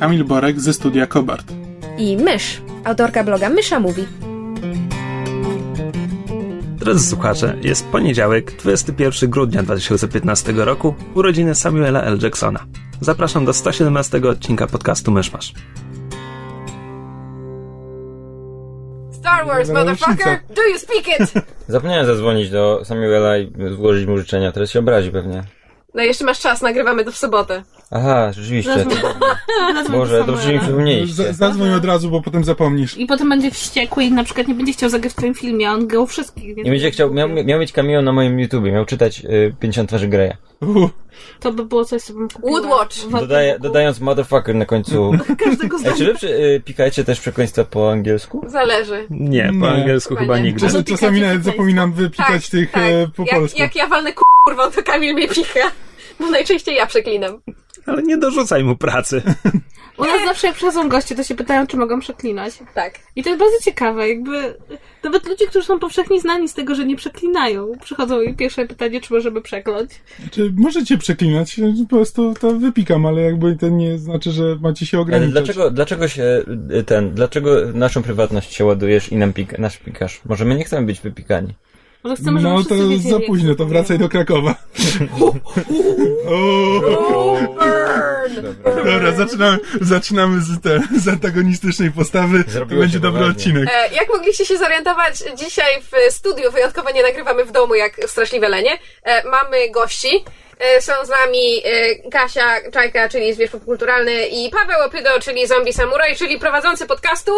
Kamil Borek ze studia Kobart. i Mysz, autorka bloga Mysza Mówi. Drodzy słuchacze, jest poniedziałek, 21 grudnia 2015 roku, urodziny Samuela L. Jacksona. Zapraszam do 117 odcinka podcastu Myszmasz. Star Wars, motherfucker! Do you speak it? Zapomniałem zadzwonić do Samuela i złożyć mu życzenia, teraz się obrazi pewnie. No jeszcze masz czas, nagrywamy to w sobotę. Aha, rzeczywiście. To... Boże, dobrze mi Z- przypomnieliście. Zadzwoń od razu, bo potem zapomnisz. I potem będzie wściekły i na przykład nie będzie chciał zagrać w twoim filmie, a on grał wszystkich, Nie będzie chciał, miał, miał mieć cameo na moim YouTubie, miał czytać y, 50 twarzy Greya. Uh, to by było coś, co bym kupiła. Woodwatch. Dodaje, dodając motherfucker na końcu. Każdego zdania. czy wy przy, y, pikajcie też przekleństwa po angielsku? Zależy. Nie, po Nie. angielsku Chyba chyba nie. nigdy. czasami nawet po zapominam wypikać tych e, po jak, polsku. jak ja walnę kurwą, to Kamil mnie picha. Bo najczęściej ja przeklinam. Ale nie dorzucaj mu pracy. U nas zawsze jak przychodzą goście, to się pytają, czy mogą przeklinać. Tak. I to jest bardzo ciekawe, jakby nawet ludzie, którzy są powszechnie znani z tego, że nie przeklinają, przychodzą i pierwsze pytanie, czy możemy przekląć. Czy możecie przeklinać, po prostu to wypikam, ale jakby to nie znaczy, że macie się Ale ograniczać. dlaczego, dlaczego się ten, dlaczego naszą prywatność się ładujesz i nam pik, nasz pikasz? Może my nie chcemy być wypikani? Może chcemy, żeby No to wiedzieli, za późno, to wracaj do Krakowa. Dobra, zaczynamy, zaczynamy z, te, z antagonistycznej postawy. To Zrobiło będzie się dobry poważnie. odcinek. E, jak mogliście się zorientować, dzisiaj w studiu wyjątkowo nie nagrywamy w domu jak Straszliwe Lenie. E, mamy gości. E, są z nami e, Kasia Czajka, czyli zwierz popkulturalny i Paweł Opydo, czyli zombie samuraj, czyli prowadzący podcastu.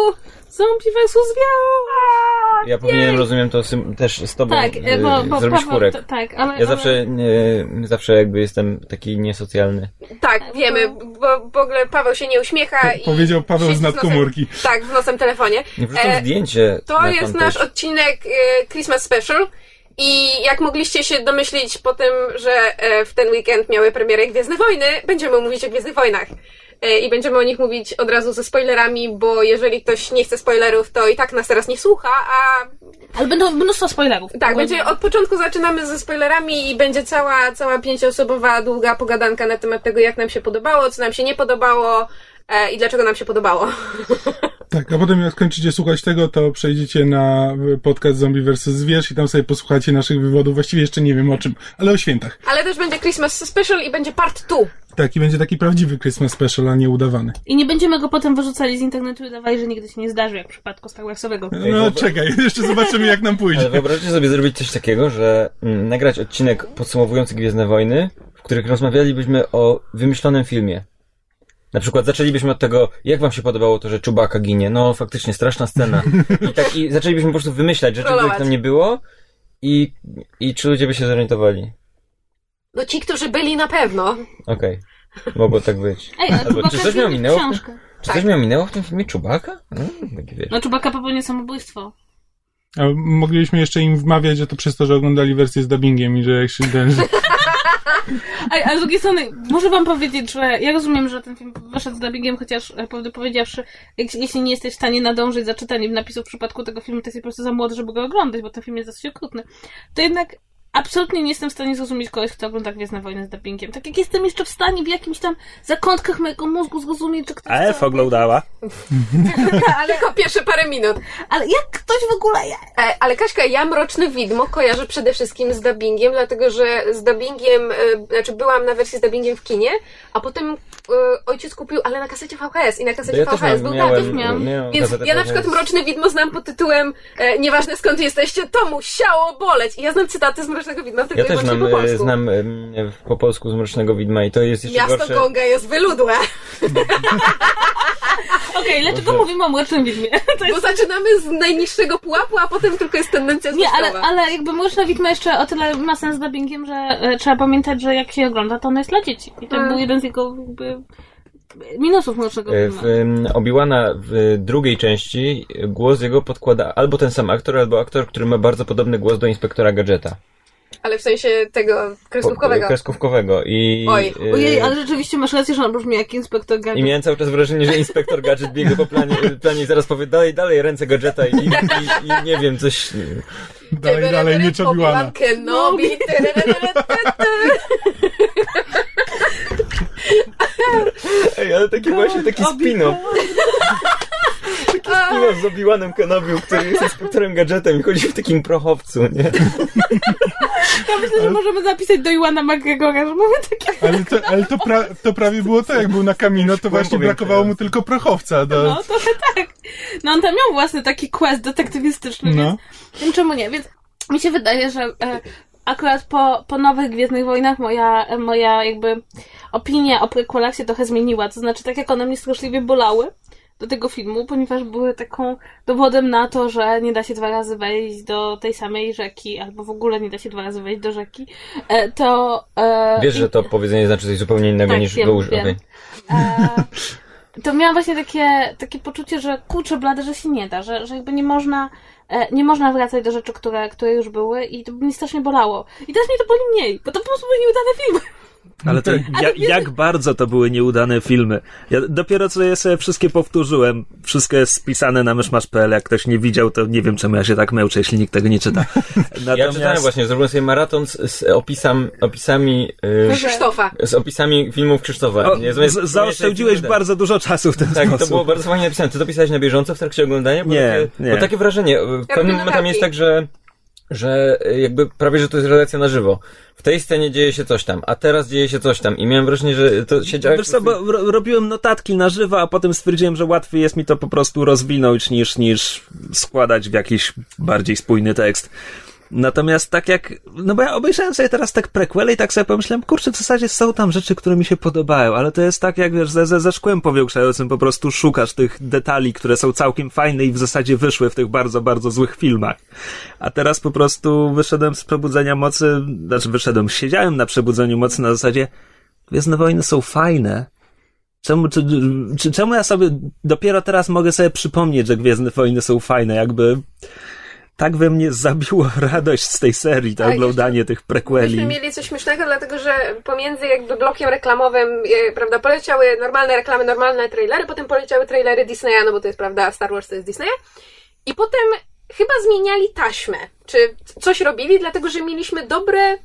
Zombie versus Wiał! Ja powinienem, rozumiem, to też z tobą Tak, y, bo, bo zrobić Paweł, kurek. t- tak, ale... Ja ale... zawsze, nie, zawsze jakby jestem taki niesocjalny. Tak, wiemy, bo w ogóle Paweł się nie uśmiecha i... Powiedział Paweł z nadkomórki. Tak, w nosem telefonie. Nie wrzucam E, zdjęcie To na jest nasz odcinek e, Christmas Special. I jak mogliście się domyślić po tym, że e, w ten weekend miały premierę Gwiezdne Wojny, będziemy mówić o Gwiezdnych Wojnach. E, I będziemy o nich mówić od razu ze spoilerami, bo jeżeli ktoś nie chce spoilerów, to i tak nas teraz nie słucha, a Ale będą mnóstwo spoilerów. tak, będzie od początku zaczynamy ze spoilerami i będzie cała, cała pięcioosobowa, długa pogadanka na temat tego, jak nam się podobało, co nam się nie podobało e, i dlaczego nam się podobało. Tak, a potem jak skończycie słuchać tego, to przejdziecie na podcast Zombie vs. Zwierz i tam sobie posłuchacie naszych wywodów. Właściwie jeszcze nie wiem o czym, ale o świętach. Ale też będzie Christmas Special i będzie part 2. Tak, i będzie taki prawdziwy Christmas special, a nie udawany. I nie będziemy go potem wyrzucali z internetu i dawali, że nigdy się nie zdarzy, jak w przypadku Star Warsowego. No czekaj, jeszcze zobaczymy jak nam Ale pójdzie. wyobraźcie sobie zrobić coś takiego, że mm, nagrać odcinek podsumowujący Gwiezdne Wojny, w których rozmawialibyśmy o wymyślonym filmie. Na przykład zaczęlibyśmy od tego, jak wam się podobało to, że Czubaka ginie. No faktycznie, straszna scena. I tak i zaczęlibyśmy po prostu wymyślać rzeczy, których Trollować. tam nie było i, i czy ludzie by się zorientowali. No ci, którzy byli na pewno. Okej. Mogło tak być. Ej, a Albo, Czubaka czy coś miał zmienił minęło? książkę. Czy coś miał minęło w tym filmie Czubaka? Mm, taki wiesz. No Czubaka popełnia samobójstwo. A mogliśmy jeszcze im wmawiać, że to przez to, że oglądali wersję z dubbingiem i że jak się ten... że- Ej, ale z drugiej strony, muszę wam powiedzieć, że ja rozumiem, że ten film wyszedł z dubbingiem, chociaż e, prawdę powiedziawszy, jak, jeśli nie jesteś w stanie nadążyć za czytaniem napisów w przypadku tego filmu, to jesteś po prostu za młody, żeby go oglądać, bo ten film jest dosyć okrutny. To jednak absolutnie nie jestem w stanie zrozumieć kogoś, kto ogląda Gwiezdne Wojny z dubbingiem. Tak jak jestem jeszcze w stanie w jakimś tam zakątkach mojego mózgu zrozumieć, że ktoś... A F oglądała. Ale tylko pierwsze parę minut. Ale jak ktoś w ogóle... Ja... E, ale Kaśka, ja Mroczny Widmo kojarzę przede wszystkim z dubbingiem, dlatego że z dubbingiem, e, znaczy byłam na wersji z dubbingiem w kinie, a potem e, ojciec kupił, ale na kasecie VHS i na kasecie ja też VHS był miałem, dubbing. miałem Więc ja na przykład. Mroczne Widmo znam pod tytułem e, Nieważne skąd jesteście, to musiało boleć. I ja znam cytaty z Mrocznego Widma tylko Ja i też znam, po e, polsku. znam e, po polsku z Mrocznego Widma i to jest jeszcze Miasto gorsze. Gonga jest wyludłe, Okej, dlaczego mówimy o Mrocznym Widmie? To jest bo zaczynamy z najniższego pułapu, a potem tylko jest tendencja Nie, ale, ale jakby Mroczna Widma jeszcze o tyle ma sens z dubbingiem, że e, trzeba pamiętać, że jak się ogląda, to ono jest dla dzieci. I to Mm. był jeden z jego jakby minusów młodszego E, W filmu. em, Obi-Wana w drugiej części głos jego podkłada albo ten sam aktor, albo aktor, który ma bardzo podobny głos do inspektora Gadżeta. Ale w sensie tego kreskówkowego. Kreskówkowego. I, Oj. e, Ojej, ale rzeczywiście masz rację, że on brzmi jak inspektor Gadget. I miałem cały czas wrażenie, że inspektor Gadżet biegł po planie, planie i zaraz powie dalej, dalej, ręce Gadżeta i, i, i nie wiem, coś... Dalej, dalej, nie Obi-Wana. Kenobi. Ej, ale taki właśnie, taki spin-off. Taki spin-off z Obi-Wanem Kenobiu, który jest inspektorem Gadżetem i chodzi w takim prochowcu, nie? Ja myślę, że możemy zapisać do Iwana McGregora, że mamy takie... Ale to, ale to, pra, to prawie było tak, jak był na Kamino, to właśnie brakowało mu tylko prochowca. Do... No, trochę tak. No, on tam miał własny taki quest detektywistyczny, No. więc wiem czemu nie. Więc mi się wydaje, że e, akurat po, po nowych Gwiezdnych Wojnach moja, moja jakby opinia o prequelach się trochę zmieniła. To znaczy, tak jak one mnie straszliwie bolały do tego filmu, ponieważ były taką dowodem na to, że nie da się dwa razy wejść do tej samej rzeki, albo w ogóle nie da się dwa razy wejść do rzeki, e, to... E, Wiesz, i- że to powiedzenie znaczy coś zupełnie innego Tak, niż wiem, użył. wiem. okej. E, to miałam właśnie takie, takie poczucie, że kurczę blade, że się nie da, że, że jakby nie można, nie można wracać do rzeczy, które, które już były i to mnie strasznie bolało. I teraz mnie to boli mniej, bo to po prostu były nieudane filmy. Ale to ja, jak bardzo to były nieudane filmy. Ja dopiero co je sobie wszystkie powtórzyłem. Wszystko jest spisane na myszmasz.pl. Jak ktoś nie widział, to nie wiem czemu ja się tak męczę, jeśli nikt tego nie czyta. Ja czytałem właśnie, zrobiłem sobie maraton z, z opisam, opisami... Yy, Krzysztofa. z opisami filmów Krzysztofa. O, Nie, zamiast- z- zaoszczędziłeś bardzo dużo czasu w ten Tak, sposób. to było bardzo fajnie napisane. Ty to pisałeś na bieżąco w trakcie oglądania? Bo Nie, takie, nie. Bo takie wrażenie. W pewnym momencie jest tak, że że jakby prawie, że to jest relacja na żywo. W tej scenie dzieje się coś tam, a teraz dzieje się coś tam. I miałem wrażenie, że to się działo... Wiesz co, bo ro- robiłem notatki na żywo, a potem stwierdziłem, że łatwiej jest mi to po prostu rozwinąć niż, niż składać w jakiś bardziej spójny tekst. Natomiast tak jak, no bo ja obejrzałem sobie teraz tak prequele i tak sobie pomyślałem, kurczę, w zasadzie są tam rzeczy, które mi się podobają, ale to jest tak jak, wiesz, ze, ze, ze szkłem powiększającym po prostu szukasz tych detali, które są całkiem fajne i w zasadzie wyszły w tych bardzo, bardzo złych filmach. A teraz po prostu wyszedłem z Przebudzenia Mocy, znaczy wyszedłem, siedziałem na Przebudzeniu Mocy na zasadzie, Gwiezdne Wojny są fajne, Czemu, czy, czy, czemu ja sobie dopiero teraz mogę sobie przypomnieć, że Gwiezdne Wojny są fajne? Jakby tak we mnie zabiło radość z tej serii, to Tak, oglądanie tych Myśmy prequeli. mieli coś śmiesznego, dlatego że pomiędzy jakby blokiem reklamowym, e, prawda, poleciały normalne reklamy, normalne trailery, potem poleciały trailery Disneya, no bo to jest, prawda, Star Wars to jest Disneya. I potem chyba zmieniali taśmę, czy coś robili, dlatego że mieliśmy dobre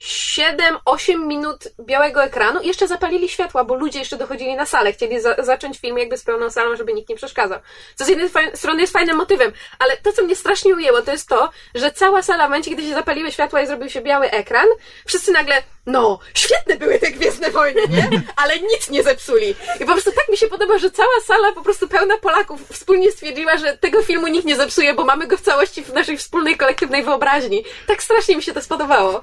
7-8 minut białego ekranu i jeszcze zapalili światła, bo ludzie jeszcze dochodzili na salę, chcieli za zacząć film jakby z pełną salą, żeby nikt nie przeszkadzał. Co z jednej strony jest fajnym motywem, ale to, co mnie strasznie ujęło, to jest to, że cała sala w momencie, kiedy się zapaliły światła i zrobił się biały ekran, wszyscy nagle, no, świetne były te Gwiezdne Wojny, nie? Ale nic nie zepsuli. I po prostu tak mi się podoba, że cała sala po prostu pełna Polaków wspólnie stwierdziła, że tego filmu nikt nie zepsuje, bo mamy go w całości w naszej wspólnej, kolektywnej wyobraźni. Tak strasznie mi się to spodobało.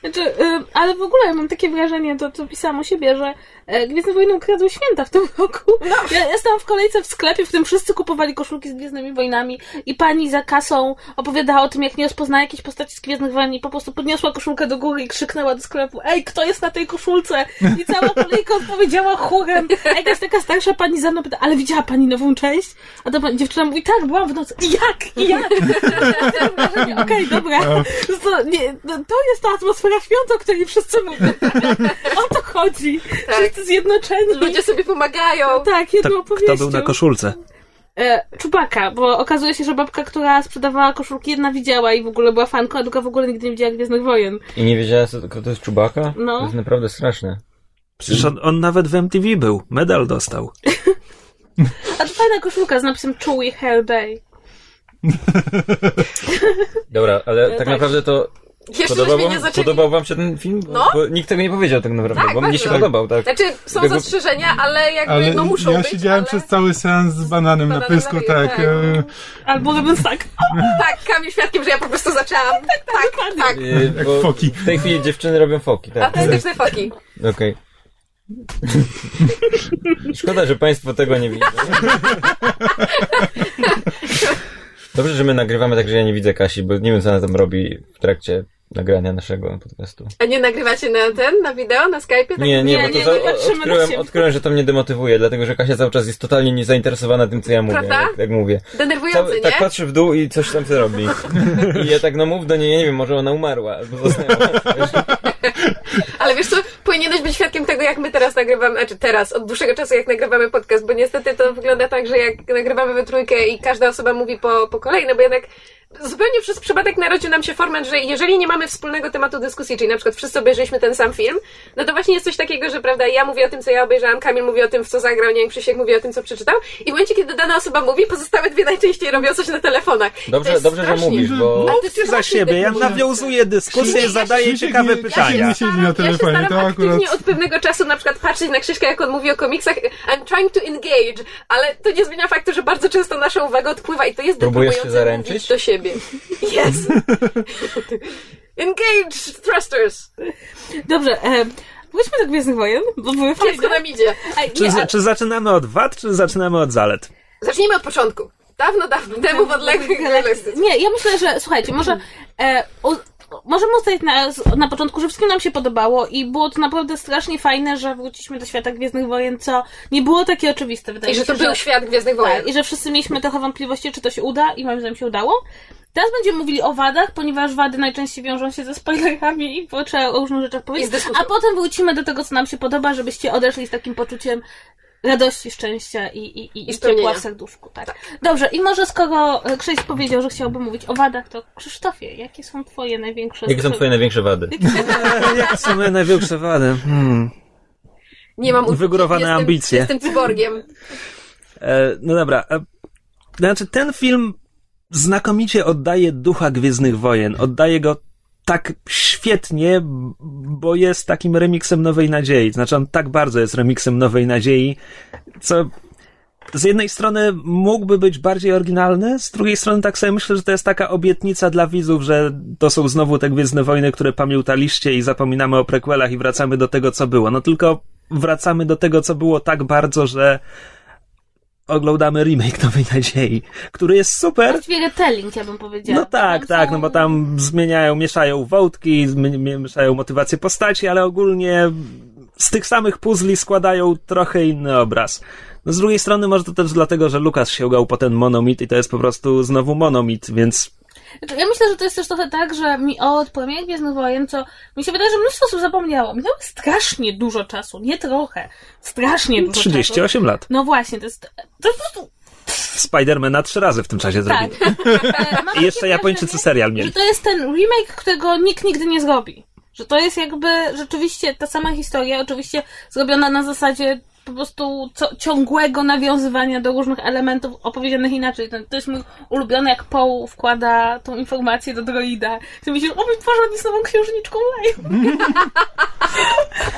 Znaczy, y, ale w ogóle ja mam takie wrażenie, to co pisałam o siebie, że e, Gwiezdne Wojny ukradły święta w tym roku. Ja, ja stałam w kolejce w sklepie, w którym wszyscy kupowali koszulki z Gwiezdnymi Wojnami i pani za kasą opowiadała o tym, jak nie rozpozna jakiejś postaci z Gwiezdnych Wojen i po prostu podniosła koszulkę do góry i krzyknęła do sklepu ej, kto jest na tej koszulce? I cała kolejka odpowiedziała chórem. A jakaś taka starsza pani za mną pyta, ale widziała pani nową część? A ta pani, dziewczyna mówi, tak, byłam w nocy. I jak? I jak? Okej, dobra. To, nie, no, to jest ta atmosfera świąt, o której wszyscy mówią. O to chodzi. Tak. Wszyscy zjednoczeni. Ludzie sobie pomagają. Tak, jedną To, opowieścią. kto był na koszulce? E, Czubaka, bo okazuje się, że babka, która sprzedawała koszulki, jedna widziała i w ogóle była fanką, a druga w ogóle nigdy nie widziała Gwiezdnych Wojen. I nie wiedziała, co kto to jest Czubaka? No. To jest naprawdę straszne. Przecież on, on nawet w MTV był, medal dostał. A to fajna koszulka z napisem Chewy Hair Day. Dobra, ale tak, tak. naprawdę to Jeszcze podobał nie zaczęli. podobał wam się ten film? Bo, No. bo nikt tego nie powiedział tak naprawdę, Tak, bo mnie się bardzo. podobał, tak. Znaczy, są Jakby- zastrzeżenia, ale jakby, Ale no muszą ja być. siedziałem ale... przez cały seans z bananem na Bananem pysku, na tak. ryju, e, Albo robiąc tak. Tak, Kamil świadkiem, że ja po prostu zaczęłam. Tak, tak, tak. Jak bo foki. W tej chwili dziewczyny robią foki, tak. Autentyczne foki. Okej. Szkoda, że Państwo tego nie widzą. Dobrze, że my nagrywamy tak, że ja nie widzę Kasi, bo nie wiem, co ona tam robi w trakcie nagrania naszego podcastu. A nie nagrywacie na ten, na wideo, na Skype'ie? Tak? Nie, nie, Nie, bo nie, to nie za, patrzymy na odkryłem, siebie. odkryłem, że to mnie demotywuje, dlatego że Kasia cały czas jest totalnie niezainteresowana tym, co ja mówię, Prawda? jak, jak mówię. Denerwujące, Cały, nie? tak patrzy w dół i coś tam sobie robi. I ja tak, no mów do niej, nie wiem, może ona umarła, albo zasnęła. Ale wiesz co, powinieneś być świadkiem tego, jak my teraz nagrywamy, znaczy teraz, od dłuższego czasu, jak nagrywamy podcast, bo niestety to wygląda tak, że jak nagrywamy we trójkę i każda osoba mówi po, po kolei, no bo jednak zupełnie przez przypadek narodził nam się format, że jeżeli nie mamy wspólnego tematu dyskusji, czyli na przykład wszyscy obejrzeliśmy ten sam film, no to właśnie jest coś takiego, że prawda, ja mówię o tym, co ja obejrzałam, Kamil mówi o tym, w co zagrał, nie wiem, Krzysiek mówi o tym, co przeczytał i w momencie, kiedy dana osoba mówi, pozostałe dwie najczęściej robią coś na telefonach. Dobrze, dobrze, że strasznie- mówisz, bo... Ty za siebie, ja nawiązuję dyskusję i zadaję Krzysiek ciekawe nie- pytania. Krzysiek nie siedzi na Ja się telefonie, staram to akurat... aktywnie od pewnego czasu na przykład patrzeć na Krzyśka, jak on mówi o komiksach. I'm trying to engage, ale to nie zmienia faktu, że bardzo często nasza uwaga odpływa i to jest Próbujesz się deprymujące zaręczyć? mówić do siebie. Yes! engage thrusters! Dobrze, e, wróćmy do Gwiezdnych Wojen, bo były Wszystko fajne. nam idzie. Ej, Czy, nie, za- a- czy zaczynamy od wad, czy zaczynamy od zalet? Zacznijmy od początku. Dawno, dawno temu w odległych galaktykach. Nie, ja myślę, że słuchajcie, może e, u, możemy ustalić na, na początku, że wszystkim nam się podobało i było to naprawdę strasznie fajne, że wróciliśmy do świata Gwiezdnych Wojen, co nie było takie oczywiste. Wydaje I że to się, był świat Gwiezdnych Wojen. Tak, i że wszyscy mieliśmy trochę wątpliwości, czy to się uda i moim zdaniem się udało. Teraz będziemy mówili o wadach, ponieważ wady najczęściej wiążą się ze spoilerami i trzeba o różnych rzeczach powiedzieć. A potem wrócimy do tego, co nam się podoba, żebyście odeszli z takim poczuciem radości, szczęścia i, i, i, i ciepła w serduszku. Tak. Dobrze, i może skoro Krzyś powiedział, że chciałby mówić o wadach, to Krzysztofie, jakie są twoje największe... Jakie są twoje największe wady? Jakie są moje największe wady? Hmm. Nie mam. Wygórowane jestem, ambicje. Jestem cyborgiem. E, no dobra. E, znaczy, ten film znakomicie oddaje ducha Gwiezdnych Wojen. Oddaje go tak świetnie, bo jest takim remiksem Nowej Nadziei. Znaczy, on tak bardzo jest remiksem Nowej Nadziei, co z jednej strony mógłby być bardziej oryginalny, z drugiej strony tak sobie myślę, że to jest taka obietnica dla widzów, że to są znowu te Gwiezdne Wojny, które pamiętaliście i zapominamy o prequelach i wracamy do tego, co było. No tylko wracamy do tego, co było tak bardzo, że oglądamy remake Nowej Nadziei, który jest super. Właściwie retelling, ja bym powiedziała. No tak, tak, są- no bo tam zmieniają, mieszają wątki, mieszają motywację postaci, ale ogólnie z tych samych puzli składają trochę inny obraz. No z drugiej strony może to też dlatego, że Lukas sięgał po ten monomit i to jest po prostu znowu monomit, więc Znaczy, Ja myślę, że to jest też trochę tak, że mi od premiery Gwiezdnych Wojen, co mi się wydaje, że mnóstwo osób zapomniało. Minęło strasznie dużo czasu, nie trochę. Strasznie dużo czasu. 38 lat. No właśnie, to jest, to jest po prostu Spidermana trzy razy w tym czasie tak. zrobili. E, I jeszcze Japończycy serial Że mieli. to jest ten remake, którego nikt nigdy nie zrobi. Że to jest jakby rzeczywiście ta sama historia, oczywiście zrobiona na zasadzie po prostu co, ciągłego nawiązywania do różnych elementów opowiedzianych inaczej. To, to jest mój ulubiony, jak Paul wkłada tą informację do droida. Ty myślisz, o oni z nową księżniczką Leją.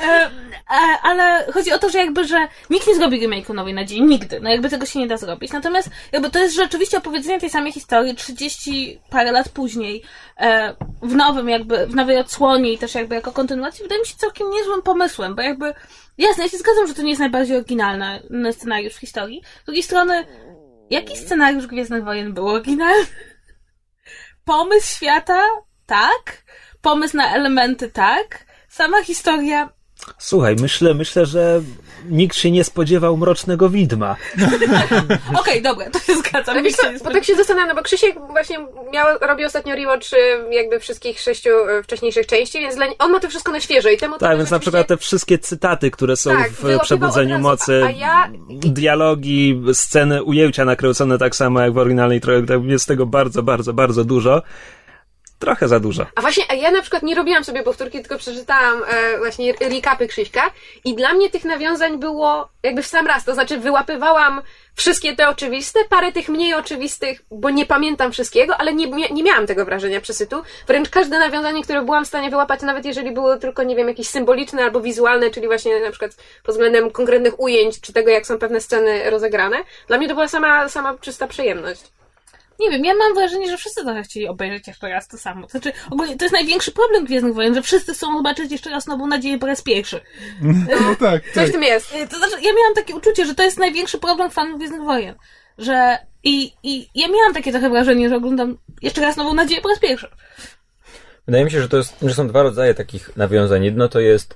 E, e, ale chodzi o to, że jakby, że nikt nie zrobi remake'u Nowej Nadziei, nigdy. No jakby tego się nie da zrobić. Natomiast jakby to jest rzeczywiście opowiedzenie tej samej historii 30 parę lat później, e, w nowym jakby, w nowej odsłonie i też jakby jako kontynuacji, wydaje mi się całkiem niezłym pomysłem, bo jakby jasne, ja się zgadzam, że to nie jest najbardziej oryginalny scenariusz w historii. Z drugiej strony, jaki scenariusz Gwiezdnych Wojen był oryginalny? Pomysł świata? Tak. Pomysł na elementy? Tak. Sama historia Słuchaj, myślę, myślę, że nikt się nie spodziewał mrocznego widma. Okej, dobra, to się zgadzam. Ale wiesz co, bo tak się zastanawiam, no bo Krzysiek właśnie miał, robi ostatnio rewatch y, jakby wszystkich sześciu y, wcześniejszych części, więc dla, on ma to wszystko na świeżo i temu to Tak, więc na przykład te wszystkie cytaty, które są Tak, w Przebudzeniu razu, Mocy, a ja- dialogi, sceny, ujęcia nakręcone tak samo jak w oryginalnej trilogii, jest tego bardzo, bardzo, bardzo dużo. Trochę za dużo. A właśnie, a ja na przykład nie robiłam sobie powtórki, tylko przeczytałam e, właśnie recapy Krzyśka i dla mnie tych nawiązań było jakby w sam raz, to znaczy wyłapywałam wszystkie te oczywiste, parę tych mniej oczywistych, bo nie pamiętam wszystkiego, ale nie, nie, miałam tego wrażenia przesytu. Wręcz każde nawiązanie, które byłam w stanie wyłapać, nawet jeżeli było tylko, nie wiem, jakieś symboliczne albo wizualne, czyli właśnie na przykład pod względem konkretnych ujęć, czy tego, jak są pewne sceny rozegrane, dla mnie to była sama, sama czysta przyjemność. Nie wiem, ja mam wrażenie, że wszyscy trochę chcieli obejrzeć jeszcze raz to samo. To znaczy, ogólnie to jest największy problem Gwiezdnych Wojen, że wszyscy chcą zobaczyć jeszcze raz Nową Nadzieję po raz pierwszy. No tak, Coś tak. w tym jest. Y, To znaczy, ja miałam takie uczucie, że to jest największy problem fanów Gwiezdnych Wojen. Że i, i ja miałam takie trochę wrażenie, że oglądam jeszcze raz Nową Nadzieję po raz pierwszy. Wydaje mi się, że to jest, że są dwa rodzaje takich nawiązań. Jedno to jest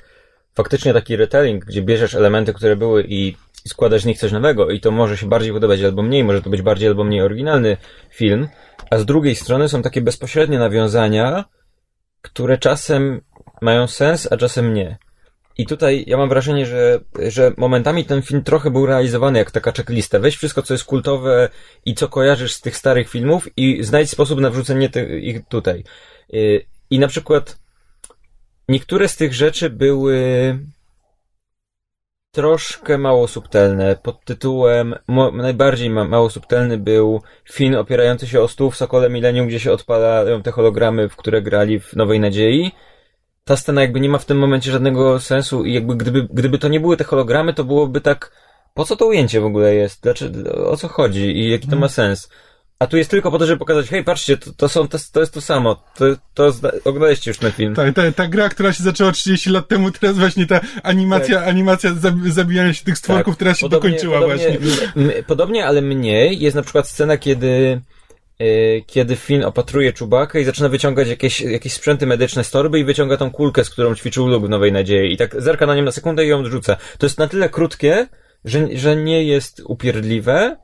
faktycznie taki retelling, gdzie bierzesz elementy, które były i, i składasz z nich coś nowego i to może się bardziej podobać albo mniej, może to być bardziej albo mniej oryginalny film, a z drugiej strony są takie bezpośrednie nawiązania, które czasem mają sens, a czasem nie. I tutaj ja mam wrażenie, że, że momentami ten film trochę był realizowany jak taka checklista. Weź wszystko, co jest kultowe i co kojarzysz z tych starych filmów i znajdź sposób na wrzucenie ich tutaj. Y, I na przykład niektóre z tych rzeczy były troszkę mało subtelne. Pod tytułem najbardziej ma- mało subtelny był film opierający się o stół w Sokole Millennium, gdzie się odpalają te hologramy, w które grali w Nowej Nadziei. Ta scena jakby nie ma w tym momencie żadnego sensu i jakby gdyby, gdyby to nie były te hologramy, to byłoby tak, po co to ujęcie w ogóle jest? Dlaczego, o co chodzi i jaki to ma sens? A tu jest tylko po to, żeby pokazać, hej, patrzcie, to, to są, to, to jest to samo. To, to zna- oglądaliście już ten film. Tak, ta, ta gra, która się zaczęła 30 lat temu, teraz właśnie ta animacja, animacja zab- zabijania się tych stworków, teraz się dokończyła Tak. podobnie, właśnie. m- podobnie, ale mniej jest na przykład scena, kiedy y, kiedy Finn opatruje Czubakę i zaczyna wyciągać jakieś, jakieś sprzęty medyczne z torby i wyciąga tą kulkę, z którą ćwiczył Luke w Nowej Nadziei i tak zerka na nią na sekundę i ją odrzuca. To jest na tyle krótkie, że, że nie jest upierdliwe,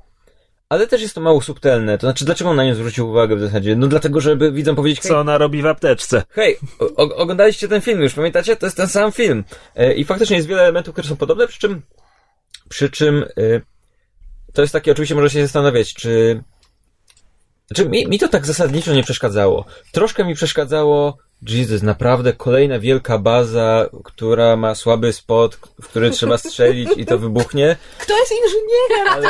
ale też jest to mało subtelne. To znaczy, dlaczego on na nią zwrócił uwagę w zasadzie? No dlatego, żeby widzom powiedzieć, Co ona robi w apteczce? Hej, o- oglądaliście ten film już, pamiętacie? To jest ten sam film. E, I faktycznie jest wiele elementów, które są podobne, przy czym, przy czym, e, to jest takie, oczywiście może się zastanawiać, czy, znaczy mi, mi to tak zasadniczo nie przeszkadzało. Troszkę mi przeszkadzało, Jesus, naprawdę kolejna wielka baza, która ma słaby spot, w który trzeba strzelić i to wybuchnie, Kto jest inżynierem? ale,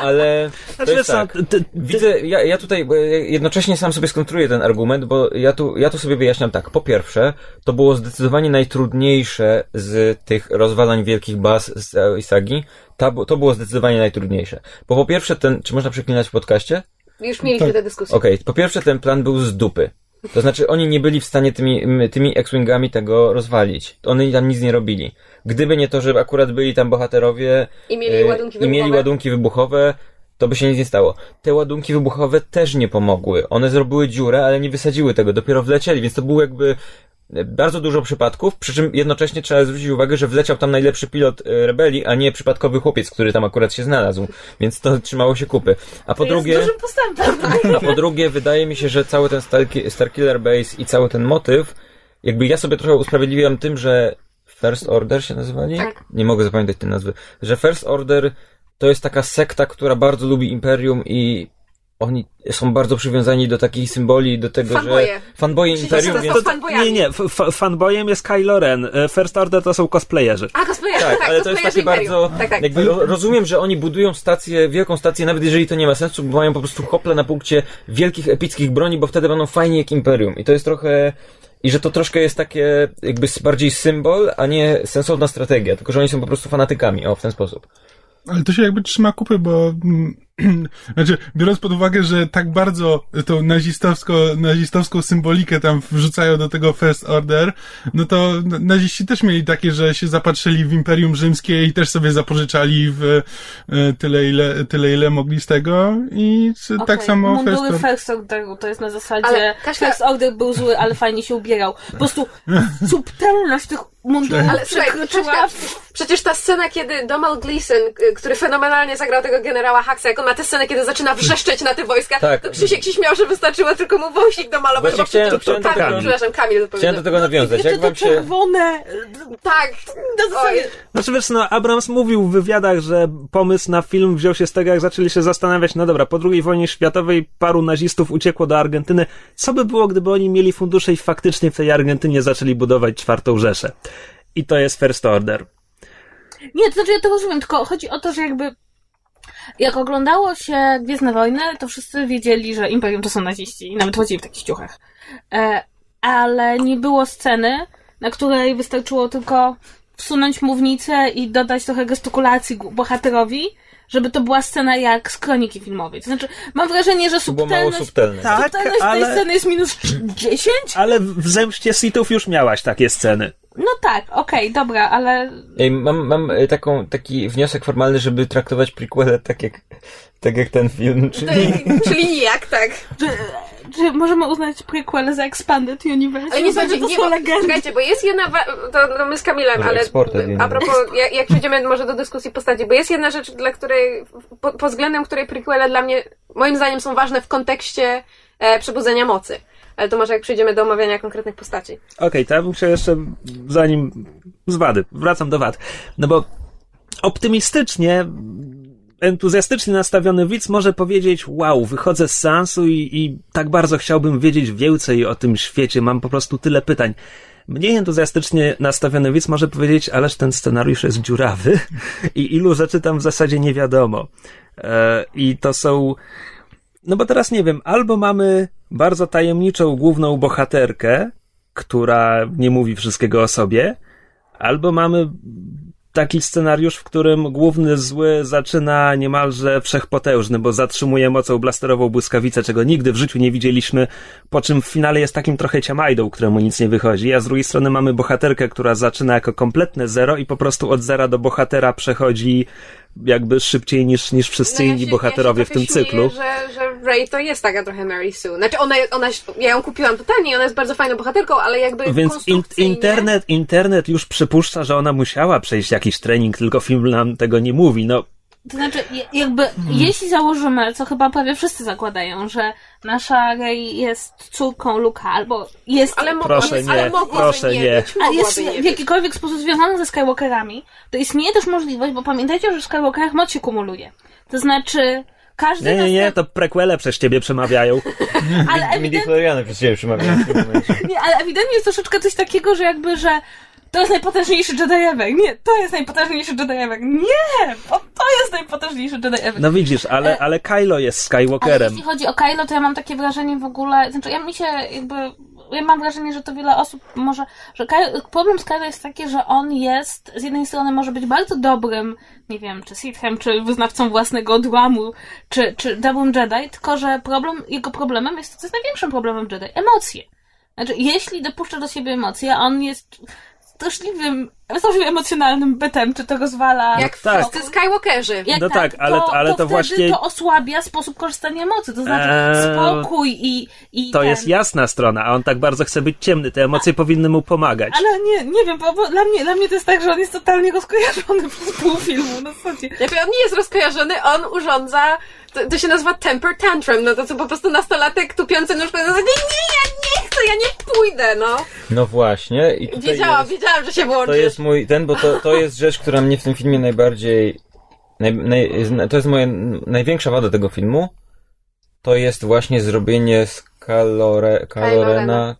ale, to Znaczy, jest tak. Widzę, ja, ja tutaj jednocześnie sam sobie skontruję ten argument, bo ja tu, ja tu sobie wyjaśniam tak. Po pierwsze, to było zdecydowanie najtrudniejsze z tych rozwalań wielkich baz z całej sagi. Ta, to było zdecydowanie najtrudniejsze. Bo po pierwsze ten, czy można przeklinać w podcaście? Już mieliśmy Tak. tę dyskusję. Okej, po pierwsze ten plan był z dupy. To znaczy oni nie byli w stanie tymi, tymi X-Wingami tego rozwalić. Oni tam nic nie robili. Gdyby nie to, że akurat byli tam bohaterowie I mieli e, ładunki i mieli wybuchowe. ładunki wybuchowe, to by się nic nie stało. Te ładunki wybuchowe też nie pomogły. One zrobiły dziurę, ale nie wysadziły tego. Dopiero wlecieli, więc to było jakby bardzo dużo przypadków, przy czym jednocześnie trzeba zwrócić uwagę, że wleciał tam najlepszy pilot e, rebelii, a nie przypadkowy chłopiec, który tam akurat się znalazł. Więc to trzymało się kupy. A po To drugie... jest dużym postępem. A po drugie, wydaje mi się, że cały ten Star- Starkiller Base i cały ten motyw, jakby ja sobie trochę usprawiedliwiam tym, że First Order się nazywali? Tak. Nie mogę zapamiętać tej nazwy. Że First Order to jest taka sekta, która bardzo lubi Imperium i oni są bardzo przywiązani do takich symboli, do tego, Fanboye. że fanboye Przecież Imperium, więc to- fanboyami. nie, nie, f- f- fanboyem jest Kylo Ren. e, First Order to są cosplayerzy. A, cosplayer, tak, tak, ale to jest cosplayerzy takie Imperium. bardzo. Tak, tak. Jakby ro- rozumiem, że oni budują stację, wielką stację, nawet jeżeli to nie ma sensu, bo mają po prostu hople na punkcie wielkich, epickich broni, bo wtedy będą fajni jak Imperium. I to jest trochę. I że to troszkę jest takie, jakby bardziej symbol, a nie sensowna strategia, tylko że oni są po prostu fanatykami, o, w ten sposób. Ale to się jakby trzyma kupy, bo mm, znaczy, biorąc pod uwagę, że tak bardzo tą nazistowsko, nazistowską symbolikę tam wrzucają do tego First Order, no to naziści też mieli takie, że się zapatrzyli w Imperium Rzymskie i też sobie zapożyczali w e, tyle, ile, tyle, ile mogli z tego i s- tak samo First Mundury Order. First Order to jest na zasadzie Ale Kasia- First Order był zły, ale fajnie się ubierał. Po prostu subtelność tych mundurów Ale przekroczyła... Przecież ta scena, kiedy Donald Gleason, y, który fenomenalnie zagrał tego generała Haxa, jak on ma tę scenę, kiedy zaczyna wrzeszczeć na te wojska, Tak. to Krzysiek się śmiał, że wystarczyło tylko mu wąsik domalować. Właśnie chciałem- to, to, chciałem to, do Kamil, tego- przepraszam, Kamil Chciałem powiedział. do tego nawiązać. Jeszcze Jak te wam się. czerwone... Tak, zasadzie... Znaczy wiesz, no Abrams mówił w wywiadach, że pomysł na film wziął się z tego, jak zaczęli się zastanawiać, no dobra, po II wojnie światowej paru nazistów uciekło do Argentyny. Co by było, gdyby oni mieli fundusze i faktycznie w tej Argentynie zaczęli budować czwartą Rzeszę? I to jest First Order. Nie, to znaczy ja to rozumiem, tylko chodzi o to, że jakby jak oglądało się Gwiezdne Wojny, to wszyscy wiedzieli, że Imperium to są naziści i nawet chodzili w takich ciuchach. E, ale nie było sceny, na której wystarczyło tylko wsunąć mównicę i dodać trochę gestykulacji bohaterowi, żeby to była scena jak z kroniki filmowej. To znaczy, mam wrażenie, że subtelność, subtelne. Tak, subtelność tej ale- sceny jest minus 10? Ale w Zemście Sithów już miałaś takie sceny. No tak, okej, dobra, ale Ej, mam, mam e, taką, taki wniosek formalny, żeby traktować prequele tak jak, tak jak ten film, czyli Czyli nijak, tak. czy możemy uznać prequel za Expanded Universe? Ale nie że słuchajcie, to nie, są bo, legendy. czekajcie, bo jest jedna, wa- to, to my z Kamilem, Może ale a propos, jak, jak przejdziemy może do dyskusji postaci, bo jest jedna rzecz, dla której, po, pod względem której prequele dla mnie, moim zdaniem są ważne w kontekście e, przebudzenia mocy. Ale to może jak przejdziemy do omawiania konkretnych postaci. Okej, to ja bym chciał jeszcze, zanim z wady, wracam do wad. No bo optymistycznie, entuzjastycznie nastawiony widz może powiedzieć, wow, wychodzę z seansu i, i tak bardzo chciałbym wiedzieć więcej o tym świecie, mam po prostu tyle pytań. Mniej entuzjastycznie nastawiony widz może powiedzieć, ależ ten scenariusz jest dziurawy i ilu rzeczy tam w zasadzie nie wiadomo. E, I to są, no bo teraz nie wiem, albo mamy bardzo tajemniczą główną bohaterkę, która nie mówi wszystkiego o sobie, albo mamy taki scenariusz, w którym główny zły zaczyna niemalże wszechpotężny, bo zatrzymuje mocą blasterową błyskawicę, czego nigdy w życiu nie widzieliśmy, po czym w finale jest takim trochę ciamajdą, któremu nic nie wychodzi, a z drugiej strony mamy bohaterkę, która zaczyna jako kompletne zero i po prostu od zera do bohatera przechodzi jakby szybciej niż, niż wszyscy No ja inni bohaterowie ja w tym cyklu. Że, że Ray to jest taka trochę Mary Sue. Znaczy ona, ona, ja ją kupiłam totalnie i ona jest bardzo fajną bohaterką, ale jakby Więc in, internet, internet już przypuszcza, że ona musiała przejść jakiś trening, tylko film nam tego nie mówi. No, To znaczy, jakby, jeśli założymy, co chyba prawie wszyscy zakładają, że nasza Rey jest córką Luka, albo jest, Ale, mo- Proszę jest, nie, ale mogłaby proszę nie, nie. być, a jest nie w być. jakikolwiek sposób związana ze Skywalkerami, to istnieje też możliwość, bo pamiętajcie, że w Skywalkerach moc się kumuluje. To znaczy, każdy nie, nie, nie, następ- to prequele przez ciebie przemawiają. ale ewidentnie Midi-chloriany przez ciebie przemawiają w tym momencie. Nie, ale ewidentnie jest troszeczkę coś takiego, że jakby, że to jest najpotężniejszy Jedi. Nie, to jest najpotężniejszy Jedi. Nie, bo to jest najpotężniejszy Jedi ever. No widzisz, ale, ale Kylo jest ale Skywalkerem. jeśli chodzi o Kylo, to ja mam takie wrażenie w ogóle, znaczy ja mi się jakby, ja mam wrażenie, że to wiele osób może, że Kylo, problem z Kylo jest taki, że on jest, z jednej strony może być bardzo dobrym, nie wiem, czy Sithem, czy wyznawcą własnego odłamu, czy, czy dobrym Jedi, tylko że problem, jego problemem jest to, co jest największym problemem Jedi, emocje. Znaczy, jeśli dopuszcza do siebie emocje, a on jest straszliwym, straszliwie emocjonalnym bytem, czy to rozwala... Jak tak. wszyscy Skywalkerzy. Jak No tak, ale- to, ale to wtedy właśnie- to osłabia sposób korzystania mocy, to znaczy Eee, spokój i, i To ten... jest jasna strona, a on tak bardzo chce być ciemny. Te emocje powinny mu pomagać. Ale nie, nie wiem, bo, bo dla, mnie, dla mnie to jest tak, że on jest totalnie rozkojarzony przez pół filmu, no słuchajcie. Znaczy on nie jest rozkojarzony, on urządza, to, to się nazywa temper tantrum, no to co po prostu nastolatek tupiący nóżką na zasadzie, nie, ja nie chcę, ja nie pójdę, no. No właśnie. I Wiedziałam, jest, wiedziałam, że się włączy. to jest mój ten, bo to, to jest rzecz, która mnie w tym filmie najbardziej. Naj, naj, to jest moja największa wada tego filmu. To jest właśnie zrobienie z Kalore, Kalorena.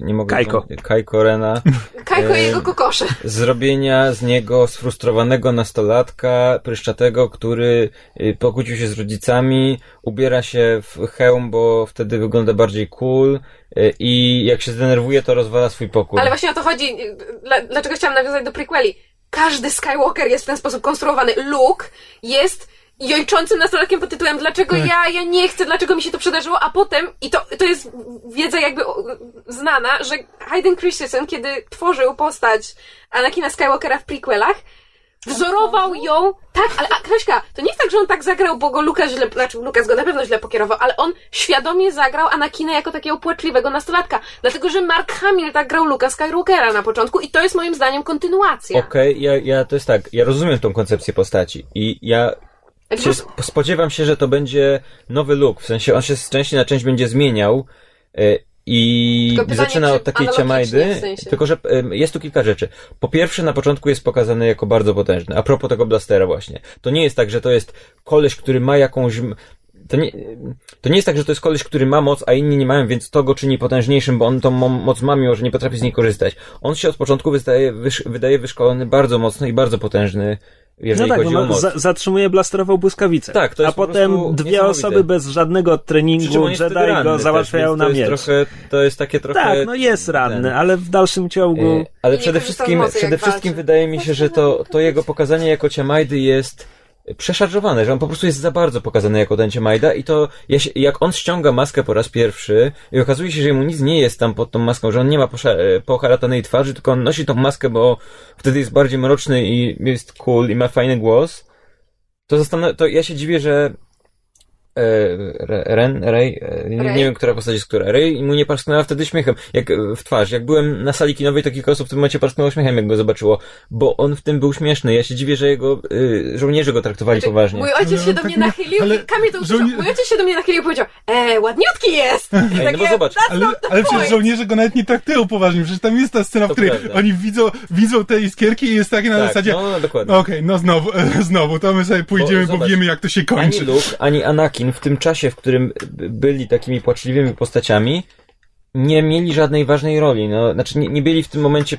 Nie mogę. Kajko. Kajko Rena. Kajko i jego kokosze. zrobienia z niego sfrustrowanego nastolatka, pryszczatego, który y, pokłócił się z rodzicami, ubiera się w hełm, bo wtedy wygląda bardziej cool y, i jak się zdenerwuje, to rozwala swój pokój. Ale właśnie o to chodzi, dla, dlaczego chciałam nawiązać do prequeli. Każdy Skywalker jest w ten sposób konstruowany. Luke jest jojczącym nastolatkiem pod tytułem dlaczego ja, ja nie chcę, dlaczego mi się to przydarzyło, a potem, i to, to jest wiedza jakby o- znana, że Hayden Christensen, kiedy tworzył postać Anakina Skywalkera w prequelach, wzorował ją, tak, ale a, Kraśka, to nie jest tak, że on tak zagrał, bo go Lukas źle, znaczy Lukas go na pewno źle pokierował, ale on świadomie zagrał Anakina jako takiego płaczliwego nastolatka, dlatego, że Mark Hamill tak grał Luka Skywalkera na początku i to jest moim zdaniem kontynuacja. Okej, ja, ja to jest tak, ja rozumiem tą koncepcję postaci i ja Znaczy, spodziewam się, że to będzie nowy look, w sensie on się z części na część będzie zmieniał y, i pytanie, zaczyna czy od takiej ciamajdy, w sensie. tylko że jest tu kilka rzeczy. Po pierwsze, na początku jest pokazany jako bardzo potężny, a propos tego blastera właśnie. To nie jest tak, że to jest koleś, który ma jakąś... To nie, to nie jest tak, że to jest koleś, który ma moc, a inni nie mają, więc to go czyni potężniejszym, bo on tą mo- moc ma, mimo że nie potrafi z niej korzystać. On się od początku wydaje, wysz, wydaje wyszkolony bardzo mocno i bardzo potężny, No jeżeli tak, chodzi no, o moc. za, zatrzymuje blasterową błyskawicę. Tak, to jest A po potem dwie osoby bez żadnego treningu Jedi go załatwiają też, na miecz. to jest trochę, to jest takie trochę... Tak, no jest ranny, ten. ale w dalszym ciągu... E, Ale przede wszystkim, przede wszystkim walczy. wydaje mi się, że to, to jego pokazanie jako Ciamajdy jest przeszarżowane, że on po prostu jest za bardzo pokazany jako ten Ciamajda i to jak on ściąga maskę po raz pierwszy i okazuje się, że mu nic nie jest tam pod tą maską, że on nie ma poharatanej twarzy, tylko on nosi tą maskę, bo wtedy jest bardziej mroczny i jest cool i ma fajny głos, to, zastanawia, to ja się dziwię, że Ren, Rey, e, nie, nie wiem, która postać jest która. Rey mu nie parsknęła wtedy śmiechem, jak e, w twarz. Jak byłem na sali kinowej, to kilka osób w tym momencie parsknęło śmiechem, jak go zobaczyło, bo on w tym był śmieszny. Ja się dziwię, że jego e, żołnierze go traktowali Znaczy, poważnie. Mój ojciec Ale się on do tak mnie nie- nachylił ale i Kamil to usłyszał. Mój ojciec się do mnie nachylił i powiedział, e, ładniutki jest! Ej, no bo zobacz, that's Ale, ale przecież żołnierze go nawet nie traktują poważnie. Przecież tam jest ta scena, w To której prawda. oni widzą, widzą te iskierki i jest takie na tak, zasadzie no, no dokładnie. okej, no znowu, znowu, to my sobie pójdziemy, bo, zobacz, wiemy jak to się Ani kończy. Luke, ani Anakin w tym czasie, w którym byli takimi płaczliwymi postaciami, nie mieli żadnej ważnej roli. No, znaczy nie, nie byli w tym momencie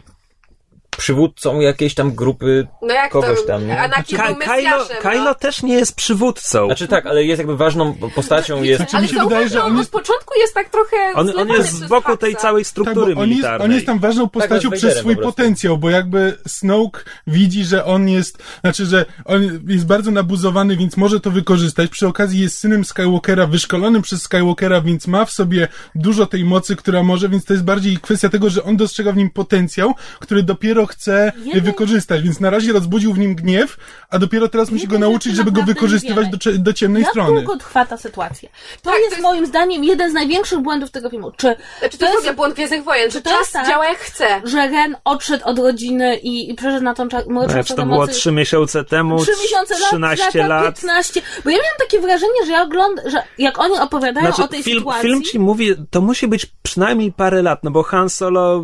przywódcą jakiejś tam grupy No jak kogoś to? tam, nie? Anakin Ka- Kylo, Mesjaszem. Kylo no. też nie jest przywódcą. Znaczy tak, ale jest jakby ważną postacią, jest... Znaczy, Ale mi się wydaje, że on on od jest- początku jest tak trochę On, on jest przez wokół tej całej Tak, struktury bo on jest, militarnej. on jest tam ważną postacią jak z przez swój po potencjał, bo jakby Snoke widzi, że on jest, znaczy, że on jest bardzo nabuzowany, więc może to wykorzystać. Przy okazji jest synem Skywalkera, wyszkolonym przez Skywalkera, więc ma w sobie dużo tej mocy, która może, więc to jest bardziej kwestia tego, że on dostrzega w nim potencjał, który dopiero chce Jednej- wykorzystać, więc na razie rozbudził w nim gniew, a dopiero teraz musi go nauczyć, żeby go wykorzystywać do, do ciemnej Jak strony. długo trwa ta sytuacja? To Tak, jest to jest- moim zdaniem jeden z największych błędów tego filmu. Czy Znaczy, to jest w ogóle błąd Gwiezdnych Wojen, to czas jest tak? działa jak chce. że Ren odszedł od rodziny i, i przeszedł na tą mroczną Ale Czy to było trzy miesiące temu? Trzy miesiące, lat, 13 lata, lat? 15. Bo ja miałam takie wrażenie, że ja oglądam, że jak oni opowiadają Znaczy, o tej film, sytuacji... film ci mówi, to musi być przynajmniej parę lat, no bo Han Solo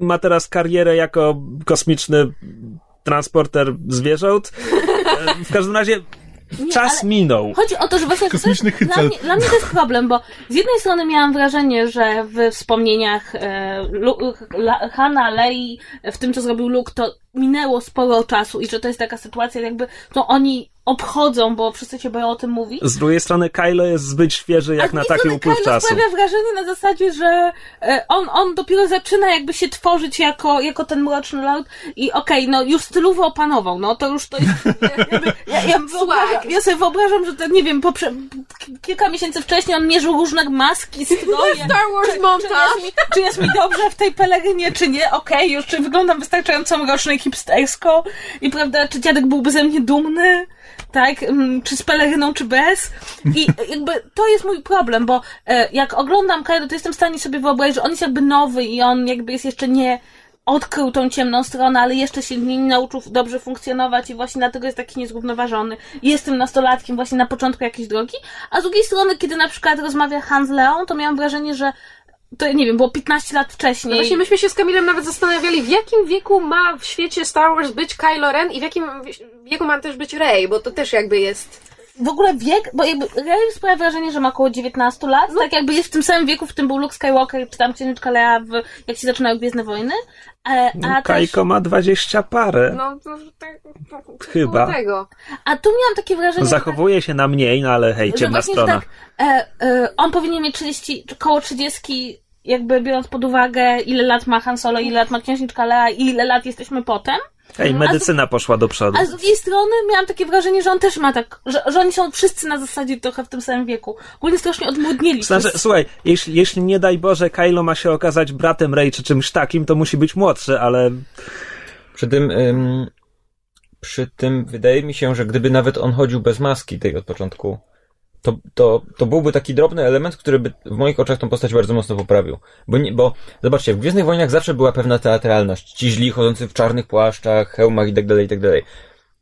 ma teraz karierę jako kosmiczny transporter zwierząt. W każdym razie Nie, czas minął. Chodzi o to, że właśnie Kosmiczny to jest, dla, mnie, dla mnie to jest problem, bo z jednej strony miałam wrażenie, że w wspomnieniach e, Lu, La, Hanna, Lei, w tym co zrobił Luke, to minęło sporo czasu i że to jest taka sytuacja jakby, to oni obchodzą, bo wszyscy się boją o tym mówić. Z drugiej strony Kylo jest zbyt świeży jak na taki upływ Kylo czasu. sprawia wrażenie na zasadzie, że e, on, on dopiero zaczyna jakby się tworzyć jako, jako ten mroczny lord i okej, no już stylowo opanował, no to już to jest, jakby, ja, ja, wyobrażam, ja sobie wyobrażam, że to, nie wiem, poprze, kilka miesięcy wcześniej on mierzył różne maski, stroje. Star Wars Czy, czy, montaż. jest mi, czy jest mi dobrze w tej pelerynie, czy nie? Okej, już czy wyglądam wystarczająco mrocznie hipstersko i prawda, czy dziadek byłby ze mnie dumny? Tak, mm, czy z peleryną, czy bez? I jakby to jest mój problem, bo e, jak oglądam Kaido, to jestem w stanie sobie wyobrazić, że on jest jakby nowy i on jakby jest jeszcze nie odkrył tą ciemną stronę, ale jeszcze się nie nauczył dobrze funkcjonować i właśnie dlatego jest taki niezrównoważony. I Jest tym nastolatkiem właśnie na początku jakiejś drogi, a z drugiej strony, kiedy na przykład rozmawia Han z Leą, to miałam wrażenie, że to nie wiem, było 15 lat No wcześniej. właśnie myśmy się z Kamilem nawet zastanawiali, w jakim wieku ma w świecie Star Wars być Kylo Ren i w jakim wieku ma też być Rey, bo to też jakby jest... w ogóle wiek, bo jakby Rey sprawia wrażenie, że ma około 19 lat, tak jakby jest w tym samym wieku, w tym był Luke Skywalker, czy tam Księżniczka Lea, w, jak się zaczynały Gwiezdne Wojny. E, a, też, Kajko ma dwadzieścia parę. No, to, tak, Chyba. koło Tego. a tu miałam takie wrażenie, że tak- Zachowuje się na mniej, no ale hej, ciemna strona. tak, e, e, on powinien mieć 30, czy koło 30, jakby biorąc pod uwagę, ile lat ma Han Solo, ile lat ma Księżniczka Lea i ile lat jesteśmy potem. Hej, medycyna poszła do przodu. A z drugiej strony miałam takie wrażenie, że on też ma tak, że, że oni są wszyscy na zasadzie trochę w tym samym wieku. Ogólnie strasznie odmłodnieli. Znaczy, wszyscy. słuchaj, jeśli, jeśli nie daj Boże Kylo ma się okazać bratem Rey czy czymś takim, to musi być młodszy, ale Przy tym, ym, przy tym wydaje mi się, że gdyby nawet on chodził bez maski tej od początku, to, to, to byłby taki drobny element, który by w moich oczach tą postać bardzo mocno poprawił. Bo, nie, bo zobaczcie, w Gwiezdnych Wojnach zawsze była pewna teatralność. Ci źli chodzący w czarnych płaszczach, hełmach i tak dalej, i tak dalej.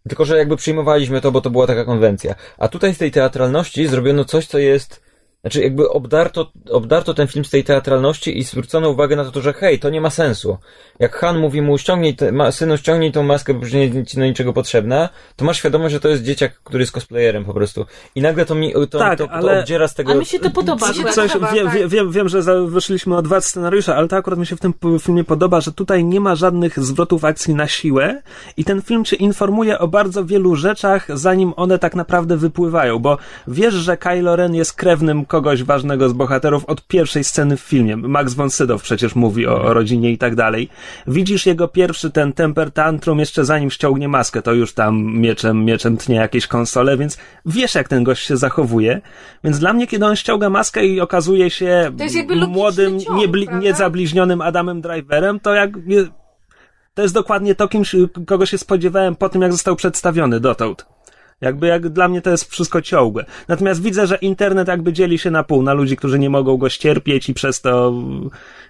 Tylko, że jakby przyjmowaliśmy to, bo to była taka konwencja. A tutaj z tej teatralności zrobiono coś, co jest Znaczy, jakby obdarto, obdarto ten film z tej teatralności i zwrócono uwagę na to, że hej, to nie ma sensu. Jak Han mówi mu, ściągnij, te, ma, synu, ściągnij tą maskę, bo już nie jest ci do niczego potrzebna, to masz świadomość, że to jest dzieciak, który jest cosplayerem po prostu. I nagle to mi, to, Tak, to, to ale- obdziera z tego... A mi się to podoba. Mi się akurat. to Coś, podoba, wiem, tak. wiem, wiem, wiem, że wyszliśmy od dwa scenariusze, ale to akurat mi się w tym filmie podoba, że tutaj nie ma żadnych zwrotów akcji na siłę i ten film cię informuje o bardzo wielu rzeczach, zanim one tak naprawdę wypływają, bo wiesz, że Kylo Ren jest krewnym kogoś ważnego z bohaterów od pierwszej sceny w filmie. Max von Sydow przecież mówi o, o rodzinie i tak dalej. Widzisz jego pierwszy ten temper tantrum jeszcze zanim ściągnie maskę, to już tam mieczem, mieczem tnie jakieś konsole, więc wiesz jak ten gość się zachowuje. Więc dla mnie, kiedy on ściąga maskę i okazuje się młodym, ciąg, niebli- prawda? niezabliźnionym Adamem Driverem, to jak to jest dokładnie to, kim, kogo się spodziewałem po tym, jak został przedstawiony dotąd. Jakby jak dla mnie to jest wszystko ciągłe. Natomiast widzę, że internet jakby dzieli się na pół, na ludzi, którzy nie mogą go ścierpieć i przez to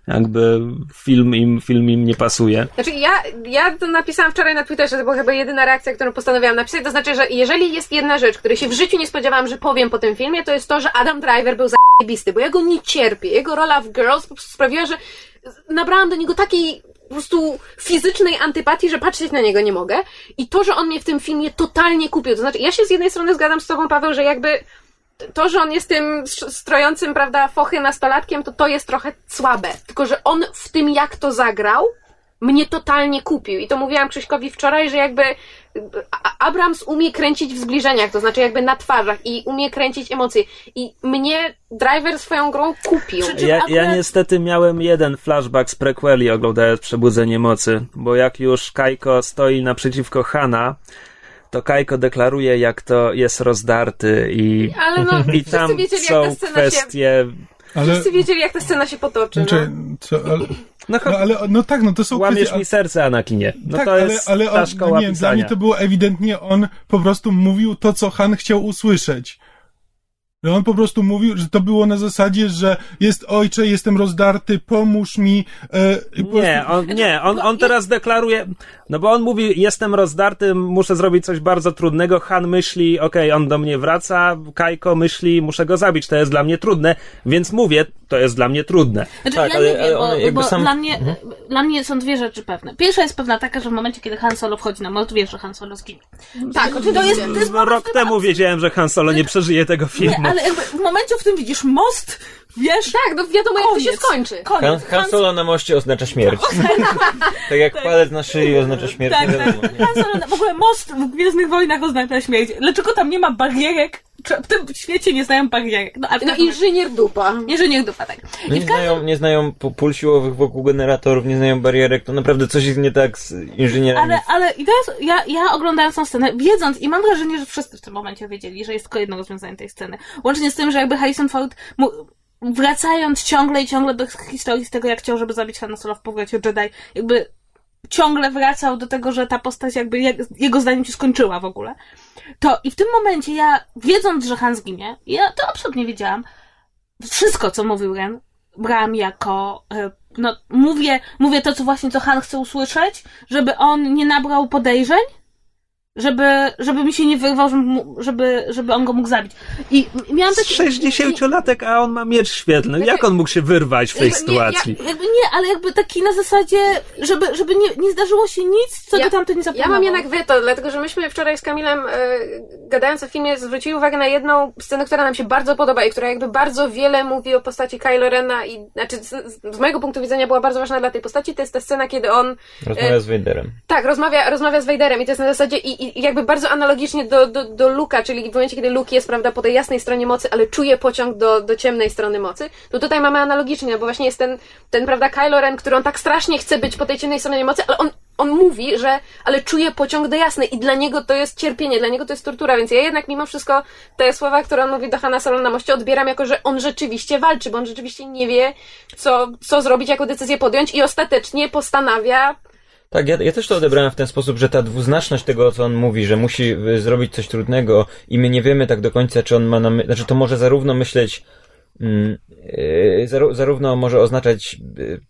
jakby film im, film im nie pasuje. Znaczy, ja, ja to napisałam wczoraj na Twitterze, to była chyba jedyna reakcja, którą postanowiłam napisać. To znaczy, że jeżeli jest jedna rzecz, której się w życiu nie spodziewałam, że powiem po tym filmie, to jest to, że Adam Driver był zajebisty, bo ja go nie cierpię. Jego rola w Girls sprawiła, że nabrałam do niego takiej po prostu fizycznej antypatii, że patrzeć na niego nie mogę. I to, że on mnie w tym filmie totalnie kupił. To znaczy, ja się z jednej strony zgadzam z tobą, Paweł, że jakby to, że on jest tym strojącym, prawda, fochy nastolatkiem, to to jest trochę słabe. Tylko, że on w tym, jak to zagrał, mnie totalnie kupił. I to mówiłam Krzyśkowi wczoraj, że jakby Abrams umie kręcić w zbliżeniach, to znaczy jakby na twarzach i umie kręcić emocje. I mnie Driver swoją grą kupił. Ja, ja akurat- niestety miałem jeden flashback z prequeli oglądając Przebudzenie Mocy, bo jak już Kajko stoi naprzeciwko Hana, to Kajko deklaruje, jak to jest rozdarty i, Ale no, i wszyscy tam wiedzieli, jak są ta scena się... Ale, Wszyscy wiedzieli, jak ta scena się potoczy. No. znaczy, co, ale, No, no, ale, no tak, no to są łamiesz kwestie... mi serce, Anakinie. No tak, to ale, jest ale ta on, szkoła no nie, wiem, dla pisania. mnie to było ewidentnie, on po prostu mówił to, co Han chciał usłyszeć. Że on po prostu mówił, że to było na zasadzie, że jest ojcze, jestem rozdarty, pomóż mi. E, po Nie, prostu- on, nie, on, on teraz deklaruje, no bo on mówi, jestem rozdarty, muszę zrobić coś bardzo trudnego. Han myśli, okej, on do mnie wraca, Kajko myśli, muszę go zabić, to jest dla mnie trudne, więc mówię, to jest dla mnie trudne. Znaczy, Tak, ja ale- nie wiem, ale bo, one jakby bo sam- dla, mnie, Mhm. dla mnie są dwie rzeczy pewne. Pierwsza jest pewna taka, że w momencie, kiedy Han Solo wchodzi na most, wiesz, że Han Solo zginie. Tak, oczywiście. To jest, to jest No, rok temu wiedziałem, że Han Solo nie przeżyje tego filmu. Nie, ale jakby w momencie, w którym widzisz most, wiesz, Tak, no wiadomo, jak to się Koniec. skończy. Han, koniec. Han Solo na moście oznacza śmierć. tak jak palec na szyi oznacza śmierć, Tak, tak. wiadomo. nie? Han Solo, w ogóle most w Gwiezdnych Wojnach oznacza śmierć. Dlaczego tam nie ma barierek? W tym świecie nie znają barierek. No, No każdym- inżynier dupa. Inżynier dupa, tak. No nie, każdym znają, nie znają pól siłowych wokół generatorów, nie znają barierek, to naprawdę coś jest nie tak z inżynierami. Ale, ale i teraz ja, ja oglądając tę scenę, wiedząc, i mam wrażenie, że wszyscy w tym momencie wiedzieli, że jest tylko jedno rozwiązanie tej sceny. Łącznie z tym, że jakby Harrison Ford, mu, wracając ciągle i ciągle do historii z tego, jak chciał, żeby zabić Hanna Solo w powrocie Jedi, jakby ciągle wracał do tego, że ta postać jakby je, jego zdaniem się skończyła w ogóle. To i w tym momencie ja, wiedząc, że Han zginie, ja to absolutnie wiedziałam, wszystko, co mówił Ren, brałam jako, e, no, mówię, mówię to, co właśnie co Han chce usłyszeć, żeby on nie nabrał podejrzeń, żeby, żeby mi się nie wyrwał, żeby, żeby, żeby on go mógł zabić. I miałam takie... 60-latek, a on ma miecz świetlny. Jak on mógł się wyrwać w tej jakby sytuacji? Nie, ja, jakby nie, ale jakby taki na zasadzie, żeby, żeby nie, nie zdarzyło się nic, co Ja- go tamten nie Ja zaplanował. mam jednak weto, dlatego że myśmy wczoraj z Kamilem, e, gadając o filmie, zwrócili uwagę na jedną scenę, która nam się bardzo podoba i która jakby bardzo wiele mówi o postaci Kylo Rena i znaczy z, z mojego punktu widzenia była bardzo ważna dla tej postaci, to jest ta scena, kiedy on Rozmawia z Vaderem. tak, rozmawia, rozmawia z Vaderem i to jest na zasadzie i, i jakby bardzo analogicznie do, do, do Luka, czyli w momencie, kiedy Luke jest, prawda, po tej jasnej stronie mocy, ale czuje pociąg do, do ciemnej strony mocy, to tutaj mamy analogicznie, no bo właśnie jest ten, ten, prawda, Kylo Ren, który on tak strasznie chce być po tej ciemnej stronie mocy, ale on, on mówi, że, ale czuje pociąg do jasnej i dla niego to jest cierpienie, dla niego to jest tortura, więc ja jednak mimo wszystko te słowa, które on mówi do Hanna Solo na moście odbieram jako, że on rzeczywiście walczy, bo on rzeczywiście nie wie, co, co zrobić, jaką decyzję podjąć i ostatecznie postanawia Tak, ja, ja też to odebrałem w ten sposób, że ta dwuznaczność tego, co on mówi, że musi y, zrobić coś trudnego i my nie wiemy tak do końca, czy on ma na my... Znaczy, to może zarówno myśleć, zarówno może oznaczać yy,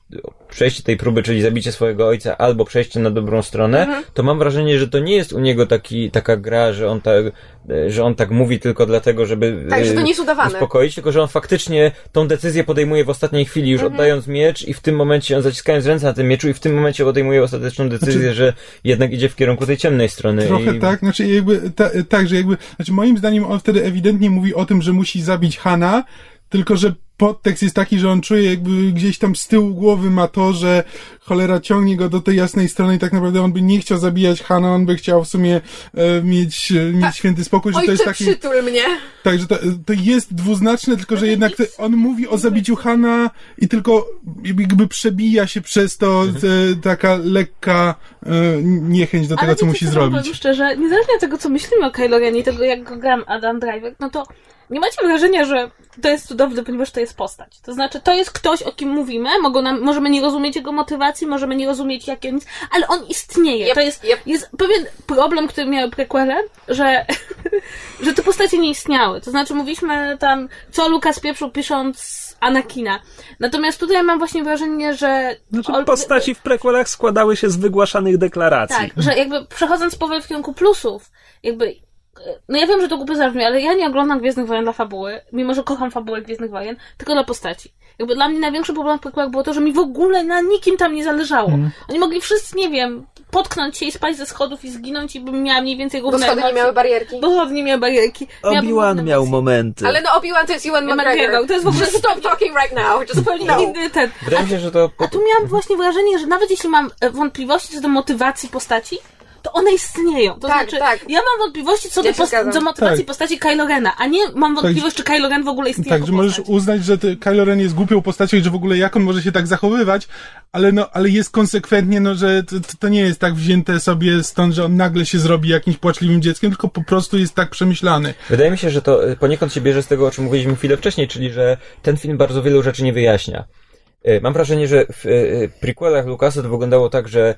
przejście tej próby, czyli zabicie swojego ojca, albo przejście na dobrą stronę, Mhm. to mam wrażenie, że to nie jest u niego taki, taka gra, że on tak, yy, że on tak mówi tylko dlatego, żeby Tak, że to nie jest udawane. uspokoić, tylko że on faktycznie tą decyzję podejmuje w ostatniej chwili, już Mhm. oddając miecz i w tym momencie, on zaciskając ręce na tym mieczu i w tym momencie podejmuje ostateczną decyzję, że jednak idzie w kierunku tej ciemnej strony. Znaczy- Trochę i... tak, znaczy jakby ta, tak, że jakby, znaczy moim zdaniem on wtedy ewidentnie mówi o tym, że musi zabić Hana, tylko że podtekst jest taki, że on czuje jakby gdzieś tam z tyłu głowy ma to, że cholera ciągnie go do tej jasnej strony i tak naprawdę on by nie chciał zabijać Hana, on by chciał w sumie e, mieć, e, mieć święty spokój, że to jest taki... przytul mnie. Tak, że to, to jest dwuznaczne, tylko że jednak te, on mówi o zabiciu Hana i tylko jakby przebija się przez to e, taka lekka e, niechęć do tego, Ale co wiecie, musi wam zrobić. Powiem szczerze, niezależnie od tego, co myślimy o Kylo Renie i tego, jak go gram Adam Driver, no to nie macie wrażenia, że to jest cudowne, ponieważ to jest postać. To znaczy, to jest ktoś, o kim mówimy, mogą nam, możemy nie rozumieć jego motywacji, możemy nie rozumieć jak on, ale on istnieje. Yep, to jest, yep. jest pewien problem, który miały prequele, że że te postacie nie istniały. To znaczy mówiliśmy tam, co Lukas pieprzył pisząc Anakina. Natomiast tutaj mam właśnie wrażenie, że... Znaczy, ol- postaci w prequelach składały się z wygłaszanych deklaracji. Tak, że jakby przechodząc powoli w kierunku plusów, jakby. No ja wiem, że to głupio zabrzmi, ale ja nie oglądam Gwiezdnych Wojen dla fabuły, mimo że kocham fabułę Gwiezdnych Wojen, tylko dla postaci. Jakby dla mnie największy problem w prequelach było to, że mi w ogóle na nikim tam nie zależało. Oni mogli wszyscy, nie wiem, potknąć się i spać ze schodów i zginąć i bym miała mniej więcej Bo równe schody nie miały barierki. Bo schody nie miały barierki. Obi-Wan miał momenty. Ale no Obi-Wan to jest Ewan McGregor. To jest w ogóle- stop talking right now. Just Zupełnie no. inny ten. Wydaje mi się, że to... A tu miałam właśnie wrażenie, że nawet jeśli mam e, wątpliwości co do motywacji postaci, to one istnieją. To Tak, znaczy, tak. ja mam wątpliwości co Ja do, post- do motywacji Tak. postaci Kylo Rena, a nie mam wątpliwość, czy Kylo Ren w ogóle istnieje Tak, że możesz uznać, że ty, Kylo Ren jest głupią postacią i że w ogóle jak on może się tak zachowywać, ale no, ale jest konsekwentnie, no, że to, to nie jest tak wzięte sobie stąd, że on nagle się zrobi jakimś płaczliwym dzieckiem, tylko po prostu jest tak przemyślany. Wydaje mi się, że to e, poniekąd się bierze z tego, o czym mówiliśmy chwilę wcześniej, czyli że ten film bardzo wielu rzeczy nie wyjaśnia. E, Mam wrażenie, że w e, prequelach Lucasa to wyglądało tak, że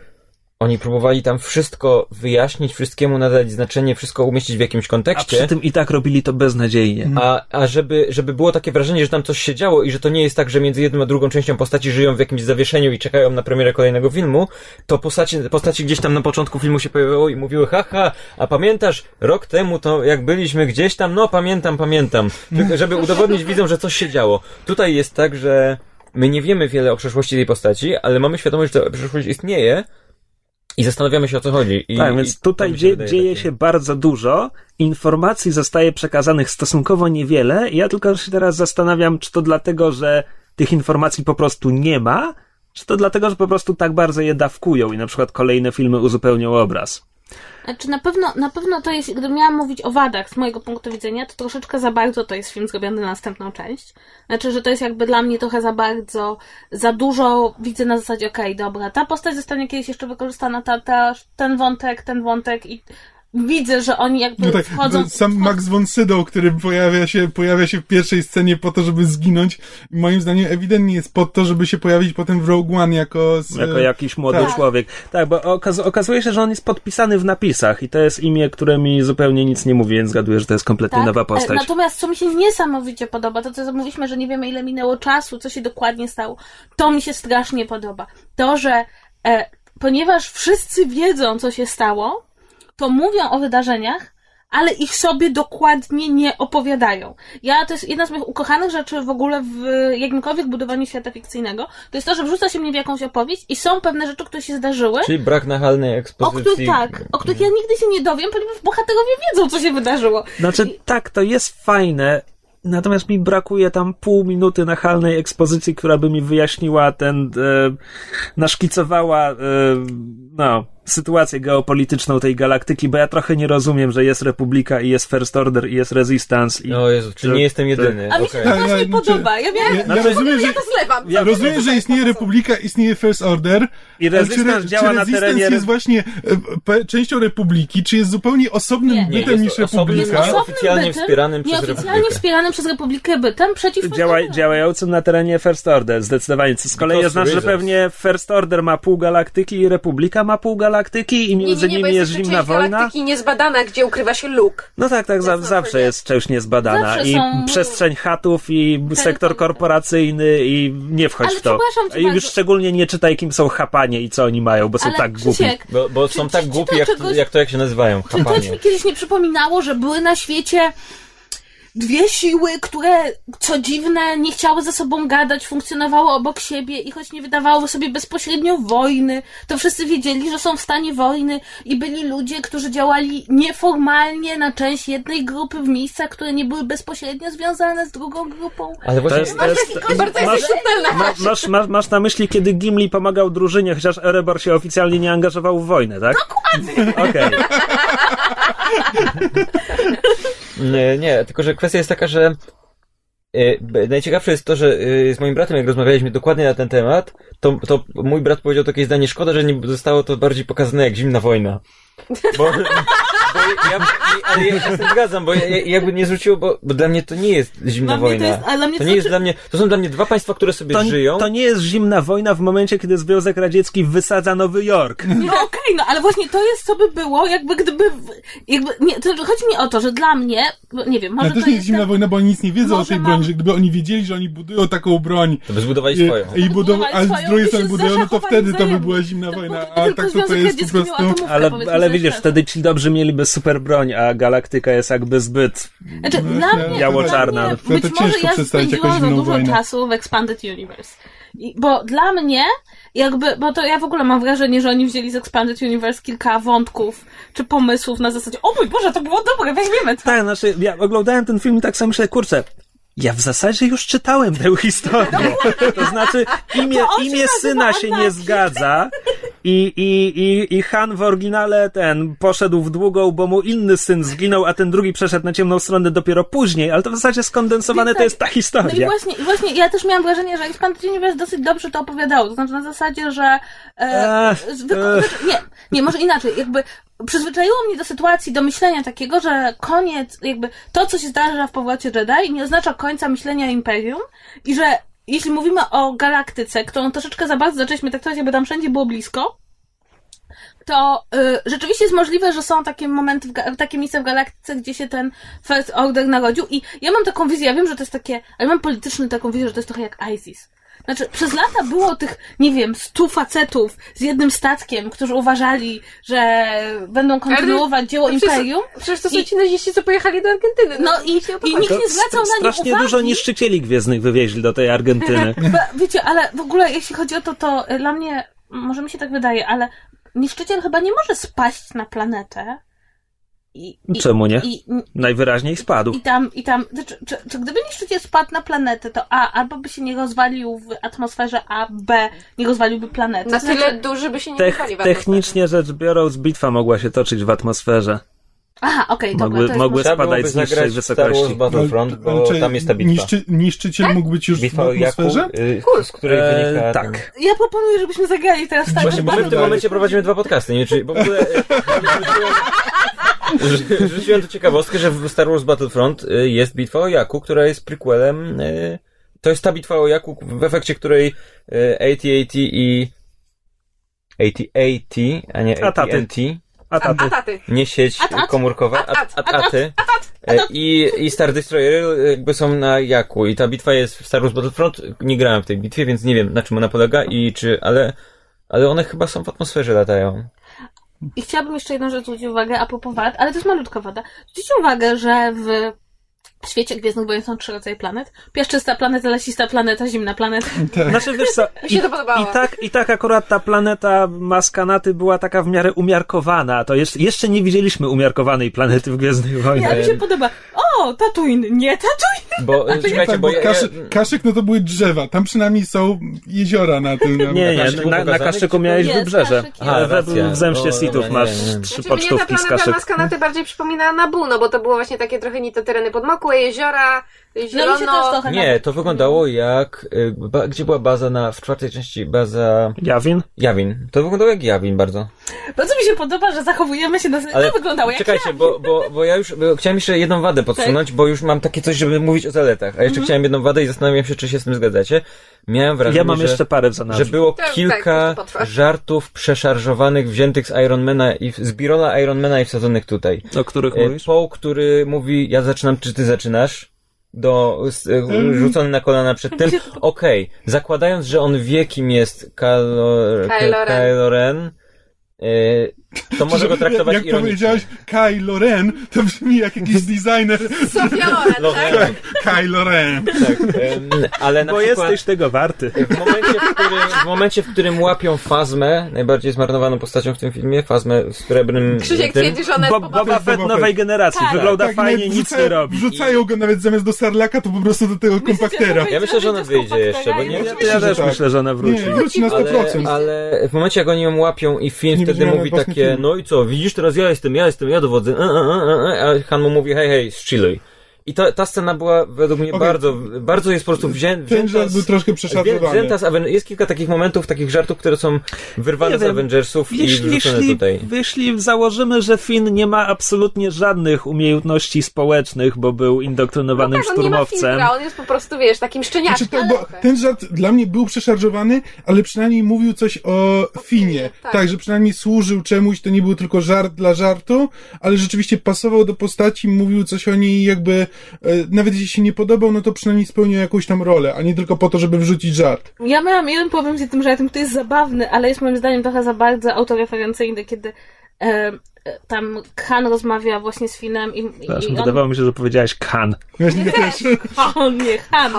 oni próbowali tam wszystko wyjaśnić, wszystkiemu nadać znaczenie, wszystko umieścić w jakimś A kontekście. przy tym i tak robili to beznadziejnie. A, a żeby, żeby było takie wrażenie, że tam coś się działo i że to nie jest tak, że między jedną a drugą częścią postaci żyją w jakimś zawieszeniu i czekają na premierę kolejnego filmu, to postaci, postaci gdzieś tam na początku filmu się pojawiały i mówiły, haha, a pamiętasz, rok temu to jak byliśmy gdzieś tam, no pamiętam, pamiętam. Żeby udowodnić widzom, że coś się działo. Tutaj jest tak, że my nie wiemy wiele o przeszłości tej postaci, ale mamy świadomość, że ta przeszłość istnieje i zastanawiamy się o co chodzi. I, tak, więc tutaj się dzie- dzieje się bardzo dużo, informacji zostaje przekazanych stosunkowo niewiele. Ja tylko się teraz zastanawiam, czy to dlatego, że tych informacji po prostu nie ma, czy to dlatego, że po prostu tak bardzo je dawkują i na przykład kolejne filmy uzupełnią obraz. Znaczy na pewno, na pewno to jest, gdybym miała mówić o wadach z mojego punktu widzenia, to troszeczkę za bardzo to jest film zrobiony na następną część. Znaczy, że to jest jakby dla mnie trochę za bardzo, za dużo widzę na zasadzie, okej, dobra, ta postać zostanie kiedyś jeszcze wykorzystana, ta, ta, ten wątek, ten wątek i widzę, że oni jakby No tak, wchodzą... sam Max von Sydow, który pojawia się, pojawia się w pierwszej scenie po to, żeby zginąć moim zdaniem ewidentnie jest po to, żeby się pojawić potem w Rogue One jako... Z, Jako jakiś młody tak. człowiek. Tak, bo okaz- okazuje się, że on jest podpisany w napisach i to jest imię, które mi zupełnie nic nie mówi, więc zgaduję, że to jest kompletnie Tak, nowa e, postać. Natomiast co mi się niesamowicie podoba, to co mówiliśmy, że nie wiemy ile minęło czasu, co się dokładnie stało, to mi się strasznie podoba. To, że e, ponieważ wszyscy wiedzą, co się stało, to mówią o wydarzeniach, ale ich sobie dokładnie nie opowiadają. Ja, to jest jedna z moich ukochanych rzeczy w ogóle w jakimkolwiek budowaniu świata fikcyjnego, to jest to, że wrzuca się mnie w jakąś opowieść i są pewne rzeczy, które się zdarzyły, Czyli brak nachalnej o ekspozycji. których tak, o których ja nigdy się nie dowiem, ponieważ bohaterowie wiedzą, co się wydarzyło. Znaczy, tak, to jest fajne, natomiast mi brakuje tam pół minuty nachalnej ekspozycji, która by mi wyjaśniła ten, e, naszkicowała, e, no, sytuację geopolityczną tej galaktyki, bo ja trochę nie rozumiem, że jest Republika i jest First Order i jest Resistance i... O Jezu, czy nie jestem jedyny. A mi się to Ja- strasznie ja- podoba. Ja miałam... Ja, ja rozumiem, że... Ja to zlewam. Ja Rozumiem, że istnieje Republika, istnieje First Order. I Resistance czy, działa czy na Resistance terenie... jest właśnie e, częścią Republiki, czy jest zupełnie osobnym Nie. Nie, bytem niż jest osobnym, Republika? osobnym oficjalnie bytem, wspieranym przez Republikę. wspieranym przez Republikę bytem przeciw Działa, działającym na terenie First Order, zdecydowanie. Co z kolei Because oznacza, że pewnie First Order ma pół galaktyki i Republika ma pół galaktyki i Nie, między nie, nie, bo nimi jest jest zimna część wojna. galaktyki niezbadana, gdzie ukrywa się Luke. No tak, tak, za, zawsze jest część niezbadana. Zawsze I są- przestrzeń chatów, i sektor korporacyjny, i nie wchodź Ale w to. I już bardzo. szczególnie nie czytaj, kim są chapanie i co oni mają, bo są Ale tak głupi. Bo, bo są Czy- tak czy- głupi, czy jak, to czegoś- jak to, jak się nazywają. Czy to ci Chapanie. kiedyś nie przypominało, że były na świecie dwie siły, które, co dziwne, nie chciały ze sobą gadać, funkcjonowały obok siebie i choć nie wydawały sobie bezpośrednio wojny, to wszyscy wiedzieli, że są w stanie wojny i byli ludzie, którzy działali nieformalnie na część jednej grupy w miejscach, które nie były bezpośrednio związane z drugą grupą. Ale To właśnie... jest, to jest, Bardzo masz, jesteś subtelna. ma, masz, masz, masz na myśli, kiedy Gimli pomagał drużynie, chociaż Erebor się oficjalnie nie angażował w wojnę, tak? Dokładnie! Okej. Nie, nie, tylko że kwestia jest taka, że e, najciekawsze jest to, że e, z moim bratem, jak rozmawialiśmy dokładnie na ten temat, to, to mój brat powiedział takie zdanie, szkoda, że nie zostało to bardziej pokazane jak zimna wojna. Bo ja, i- ale ja się z tym zgadzam, bo ja, ja, jakby nie zwróciło, bo, bo dla mnie to nie jest zimna to wojna. jest- ale dla mnie to to nie jest znaczy- dla mnie, to są dla mnie dwa państwa, które sobie To, żyją. to nie jest zimna wojna w momencie, kiedy Związek Radziecki wysadza Nowy Jork. No okej, no ale właśnie to jest, co by było, jakby gdyby, jakby, nie, to chodzi mi o to, że dla mnie, bo nie wiem, może Ale też to nie jest zimna tak- wojna, bo oni nic nie wiedzą o tej mam- broni, że gdyby oni wiedzieli, że oni budują taką broń To by zbudowali i, swoją. i budują, Budowali ale z swoją drugiej i strony budują, no to wtedy to by była zimna To wojna, a tak to to jest po prostu... Ale, ale widzisz, wtedy ci dobrzy mieliby super broń, a galaktyka jest jakby zbyt... Znaczy, dla mnie, biało-czarna. dla mnie To- to być może ciężko ja spędziłam za dużo wojnę. czasu w Expanded Universe. I, bo dla mnie, jakby, bo to ja w ogóle mam wrażenie, że oni wzięli z Expanded Universe kilka wątków, czy pomysłów na zasadzie, o mój Boże, to było dobre, weźmiemy to. Tak, znaczy, ja oglądałem ten film i tak sobie myślę, kurczę, ja w zasadzie już czytałem tę historię. To znaczy, imię, imię syna się nie zgadza i, i, i, i Han w oryginale ten poszedł w długą, bo mu inny syn zginął, a ten drugi przeszedł na ciemną stronę dopiero później, ale to w zasadzie skondensowane Więc to jest ta No i historia. właśnie, i właśnie ja też miałam wrażenie, że Expanded Universe dosyć dobrze to opowiadało. To znaczy na zasadzie, że e, wyko- ech. znaczy, nie, nie, może inaczej, jakby przyzwyczaiło mnie do sytuacji, do myślenia takiego, że koniec, jakby to, co się zdarza w powrocie Jedi nie oznacza końca myślenia Imperium i że jeśli mówimy o galaktyce, którą troszeczkę za bardzo zaczęliśmy traktować, jakby tam wszędzie było blisko, to y, rzeczywiście jest możliwe, że są takie momenty, w takie miejsca w galaktyce, gdzie się ten First Order narodził i ja mam taką wizję, ja wiem, że to jest takie, ale mam polityczną taką wizję, że to jest trochę jak ISIS. Znaczy, przez lata było tych, nie wiem, stu facetów z jednym statkiem, którzy uważali, że będą kontynuować dzieło No przecież- Imperium. Przecież to są I- ci naziści, co pojechali do Argentyny. No i, się o to i chodzi. nikt nie zwracał na nich strasznie uwagi. dużo niszczycieli gwiezdnych wywieźli do tej Argentyny. Wiecie, ale w ogóle jeśli chodzi o to, to y, dla mnie, może mi się tak wydaje, ale niszczyciel chyba nie może spaść na planetę. I, Czemu nie? I, Najwyraźniej spadł. i tam, i tam, czy, czy, czy gdyby niszczyciel spadł na planetę, to A, albo by się nie rozwalił w atmosferze, a B, nie rozwaliłby planety. Na To znaczy- tyle duży by się nie Tech, atmosferze. technicznie rzecz biorąc, bitwa mogła się toczyć w atmosferze. Aha, okej, dobra, Mogły- mogły spadać z niższej Star wysokości. Battlefront, bo czy tam jest ta bitwa. Niszczy, niszczyciel mógł być już Bitwa w o Jaku, atmosferze? y, z której E, wynika... tak. ten- Ja proponuję, żebyśmy zagrali teraz tak. Właśnie, bo my w tym momencie prowadzimy dwa podcasty, nie? Czyli, bo w ogóle rzuciłem, tu ciekawostkę, że w Star Wars Battlefront y, jest bitwa o Jaku, która jest prequelem. y, To jest ta bitwa o Jaku, w efekcie której y, AT-AT i AT-AT, a nie Ataty. AT&T, A A, tam, a taty. nie sieć At, komórkowa, At, at, at, aty, e, i, i Star Destroyer jakby są na Jaku i ta bitwa jest w Star Wars Battlefront, nie grałem w tej bitwie, więc nie wiem na czym ona polega i czy, ale, ale one chyba są w atmosferze latają. I chciałabym jeszcze jedną rzecz zwrócić uwagę, a propos wad, ale to jest malutka wada. Zwróćcie uwagę, że w świecie Gwiezdnych Wojen są trzy rodzaje planet. Piaszczysta planeta, lasista planeta, zimna planeta. Znaczy, wiesz co, Mi się to podobało. I tak, I tak akurat ta planeta Maskanaty była taka w miarę umiarkowana. To jeszcze, jeszcze nie widzieliśmy umiarkowanej planety w Gwiezdnych Ja Wojnach. mi się podoba. O, Tatooine, nie Tatooine! Bo, e, czekajcie, Tak, bo kaszy, kaszyk no to były drzewa. Tam przynajmniej są jeziora na tym. Na, Nie, nie, na, na? Kaszyku miałeś Jest, wybrzeże. Kaszyk Ale jest. we, Racja. w Zemście O, Sithów nie, masz nie, nie. trzy Znaczy, pocztówki z planeta Kaszyk. Maskanaty bardziej przypomina Nabu, no bo to było właśnie takie trochę nitotereny podmokłe, jeziora, No zielono... też trochę nie, to wyglądało jak, y, ba, gdzie była baza na, w czwartej części, baza Jawin? Jawin. To wyglądało jak Jawin bardzo. Bardzo mi się podoba, że zachowujemy się na... Ale to wyglądało jak czekajcie, ja. bo, bo, bo ja już bo chciałem jeszcze jedną wadę podsunąć, bo już mam takie coś, żeby mówić o zaletach. A jeszcze chciałem jedną wadę i zastanawiam się, czy się z tym zgadzacie. Miałem wrażenie, Ja mam że, jeszcze parę w zanadrzu. że było Tak, tak, kilka potrwa. żartów przeszarżowanych, wziętych z Ironmana i z Birola Ironmana i wsadzonych tutaj. O których E, mówisz? Paul, który mówi, ja zaczynam, czy ty zaczynasz? Do, e, rzucony na kolana przed tym. Okej, zakładając, że on wie, kim jest Kylo, Kylo Ren. Kylo Ren e, to może go traktować Jak ironicznie. powiedziałeś Kylo Ren, to brzmi jak jakiś designer. Sofia Loren, tak? Loren, Kylo Ren. tak, em, ale na Bo przykład jesteś tego warty. w momencie, w którym, w momencie, w którym łapią Fazmę, najbardziej zmarnowaną postacią w tym filmie, Fazmę w srebrnym Krzysiek tym, twierdzi, że ona jest Boba Fett nowej generacji. Tak. Wygląda Tak, fajnie, nawet nic nie robi. Wrzucają go nawet zamiast do sarlaka, to po prostu do tego kompaktera. Ja myślę, że ona wyjdzie jeszcze, bo nie Ja, ja też tak. myślę, że ona wróci. Nie, wróci na 100%. Ale, ale w momencie, jak oni ją łapią i Nie wtedy mówi własny takie, no i co, widzisz, teraz ja jestem, ja jestem, ja dowodzę, e, e, e, a Han mu mówi, hej, hej, strzeluj. I to, ta scena była według mnie Okej. bardzo, bardzo jest po prostu wzię, Ten wzięta żart był troszkę wzięta z Aven- Jest kilka takich momentów, takich żartów, które są wyrwane Nie z wiem, Avengersów i Jeśli, wrzucone jeśli, tutaj. jeśli założymy, że Finn nie ma absolutnie żadnych umiejętności społecznych, bo był indoktrynowany Tak, on nie ma szturmowcem, filtra, on jest po prostu, wiesz, takim szczeniakiem. Znaczy, to, bo ten żart dla mnie był przeszarżowany, ale przynajmniej mówił coś o Finie. tak. Tak. że przynajmniej służył czemuś, to nie był tylko żart dla żartu, ale rzeczywiście pasował do postaci, mówił coś o niej jakby, nawet jeśli się nie podobał, no to przynajmniej spełniał jakąś tam rolę, a nie tylko po to, żeby wrzucić żart. Ja miałam jeden problem z tym żartem, który jest zabawny, ale jest moim zdaniem trochę za bardzo autoreferencyjny, kiedy e, e, tam Khan rozmawia właśnie z Finem i, i, Przepraszam, i on... wydawało mi się, że powiedziałeś kan. Właśnie też. Han, nie, Han.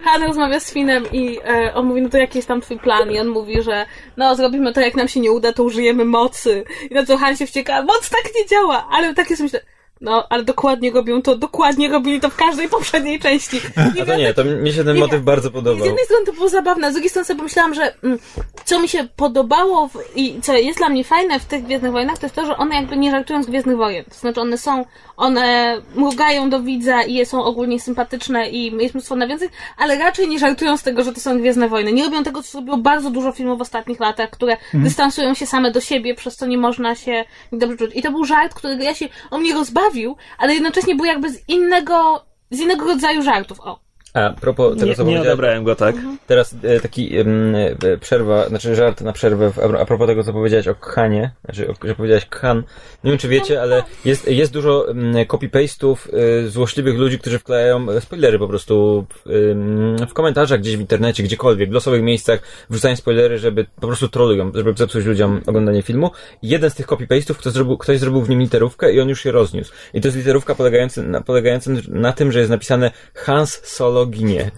Han rozmawia z Finem i e, on mówi, no to jaki jest tam twój plan? I on mówi, że no zrobimy to, jak nam się nie uda, to użyjemy mocy. I na co Han się wścieka, moc tak nie działa, ale tak jest myślę, no, ale dokładnie robią to, dokładnie robili to w każdej poprzedniej części. A to nie, to mnie się ten Nie, motyw bardzo z podobał. jednej strony to było zabawne, z drugiej strony sobie pomyślałam, że mm, co mi się podobało w, i co jest dla mnie fajne w tych Gwiezdnych Wojnach, to jest to, że one jakby nie żartują z Gwiezdnych Wojen. To znaczy one są, one mrugają do widza i są ogólnie sympatyczne i jest mnóstwo nawiązań, ale raczej nie żartują z tego, że to są Gwiezdne Wojny. Nie robią tego, co zrobiło bardzo dużo filmów w ostatnich latach, które dystansują się same do siebie, przez co nie można się dobrze czuć. I to był żart, którego ja się, on mnie rozbawił, ale jednocześnie był jakby z innego, z innego rodzaju żartów. O. A propos tego, Nie, co nie odebrałem go tak. teraz e, taki em, e, przerwa, znaczy żart na przerwę w, a propos tego, co powiedziałeś o Khanie, znaczy, o, że powiedziałeś Khan. Nie wiem, czy wiecie, ale jest, jest dużo em, copy-pastów e, złośliwych ludzi, którzy wklejają spoilery po prostu w, w komentarzach, gdzieś w internecie, gdziekolwiek, w losowych miejscach, wrzucają spoilery, żeby po prostu trolują, żeby zepsuć ludziom oglądanie filmu. Jeden z tych copy-pastów, kto zrobił, ktoś zrobił w nim literówkę i on już się rozniósł. I to jest literówka polegająca na, polegająca na tym, że jest napisane Hans Solo ginie.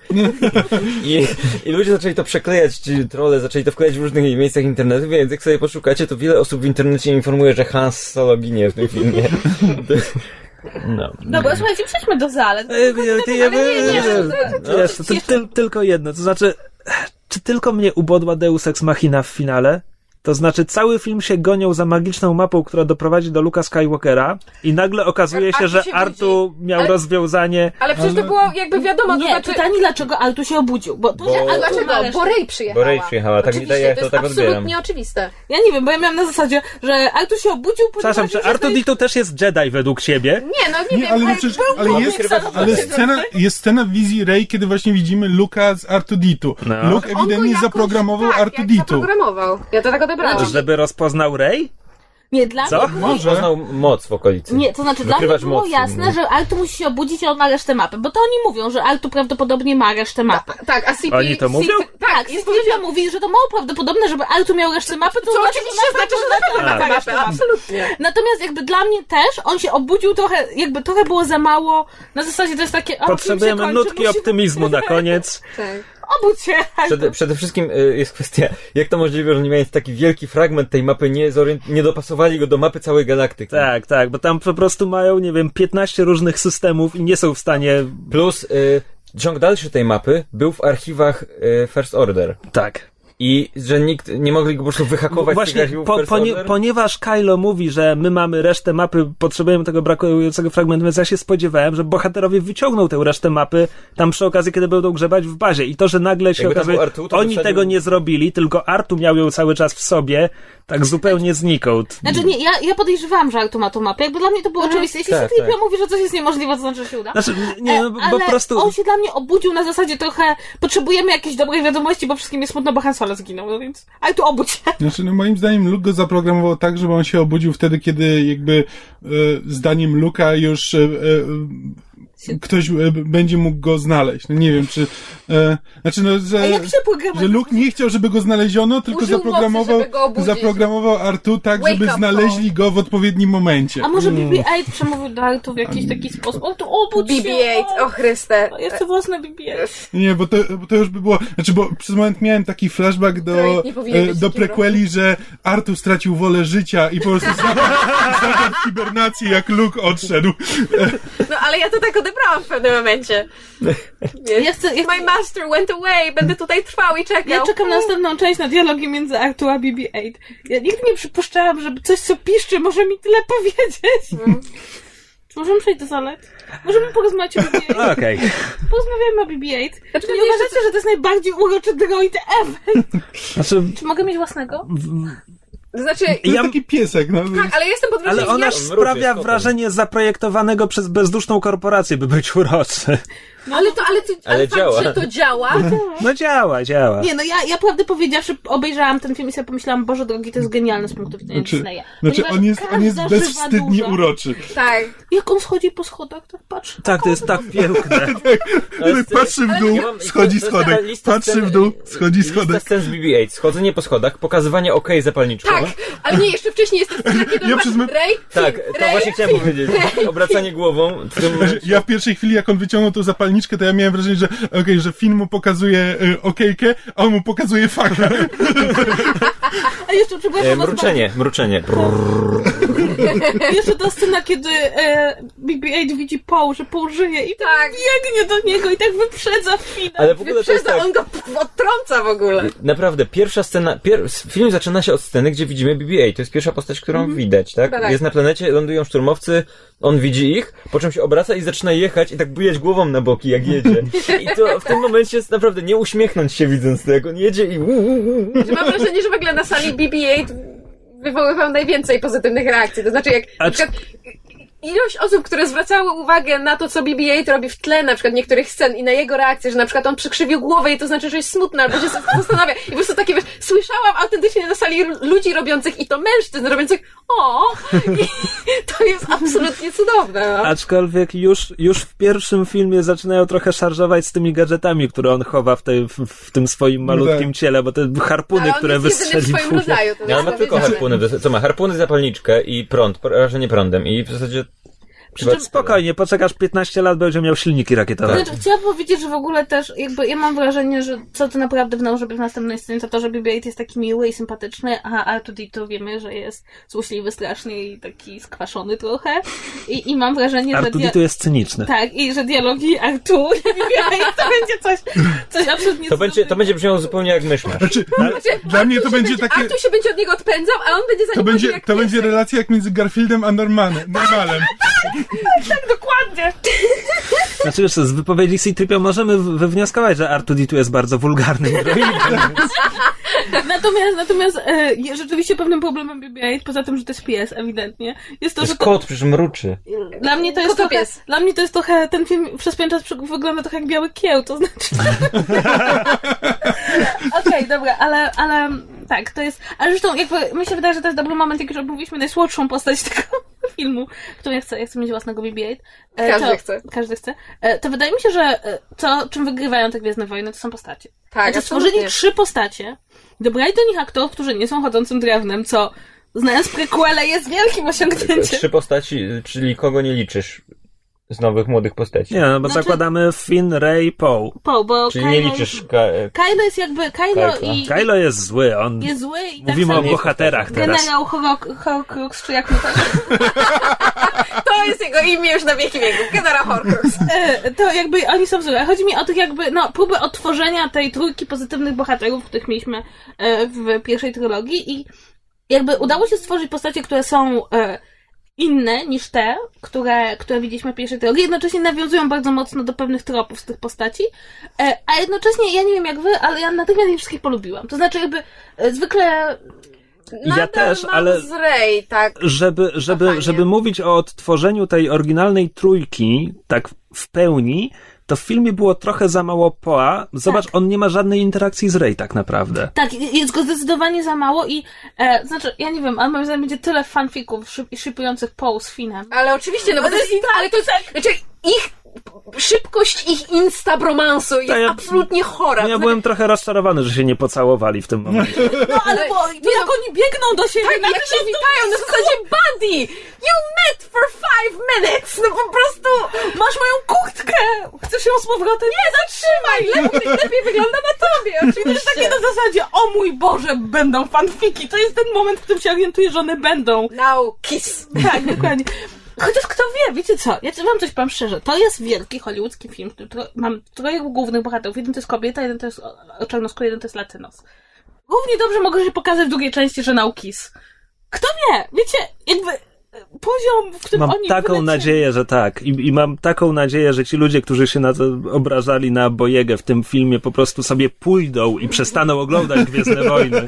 I, I ludzie zaczęli to przeklejać, ci trolle zaczęli to wklejać w różnych miejscach internetu, więc jak sobie poszukacie, to wiele osób w internecie informuje, że Hans Solo ginie w tym filmie. No. Dobra, słuchajcie, przejdźmy do zalet. E, to, to tylko jedno, to znaczy, czy tylko mnie ubodła Deus Ex Machina w finale? To znaczy, cały film się gonią za magiczną mapą, która doprowadzi do Luka Skywalkera i nagle okazuje się, Artu że się Artu budzi. miał Ale- rozwiązanie. Ale przecież to było jakby wiadomo, to Nie, znaczy... pytanie dlaczego Altu się obudził, bo to, Bo- że dlaczego? Bo Rey przyjechała. Bo Rey przyjechała, tak mi daje, to to jest tak odbieram. absolutnie oczywiste. Ja nie wiem, bo ja miałam na zasadzie, że Altu się obudził, Przepraszam, czy Artu jest- Ditu też jest Jedi według siebie? Nie, no nie, Nie, wiem, ale, no ale przecież, był ale jest, ale scena, jest scena w wizji Rey, kiedy właśnie widzimy Luka z Artuditu. No. Luke ewidentnie zaprogramował tak, jak Artuditu. zaprogramował. Ja to tak odebrałam. Żeby rozpoznał Rey? Nie, dla Co? mnie... Może. Poznał moc w okolicy. Nie, to znaczy dla mnie było mocy, jasne, że Altu musi się obudzić i on ma resztę mapy, bo to oni mówią, że Altu prawdopodobnie ma resztę mapy. Tak, a CP... Oni to mówią? CP tak, Tak, jest Livia mówi, że to mało prawdopodobne, żeby Altu miał resztę mapy, to, To znaczy, oczywiście że znaczy, że na pewno ma tę mapę, absolutnie. Natomiast jakby dla mnie też, on się obudził trochę, jakby trochę było za mało, na zasadzie to jest takie... o, Potrzebujemy kończy, nutki musi- optymizmu na koniec. Tak. Obudź się. Przede, przede wszystkim y, jest kwestia, jak to możliwe, że oni mając taki wielki fragment tej mapy, nie, zorient- nie dopasowali go do mapy całej galaktyki. Tak, tak, bo tam po prostu mają, nie wiem, 15 różnych systemów i nie są w stanie. Plus y, ciąg dalszy tej mapy był w archiwach y, First Order. Tak. I że nikt nie mogli go po prostu wyhakować Właśnie, archiwów po, Order. ponieważ Kylo mówi, że my mamy resztę mapy, potrzebujemy tego brakującego fragmentu, więc ja się spodziewałem, że bohaterowie wyciągną tę resztę mapy tam przy okazji, kiedy będą grzebać w bazie. I to, że nagle się okazuje, Artu, oni wysadził- tego nie zrobili, tylko Artu miał ją cały czas w sobie, tak zupełnie znikąd. Znaczy nie, ja, ja podejrzewałam, że Altu ma tą mapę, jakby dla mnie to było oczywiste. Jeśli Tak, tak, tak. mówi, że coś jest niemożliwe, to znaczy, że się uda. Znaczy, nie, no, E, bo ale po prostu... on się dla mnie obudził na zasadzie trochę potrzebujemy jakiejś dobrej wiadomości, bo wszystkim jest smutno, bo Han Solo zginął, no więc ale tu obudź się. Znaczy, no moim zdaniem Luke go zaprogramował tak, żeby on się obudził wtedy, kiedy jakby e, zdaniem Luka już e, e, ktoś e, będzie mógł go znaleźć. No nie wiem, czy... E, znaczy, no, że, że Luke nie chciał, żeby go znaleziono, tylko Użył zaprogramował, mocy, go zaprogramował Artu tak, Wake żeby znaleźli go w odpowiednim momencie. A może BB-8 przemówił do Altu w jakiś taki sposób? O, tu obudź się! BB-8, o Chryste. o, Jeszcze własne BB-8. Nie, bo to, bo to już by było. Znaczy, bo przez moment miałem taki flashback do, e, do prequeli, że Artu stracił wolę życia i po prostu zagadł w hibernacji, jak Luke odszedł. No ale ja to tak odebrałam w pewnym momencie. Ja chcę, ja, My master went away, będę tutaj trwał i czekał. ja czekam na następną część, na dialogi między Artu a BB-8. Ja nigdy nie przypuszczałam, żeby coś, co piszczy, może mi tyle powiedzieć. Możemy przejść do zalet? Możemy porozmawiać o BB-8? Okej. Porozmawiamy o BB-8. Znaczy, Czy nie uważacie, że to jest najbardziej uroczy droid ever? Znaczy, Czy mogę mieć własnego? To znaczy, To jest Ja- taki piesek, no. tak, ale jestem pod ale wrażeniem, ona jak... mruczy sprawia wrażenie zaprojektowanego przez bezduszną korporację, by być uroczy. Ale to, ale, to, ale, Ale fakt, działa. że to działa, No działa, działa. Nie, no ja, ja prawdę powiedziawszy obejrzałam ten film i sobie pomyślałam, Boże drogi, to jest genialne z punktu widzenia Znaczy, Disneya. znaczy on jest, on jest bezwstydnie dusza- uroczy. tak. Jak on schodzi po schodach, tak patrz. Tak, to jest tak piękne. Ale Patrzy w dół, schodzi to schodek. lista Patrzy w dół, schodzi Lista schodek. scen z BB-8. Schodzenie po schodach, pokazywanie OK zapalniczką. Tak, ale nie, jeszcze wcześniej jest to scena, kiedy Ja Ray, Tak, to Ray, właśnie chciałem powiedzieć. Obracanie głową. Momencie. Ja w pierwszej chwili, jak on wyciągnął tą zapalniczkę, to ja miałem wrażenie, że okej, że film mu pokazuje y, okejkę, a on mu pokazuje fakę. A jeszcze przepraszam E, was mruczenie, mruczenie. bardzo. Jeszcze ta scena, kiedy e, BB-8 widzi Paul, że Paul żyje i tak Tak. biegnie do niego i tak wyprzedza finał. Ale w ogóle Wyprzedza, tak. on go odtrąca w ogóle. Naprawdę, pierwsza scena, pier... film zaczyna się od sceny, gdzie widzimy BB-8. To jest pierwsza postać, którą widać, tak? Tak. Jest na planecie, lądują szturmowcy, on widzi ich, po czym się obraca i zaczyna jechać i tak bujać głową na boki, jak jedzie. I to w tym momencie jest naprawdę nie uśmiechnąć się widząc to, jak on jedzie i Że mam wrażenie, że w ogóle na sali BB-8 wywoływał najwięcej pozytywnych reakcji. To znaczy, jak na przykład ilość osób, które zwracały uwagę na to, co BB-8 robi w tle na przykład niektórych scen i na jego reakcję, że na przykład on przykrzywił głowę i to znaczy, że jest smutny albo się zastanawia. I po prostu takie, wiesz, słyszałam autentycznie na sali ludzi robiących i to mężczyzn robiących o i to jest absolutnie cudowne. No. Aczkolwiek już, już w pierwszym filmie zaczynają trochę szarżować z tymi gadżetami, które on chowa w, tej, w, w tym swoim malutkim tak. ciele, bo te harpuny, które jest jedyny w swoim wystrzeliwuje. rodzaju. To Ja jest ma tylko harpuny. do- Co ma? Harpuny, zapalniczkę i prąd, porażenie prądem. I w zasadzie... Przy czym- Spokojnie, poczekasz 15 lat, będzie miał silniki rakietowe. Znaczy, chciałam powiedzieć, że w ogóle też, jakby ja mam wrażenie, że co to naprawdę wnał, żeby w następnej scenie, to to, że BB-8 jest taki miły i sympatyczny, a R2D2 wiemy, że jest złośliwy strasznie i taki skwaszony trochę. I, i mam wrażenie, że... Artuditu dia- jest cyniczny. Tak, i że dialogi Artur i BB-8 to będzie coś, coś absolutnie To będzie, to będzie brzmiało zupełnie jak myszmasz. Znaczy, Znaczy, Dla mnie to się będzie takie- Artur się będzie od niego odpędzał, a on będzie za to będzie, to będzie relacja jak między Garfieldem a Normanem. Normalem. Dokładnie! Znaczy co, z wypowiedzi C-Tripio możemy wywnioskować, że Artuditu jest bardzo wulgarnym droidem. Natomiast, natomiast e, rzeczywiście pewnym problemem BB-8, poza tym, że to jest pies, ewidentnie, jest to, To że jest to, kot, przecież mruczy. Dla mnie to jest to trochę, pies. dla mnie to jest trochę, ten film przez pewien czas wygląda trochę jak biały kieł, to znaczy... Okej, dobra, ale, ale tak, to jest, ale zresztą jakby, mi się wydaje, że to jest dobry moment, jak już omówiliśmy najsłodszą postać tego filmu, którą ja chcę, ja chcę mieć własnego BB-8. E, Każdy to, chce. Każdy chce. E, to wydaje mi się, że e, to, czym wygrywają te Gwiezdne Wojny, to są postacie. Tak, Znaczy, stworzyli trzy postacie, dobrali do nich aktorów, którzy nie są chodzącym drewnem, co znając prequele jest wielkim osiągnięciem. Trzy postaci, czyli kogo nie liczysz z nowych, młodych postaci? Nie, no bo Znaczy- zakładamy Finn, Ray, Poe. Po, bo Czyli Kylo, nie liczysz... Ka- e, Kylo jest jakby, Kylo Kylo. i Kylo jest zły, on... jest zły i Mówimy tak o samo bohaterach teraz. generał Horcrux, czy jak mu to To jest jego imię już na wieki wieków. Generał Horcrux. E, to jakby oni są złe. Chodzi mi o tych jakby, no, próby odtworzenia tej trójki pozytywnych bohaterów, których mieliśmy e, w pierwszej trylogii i jakby udało się stworzyć postacie, które są inne niż te, które, które widzieliśmy w pierwszej trylogii, jednocześnie nawiązują bardzo mocno do pewnych tropów z tych postaci, e, a jednocześnie, ja nie wiem jak wy, ale ja natychmiast ich wszystkich polubiłam. To znaczy jakby e, zwykle Nadal też, mam ale- z Rey, tak. żeby, żeby, Kochanie. żeby mówić o odtworzeniu tej oryginalnej trójki tak w pełni, to w filmie było trochę za mało Poa. Zobacz, on nie ma żadnej interakcji z Rey tak naprawdę. Tak, jest go zdecydowanie za mało i e, znaczy, ja nie wiem, ale moim zdaniem będzie tyle fanfików szyb, szypujących Paul z Finem. Ale oczywiście, no bo to jest, ale to jest, znaczy ich szybkość ich instabromansu jest To ja- absolutnie chora. Ja To byłem trochę rozczarowany, że się nie pocałowali w tym momencie. No ale bo nie jak oni biegną do siebie, Tak, na jak się witają na zasadzie buddy! You met for five minutes! No po prostu... masz moją kurtkę! Chcesz ją z powrotem? Nie, zatrzymaj! Lepiej, lepiej wygląda na tobie, To jest oczywiście. takie na zasadzie, o mój Boże, będą fanfiki. To jest ten moment, w którym się orientuję, że one będą. Now kiss. Tak, dokładnie. Chociaż kto wie, wiecie co, ja wam coś powiem szczerze, to jest wielki hollywoodzki film, tro- mam troje głównych bohaterów, jeden to jest kobieta, jeden to jest czarnoskóry, jeden to jest latynos. Równie dobrze mogę się pokazać w drugiej części, że Naukis. Kto wie, wiecie, jakby poziom, w którym Mam oni taką wylecieli. nadzieję, że tak. I, I mam taką nadzieję, że ci ludzie, którzy się na to obrażali na Bojegę w tym filmie, po prostu sobie pójdą i przestaną oglądać Gwiezdne Wojny.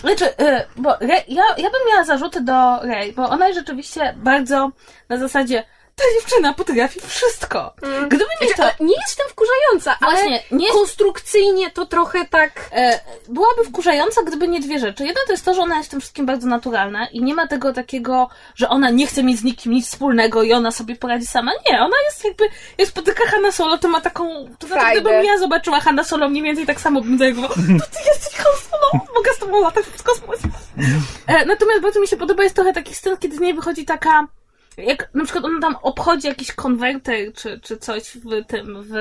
Znaczy, y, bo Rey, ja, ja bym miała zarzuty do Rey, bo ona jest rzeczywiście bardzo na zasadzie ta dziewczyna potrafi wszystko. Gdyby nie to, Ale nie jestem wkurzająca, ale Właśnie, nie jest- konstrukcyjnie to trochę tak... e, byłaby wkurzająca, gdyby nie dwie rzeczy. Jedna to jest to, że ona jest w tym wszystkim bardzo naturalna i nie ma tego takiego, że ona nie chce mieć z nikim nic wspólnego i ona sobie poradzi sama. Nie, ona jest jakby, jak spotyka Hanna Solo, to ma taką, to znaczy, gdybym ja zobaczyła Hanna Solo mniej więcej tak samo bym zareagowała, to ty jesteś Han Solo, mogę z tobą latać w kosmosie. E, natomiast bardzo mi się podoba, jest trochę takich scen, kiedy z niej wychodzi taka, jak na przykład ona tam obchodzi jakiś konwerter czy, czy coś w tym, w,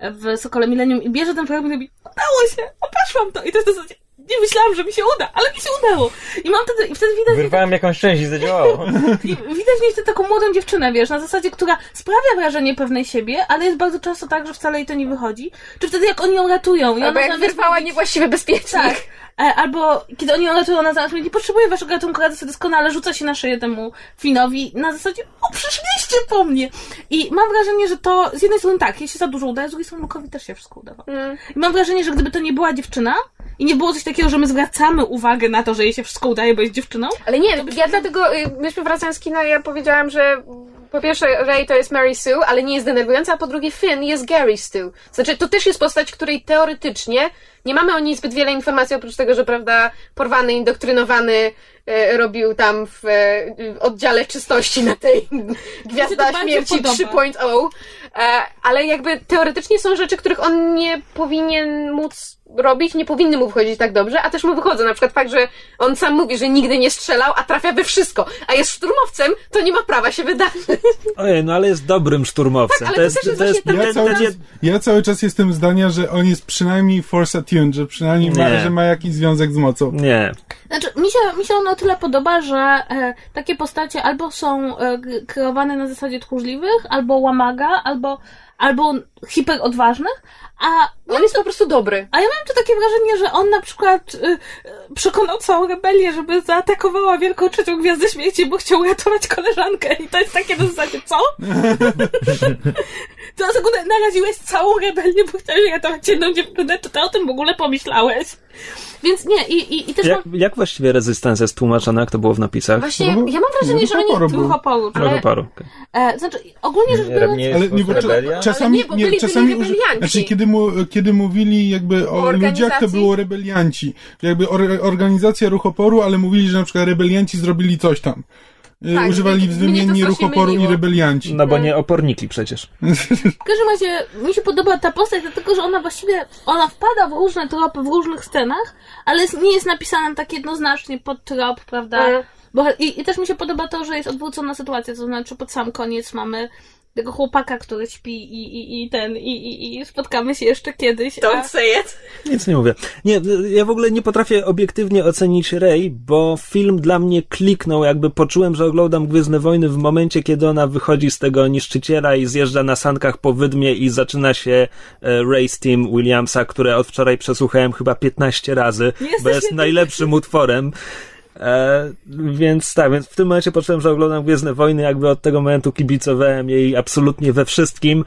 w Sokole Millennium i bierze ten program i mówi, udało się, obeszłam to. I to jest w zasadzie, nie myślałam, że mi się uda, ale mi się udało. I mam wtedy, i wtedy widać, Wyrwałem jakąś część i zadziałało. i widać w niej wtedy taką młodą dziewczynę, wiesz, na zasadzie, która sprawia wrażenie pewnej siebie, ale jest bardzo często tak, że wcale jej to nie wychodzi. Czy wtedy jak oni ją ratują. i Albo ona jak wyrwała mówić- niewłaściwy bezpiecznik. tak. E, Albo kiedy oni ją ratują, ona zamiast mówi, nie potrzebuję waszego ratunku, radzę sobie doskonale, rzuca się na szyję temu Finowi na zasadzie, o, przyszliście po mnie. I mam wrażenie, że to z jednej strony tak, jej się za dużo udaje, z drugiej strony Luke'owi też się wszystko udawało. Mm. I mam wrażenie, że gdyby to nie była dziewczyna i nie było coś takiego, że my zwracamy uwagę na to, że jej się wszystko udaje, bo jest dziewczyną, Ale nie, ja dlatego, y, myśmy wracając z kina, ja powiedziałam, że po pierwsze Ray to jest Mary Sue, ale nie jest denerwująca, a po drugie Finn jest Gary Stu. Znaczy, to też jest postać, której teoretycznie nie mamy o niej zbyt wiele informacji, oprócz tego, że, prawda, porwany, indoktrynowany e, robił tam w e, oddziale czystości na tej Gwiazda Śmierci bardzo podoba. 3.0, e, ale jakby teoretycznie są rzeczy, których on nie powinien móc robić, nie powinny mu wychodzić tak dobrze, a też mu wychodzą. Na przykład fakt, że on sam mówi, że nigdy nie strzelał, a trafia we wszystko, a jest szturmowcem, to nie ma prawa się wydarzyć. Ojej, no ale jest dobrym szturmowcem. Tak, ale to jest ten- Ja cały, czas, ja cały czas jestem zdania, że on jest przynajmniej force attuned, że przynajmniej ma, że ma jakiś związek z mocą. Nie. Znaczy, mi się, mi się ono o tyle podoba, że e, takie postacie albo są e, kreowane na zasadzie tchórzliwych, albo łamaga, albo, albo hiperodważnych, a On jest po prostu dobry. A ja mam tu takie wrażenie, że on na przykład y, y, przekonał całą rebelię, żeby zaatakowała wielką trzecią gwiazdę śmierci, bo chciał uratować koleżankę. I to jest takie na zasadzie, co? to na sekundę naraziłeś całą rebelię, bo chciałeś ratować jedną dziewczynę, czy ty o tym w ogóle pomyślałeś? Więc nie, i, i, i też Jak, mam jak właściwie rezystencja jest tłumaczona? Jak to było w napisach? Właśnie, No, ja mam wrażenie, że oni... Duch oporu. Trochę paru. okej. e, znaczy, ogólnie rzecz biorąc, Nie Ale nie, bo rebelia? czasami, Ale nie, bo byli- czasami byli rebelianci. znaczy, kiedy, mu, kiedy mówili jakby o, O ludziach, to było rebelianci. Jakby or, organizacja ruch oporu, ale mówili, że na przykład rebelianci zrobili coś tam. Y, Tak, Używali wymiennie ruch oporu i rebelianci. No bo nie oporniki przecież. W każdym razie mi się podoba ta postać, dlatego że ona właściwie ona wpada w różne tropy w różnych scenach, ale nie jest napisana tak jednoznacznie pod trop, prawda? Mm. Bo, i, I też mi się podoba to, że jest odwrócona sytuacja, to znaczy pod sam koniec mamy tego chłopaka, który śpi i, i, i ten, i, i, i spotkamy się jeszcze kiedyś. A, Don't say it. Nic nie mówię. Nie, ja w ogóle nie potrafię obiektywnie ocenić Rey, bo film dla mnie kliknął, jakby poczułem, że oglądam Gwiezdne Wojny w momencie, kiedy ona wychodzi z tego niszczyciela i zjeżdża na sankach po wydmie i zaczyna się e, Race Team Williamsa, które od wczoraj przesłuchałem chyba 15 razy, Jesteś bo jest najlepszym utworem. E, więc tak, więc w tym momencie poczułem, że oglądam Gwiezdne Wojny, jakby od tego momentu kibicowałem jej absolutnie we wszystkim.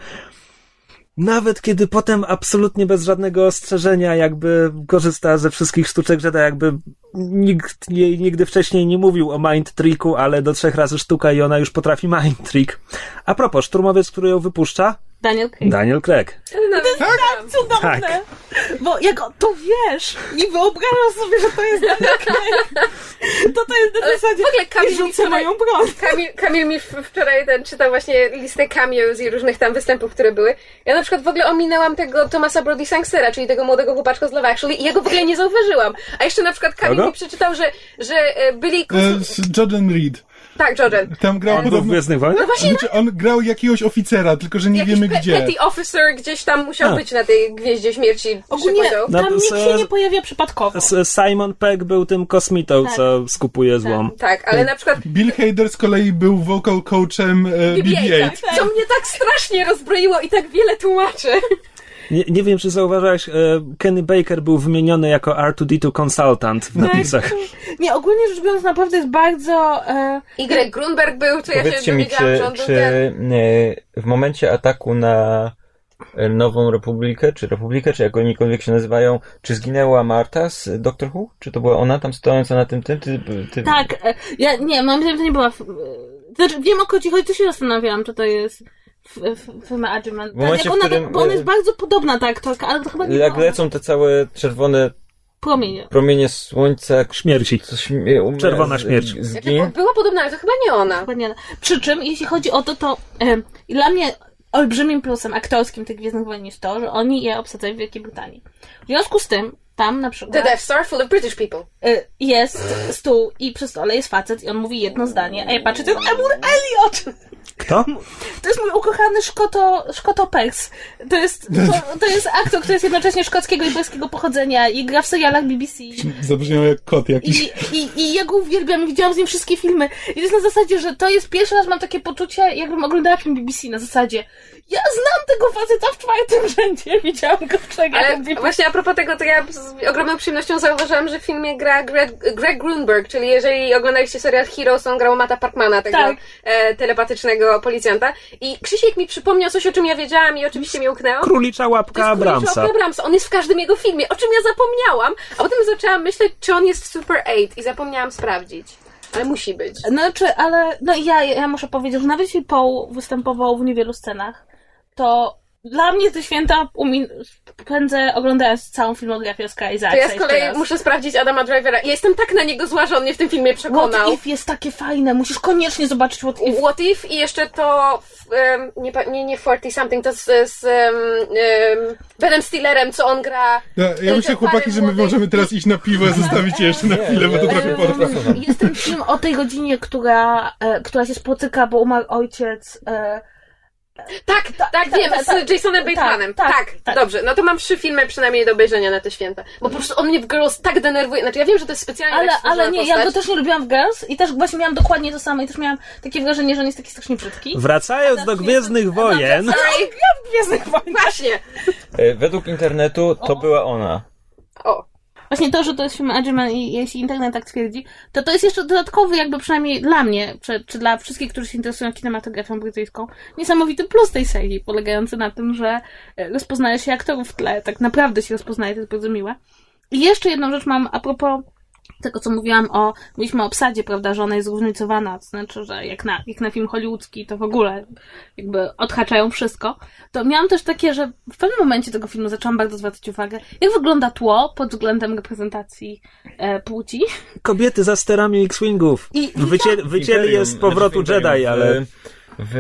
Nawet kiedy potem absolutnie bez żadnego ostrzeżenia jakby korzysta ze wszystkich sztuczek Jedi, jakby nikt jej nigdy wcześniej nie mówił o mind tricku, ale do trzech razy sztuka i ona już potrafi mind trick. A propos, szturmowiec, który ją wypuszcza? Daniel Craig. Daniel Craig. No, tak cudowne! Tak. Bo jak o- to wiesz i wyobrażasz sobie, że to jest Daniel Craig, to to jest na Ale zasadzie w ogóle Kamil rzucę wczoraj- moją broń. Kamil, Kamil mi wczoraj ten, czytał właśnie listę cameos i różnych tam występów, które były. Ja na przykład w ogóle ominęłam tego Thomasa Brody Sangstera, czyli tego młodego chłopaczka z Love Actually i ja go w ogóle nie zauważyłam. A jeszcze na przykład Kamil Kogo? mi przeczytał, że, że e, byli... E, z Jordan Reed. Tak, Jordan. Tam grał On był w podobno... Gwiezdnych Wojnach? No właśnie, Znaczy, on grał jakiegoś oficera, tylko że nie jakiś wiemy pe- gdzie. petty officer gdzieś tam musiał A. być na tej Gwieździe Śmierci. Ogólnie. No, tam to nikt się nie pojawia przypadkowo. Simon Pegg był tym kosmitą, Tak. co skupuje złom. Tak, ale na przykład Bill Hader z kolei był vocal coachem e, BB-8. BB-8, co mnie tak strasznie rozbroiło i tak wiele tłumaczy. Nie, nie wiem, czy zauważyłeś, e, Kenny Baker był wymieniony jako R2D2 consultant w napisach. Nie, ogólnie rzecz biorąc, naprawdę jest bardzo... E, Greg Grunberg był, czy ja się Powiedzcie mi, czy, że czy ten. e, w momencie ataku na e, Nową Republikę, czy Republikę, czy jak onikolwiek się nazywają, czy zginęła Marta z Doctor Who? Czy to była ona tam stojąca na tym tym? Ty, ty... tak, e, ja nie, moim zdaniem to nie była... Znaczy, wiem o co ci chodzi, to się zastanawiałam, czy to jest f- f- firma Adjuman. W momencie, jak ona, w którym, bo ona jest bardzo podobna, ta aktorka, ale to chyba nie Jak ona. lecą te całe czerwone Promienie. promienie słońca, Śmierci. um, Czerwona śmierć. Zgin. Była podobna, ale to chyba nie ona. Chyba nie. Przy czym, jeśli chodzi o to, to e, dla mnie olbrzymim plusem aktorskim tych Gwiezdnych Wojen jest to, że oni je obsadzają w Wielkiej Brytanii. W związku z tym, tam na The przykład Death Star full of British people. e, jest stół i przy stole jest facet i on mówi jedno zdanie, a ja patrzę, to jest Emur Elliot! Kto? To jest mój ukochany Szkoto, Szkoto Pex. To jest, to, to jest aktor, który jest jednocześnie szkockiego i boskiego pochodzenia i gra w serialach BBC. Zabrzmiał jak kot jakiś. I, i, I ja go uwielbiam i widziałam z nim wszystkie filmy. I to jest na zasadzie, że to jest pierwszy raz mam takie poczucie, jakbym oglądała film BBC na zasadzie. Ja znam tego faceta w czwartym rzędzie, widziałam go w trzech Ale właśnie a propos tego, to ja z ogromną przyjemnością zauważyłam, że w filmie gra Greg, Greg Grunberg, czyli jeżeli oglądaliście serial Heroes, on grał Mata Parkmana, tego Tak. e, telepatycznego policjanta. I Krzysiek mi przypomniał coś, o czym ja wiedziałam i oczywiście mi uknęło. Królicza łapka jest Królicza Abramsa. Łapka Abramsa. On jest w każdym jego filmie, o czym ja zapomniałam. A potem zaczęłam myśleć, czy on jest w Super 8 i zapomniałam sprawdzić. Ale musi być. Znaczy, ale no ja, ja muszę powiedzieć, że nawet jeśli Paul występował w niewielu scenach, to dla mnie te święta umin- spędzę oglądając całą filmografię Oscara To Isaaca ja z kolei muszę sprawdzić Adama Drivera. Ja jestem tak na niego zła, że on mnie w tym filmie przekonał. What If jest takie fajne, musisz koniecznie zobaczyć What If. What If i jeszcze to um, nie, nie, nie 40 something, to z, z um, um, Benem Stillerem, co on gra. No, ja myślę, chłopaki, że my możemy teraz iść na piwo i zostawić je jeszcze na chwilę, bo to trochę potrwa. Jest ten film o tej rodzinie, która, e, która się spotyka, bo umarł ojciec. E, Tak, tak, tak, wiem, tak, z tak, Jasonem tak, Batemanem. tak, Tak, tak. dobrze. No to mam trzy filmy przynajmniej do obejrzenia na te święta. Bo po prostu on mnie w Girls tak denerwuje. Znaczy ja wiem, że to jest specjalnie ale, tak ale nie, ja postać. go też nie lubiłam w Girls i też właśnie miałam dokładnie to samo i też miałam takie wrażenie, że on jest taki strasznie brzydki. Wracając do Gwiezdnych Wojen, Sorry. w Gwiezdnych Wojnach. Właśnie. E, Według internetu to była ona. O. Właśnie to, że to jest film Adjuman i jeśli internet tak twierdzi, to to jest jeszcze dodatkowy jakby przynajmniej dla mnie, czy, czy dla wszystkich, którzy się interesują kinematografią brytyjską, niesamowity plus tej serii, polegający na tym, że e, rozpoznaje się aktorów w tle, tak naprawdę się rozpoznaje, to jest bardzo miłe. I jeszcze jedną rzecz mam a propos tego, co mówiłam o, mówiliśmy o obsadzie, prawda, że ona jest zróżnicowana, to znaczy, że jak na, jak na film hollywoodzki, to w ogóle jakby odhaczają wszystko, to miałam też takie, że w pewnym momencie tego filmu zaczęłam bardzo zwracać uwagę, jak wygląda tło pod względem reprezentacji e, płci. kobiety za sterami X-Wingów. I- Wycię, wycięli je z powrotu znaczy Jedi, ale... W,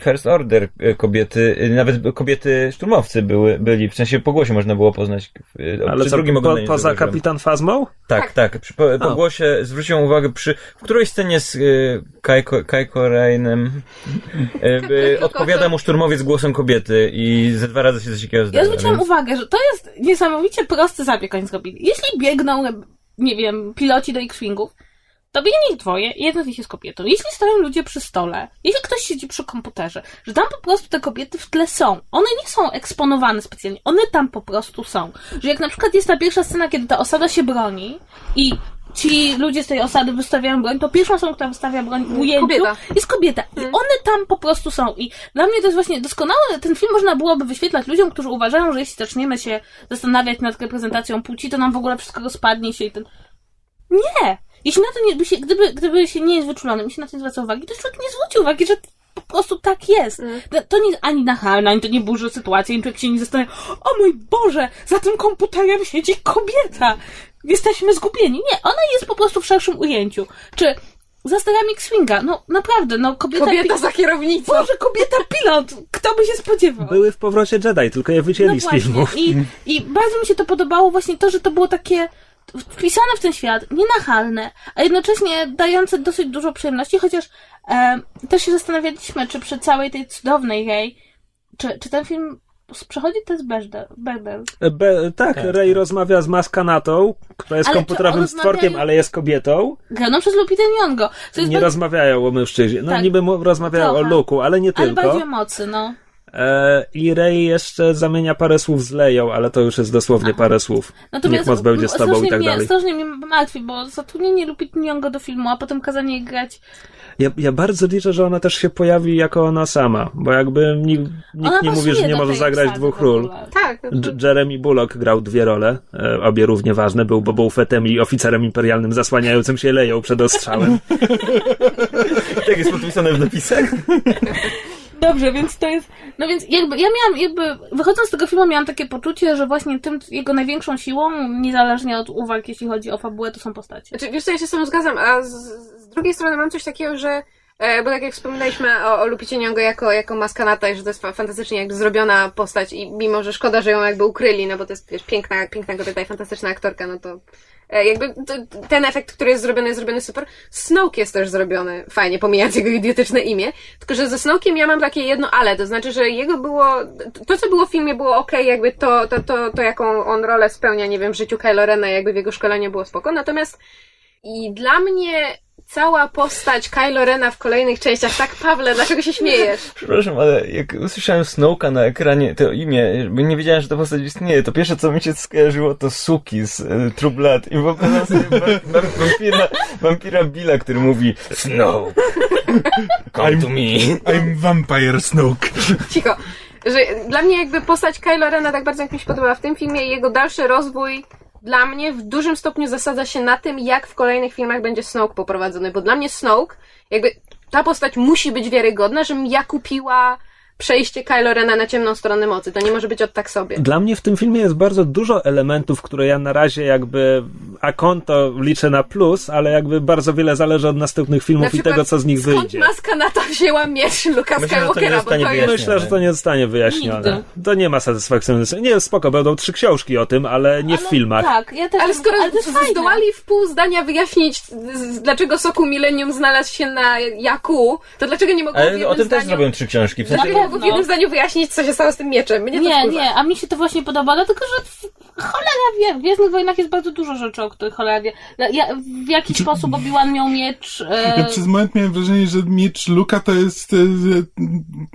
First Order e, kobiety, e, nawet kobiety szturmowcy były, byli, w sensie po głosie można było poznać. e, Ale przy co, drugim po, poza zauważyłem. Kapitan Fazmą? Tak, tak. Przy, po, po głosie zwróciłem uwagę przy w którejś scenie z y, Kajko, Kajko Rainem y, odpowiada mu szturmowiec głosem kobiety i ze dwa razy się coś takiego Ja zdarza. zwróciłam więc- uwagę, że to jest niesamowicie prosty zabieg oni zrobili. Jeśli biegną, nie wiem, piloci do X-Wingów, to biegnie ich dwoje i jedna z nich jest kobietą. Jeśli stoją ludzie przy stole, jeśli ktoś siedzi przy komputerze, że tam po prostu te kobiety w tle są. One nie są eksponowane specjalnie, one tam po prostu są. Że jak na przykład jest ta pierwsza scena, kiedy ta osada się broni i ci ludzie z tej osady wystawiają broń, to pierwszą osobą, która wystawia broń w ujęciu Kobieta. jest kobieta. I one tam po prostu są. I dla mnie to jest właśnie doskonałe. Ten film można byłoby wyświetlać ludziom, którzy uważają, że jeśli zaczniemy się zastanawiać nad reprezentacją płci, to nam w ogóle wszystko rozpadnie się i ten... Nie! Jeśli na to nie, by się, gdyby, gdyby się nie jest wyczulonym, jeśli na to nie zwraca uwagi, to człowiek nie zwróci uwagi, że po prostu tak jest. To nie jest ani nachalne, ani to nie burzy sytuacji, ani człowiek się nie zastanawia, o mój Boże, za tym komputerem siedzi kobieta. Jesteśmy zgubieni. Nie, ona jest po prostu w szerszym ujęciu. Czy za sterami X-Winga, no naprawdę, no kobieta... Kobieta pi- za kierownicą. Boże, kobieta pilot! Kto by się spodziewał? Były w powrocie Jedi, tylko je wycięli z filmów. I, I bardzo mi się to podobało właśnie to, że to było takie wpisane w ten świat, nienachalne, a jednocześnie dające dosyć dużo przyjemności, chociaż e, też się zastanawialiśmy, czy przy całej tej cudownej jej, czy, czy ten film przechodzi test Bechdel. Bechdel. Be, tak, Rey rozmawia z Maskanatą, która jest Ale komputerowym stworkiem, ale jest kobietą. Graną przez Lupitę Nyong'o. Jest Nie bardzo- rozmawiają o mężczyźnie. No Tak. niby rozmawiają Trochę. o Luku, ale nie ale tylko. bardziej o mocy, no. E, I Rey jeszcze zamienia parę słów z Leją, ale to już jest dosłownie parę słów. Niech moc będzie z tobą i tak mnie, dalej. Strasznie mnie martwi, bo zatrudnienie Lupit Nyong'o do filmu, a potem kazanie jej grać. Ja, ja bardzo liczę, że ona też się pojawi jako ona sama, bo jakby nikt, nikt nie mówi, że nie może zagrać obsady dwóch ról. Tak. J- Jeremy Bullock grał dwie role, e, obie równie ważne. Był Bobą Fettem i oficerem imperialnym zasłaniającym się leją przed ostrzałem. Tak jest podpisane w napisach? Dobrze, więc to jest. No więc jakby ja miałam, jakby wychodząc z tego filmu, miałam takie poczucie, że właśnie tym jego największą siłą, niezależnie od uwag, jeśli chodzi o fabułę, to są postacie. Znaczy, wiesz co, ja się z tym zgadzam, a z, z drugiej strony mam coś takiego, że bo tak jak wspominaliśmy o, o Lupicie Nyong'o jako, jako maskanata i że to jest fa- fantastycznie jakby zrobiona postać i mimo, że szkoda, że ją jakby ukryli, no bo to jest wiesz, piękna, piękna kobieta i fantastyczna aktorka, no to e, jakby to, ten efekt, który jest zrobiony, jest zrobiony super. Snoke jest też zrobiony fajnie, pomijając jego idiotyczne imię, tylko że ze Snoke'iem ja mam takie jedno ale, to znaczy, że jego było, to co było w filmie było okej, jakby to, to, to, to jaką on rolę spełnia, nie wiem, w życiu Kylo Rena, jakby w jego szkoleniu było spoko, natomiast i dla mnie cała postać Kylo Rena w kolejnych częściach, tak Pawle, dlaczego się śmiejesz? Przepraszam, ale jak usłyszałem Snowka na ekranie, to imię, bo nie wiedziałem, że ta postać istnieje, to pierwsze, co mi się skojarzyło, to Suki z e, True Blood. I wyobrażam sobie wa- wa- wampira, wampira Billa, który mówi Snow, come to me. I'm Vampire Snoke. Cicho. Że dla mnie jakby postać Kylo Rena tak bardzo jak mi się podobała w tym filmie i jego dalszy rozwój dla mnie w dużym stopniu zasadza się na tym, jak w kolejnych filmach będzie Snoke poprowadzony, bo dla mnie Snoke, jakby ta postać musi być wiarygodna, żebym ja kupiła przejście Kylo Rena na ciemną stronę mocy. To nie może być od tak sobie. Dla mnie w tym filmie jest bardzo dużo elementów, które ja na razie jakby a konto liczę na plus, ale jakby bardzo wiele zależy od następnych filmów Na i tego, co z nich skąd wyjdzie. maska na to wzięła miecz Luka Myślę, że to nie Skywalkera, bo zostanie to jest... wyjaśnione. Myślę, że to nie zostanie wyjaśnione. Nigdy. To nie ma satysfakcjonującego. Nie, spoko, będą trzy książki o tym, ale nie w Ale filmach. Tak, ja też. Ale skoro ale zdołali w pół zdania wyjaśnić, dlaczego soku Millennium znalazł się na Jaku, to dlaczego nie mogło w Ale jednym o tym też zdaniu... zrobią trzy książki. W sensie, W jednym zdaniu wyjaśnić, co się stało z tym mieczem? Mnie Nie, nie, a mi się to właśnie podoba, dlatego że w- cholera wie, w Gwiezdnych Wojnach jest bardzo dużo rzeczy, o których cholera wie. Ja, w jaki sposób Obi-Wan miał miecz... Ja E, przez moment miałem wrażenie, że miecz Luka to jest e,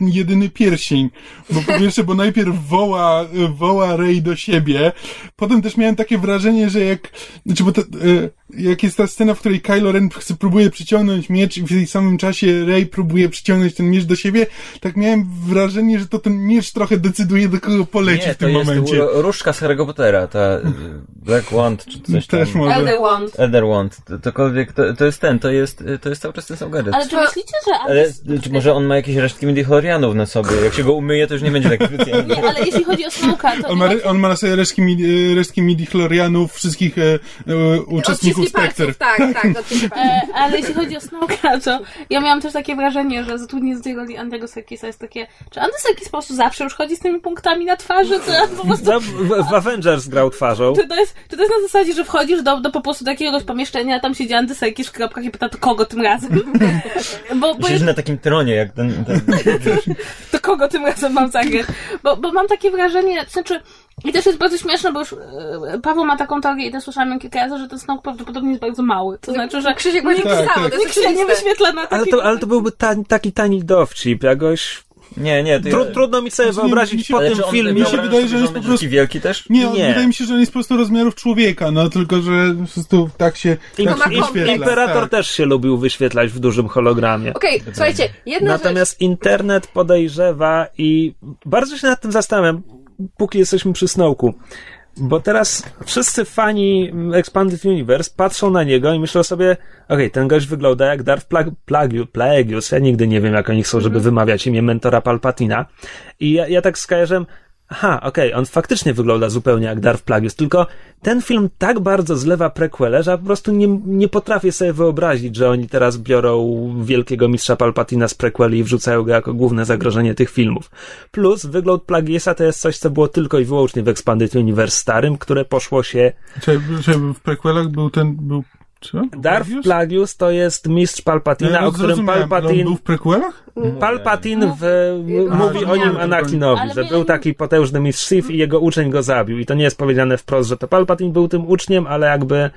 jedyny pierścień. Bo po pierwsze, bo najpierw woła, woła Rey do siebie, potem też miałem takie wrażenie, że jak, znaczy, bo to, e, jak jest ta scena, w której Kylo Ren chce, próbuje przyciągnąć miecz i w tej samym czasie Rey próbuje przyciągnąć ten miecz do siebie, tak miałem wrażenie, że to ten miecz trochę decyduje, do kogo poleci nie, w to tym jest momencie. różdżka z Harry'ego Pottera, ta y, Black Wand, czy coś tam. Też może. Elder Wand. Elder Wand. To, tokolwiek, to, to jest ten, to jest, to jest cały czas ten sam gadżet. ale czy myślicie, że... Ale czy może on ma jakieś resztki midichlorianów na sobie? Jak się go umyje, to już nie będzie tak specjalnie. Nie, ale jeśli chodzi o Snoke'a, to... On ma, on ma na sobie resztki, midi- resztki midi-chlorianów wszystkich e, e, uczestników Palców, tak, tak, odciski. E, ale jeśli chodzi o Snoke'a, to ja miałam też takie wrażenie, że zatrudnienie z tej roli Andego Serkisa jest takie... Czy Andy Serkis po prostu zawsze już chodzi z tymi punktami na twarzy, to po prostu... No, w, w Avengers grał twarzą. Czy to, jest, czy to jest na zasadzie, że wchodzisz do, do po prostu do jakiegoś pomieszczenia, a tam siedzi Andy Serkis w kropkach i pyta, to kogo tym razem? Bo, bo Siedzi na takim tronie, jak ten... ten to kogo tym razem mam zagrać? Bo, bo mam takie wrażenie, to znaczy, i też jest bardzo śmieszne, bo już e, Paweł ma taką teorię i też słyszałam ją kilka razy, że ten Snoke prawdopodobnie jest bardzo mały. To znaczy, że Krzysiek właśnie Tak, tak, tak. nikt się nie wyświetla na Ale takim... to, ale to byłby ta, taki tani dowcip, jakoś... Nie, nie, to Tru, ja... trudno mi sobie Znaczy, wyobrazić się- po Ale tym filmie... mi się wydaje, że on jest po prostu- taki wielki też? Nie, on, Nie. wydaje mi się, że on jest po prostu rozmiarów człowieka, no tylko, że po prostu tak się, tak się wyświetla. Imperator tak. też się lubił wyświetlać w dużym hologramie. Okej, słuchajcie, jedna rzecz... Natomiast internet podejrzewa i bardzo się nad tym zastanawiam, póki jesteśmy przy Snowku. Bo teraz wszyscy fani Expanded Universe patrzą na niego i myślą sobie, okej, ten gość wygląda jak Darth Plag- Plagiu- Plagueis. Ja nigdy nie wiem, jak oni chcą, żeby wymawiać imię mentora Palpatina. I ja, ja tak skojarzyłem, aha, okej, on faktycznie wygląda zupełnie jak Darth Plagueis, tylko ten film tak bardzo zlewa prequele, że ja po prostu nie, nie potrafię sobie wyobrazić, że oni teraz biorą wielkiego mistrza Palpatina z prequeli i wrzucają go jako główne zagrożenie tych filmów. Plus, wygląd Plagiesa to jest coś, co było tylko i wyłącznie w Expanded Universe starym, które poszło się... W prequelach był ten, był, co? Darth Plagius? Plagius to jest mistrz Palpatina, Ja o którym On Palpatine... był w prequelach? Palpatine w, A, mówi o nim Anakinowi, że był taki potężny mistrz Sith i jego uczeń go zabił. I to nie jest powiedziane wprost, że to Palpatine był tym uczniem, ale jakby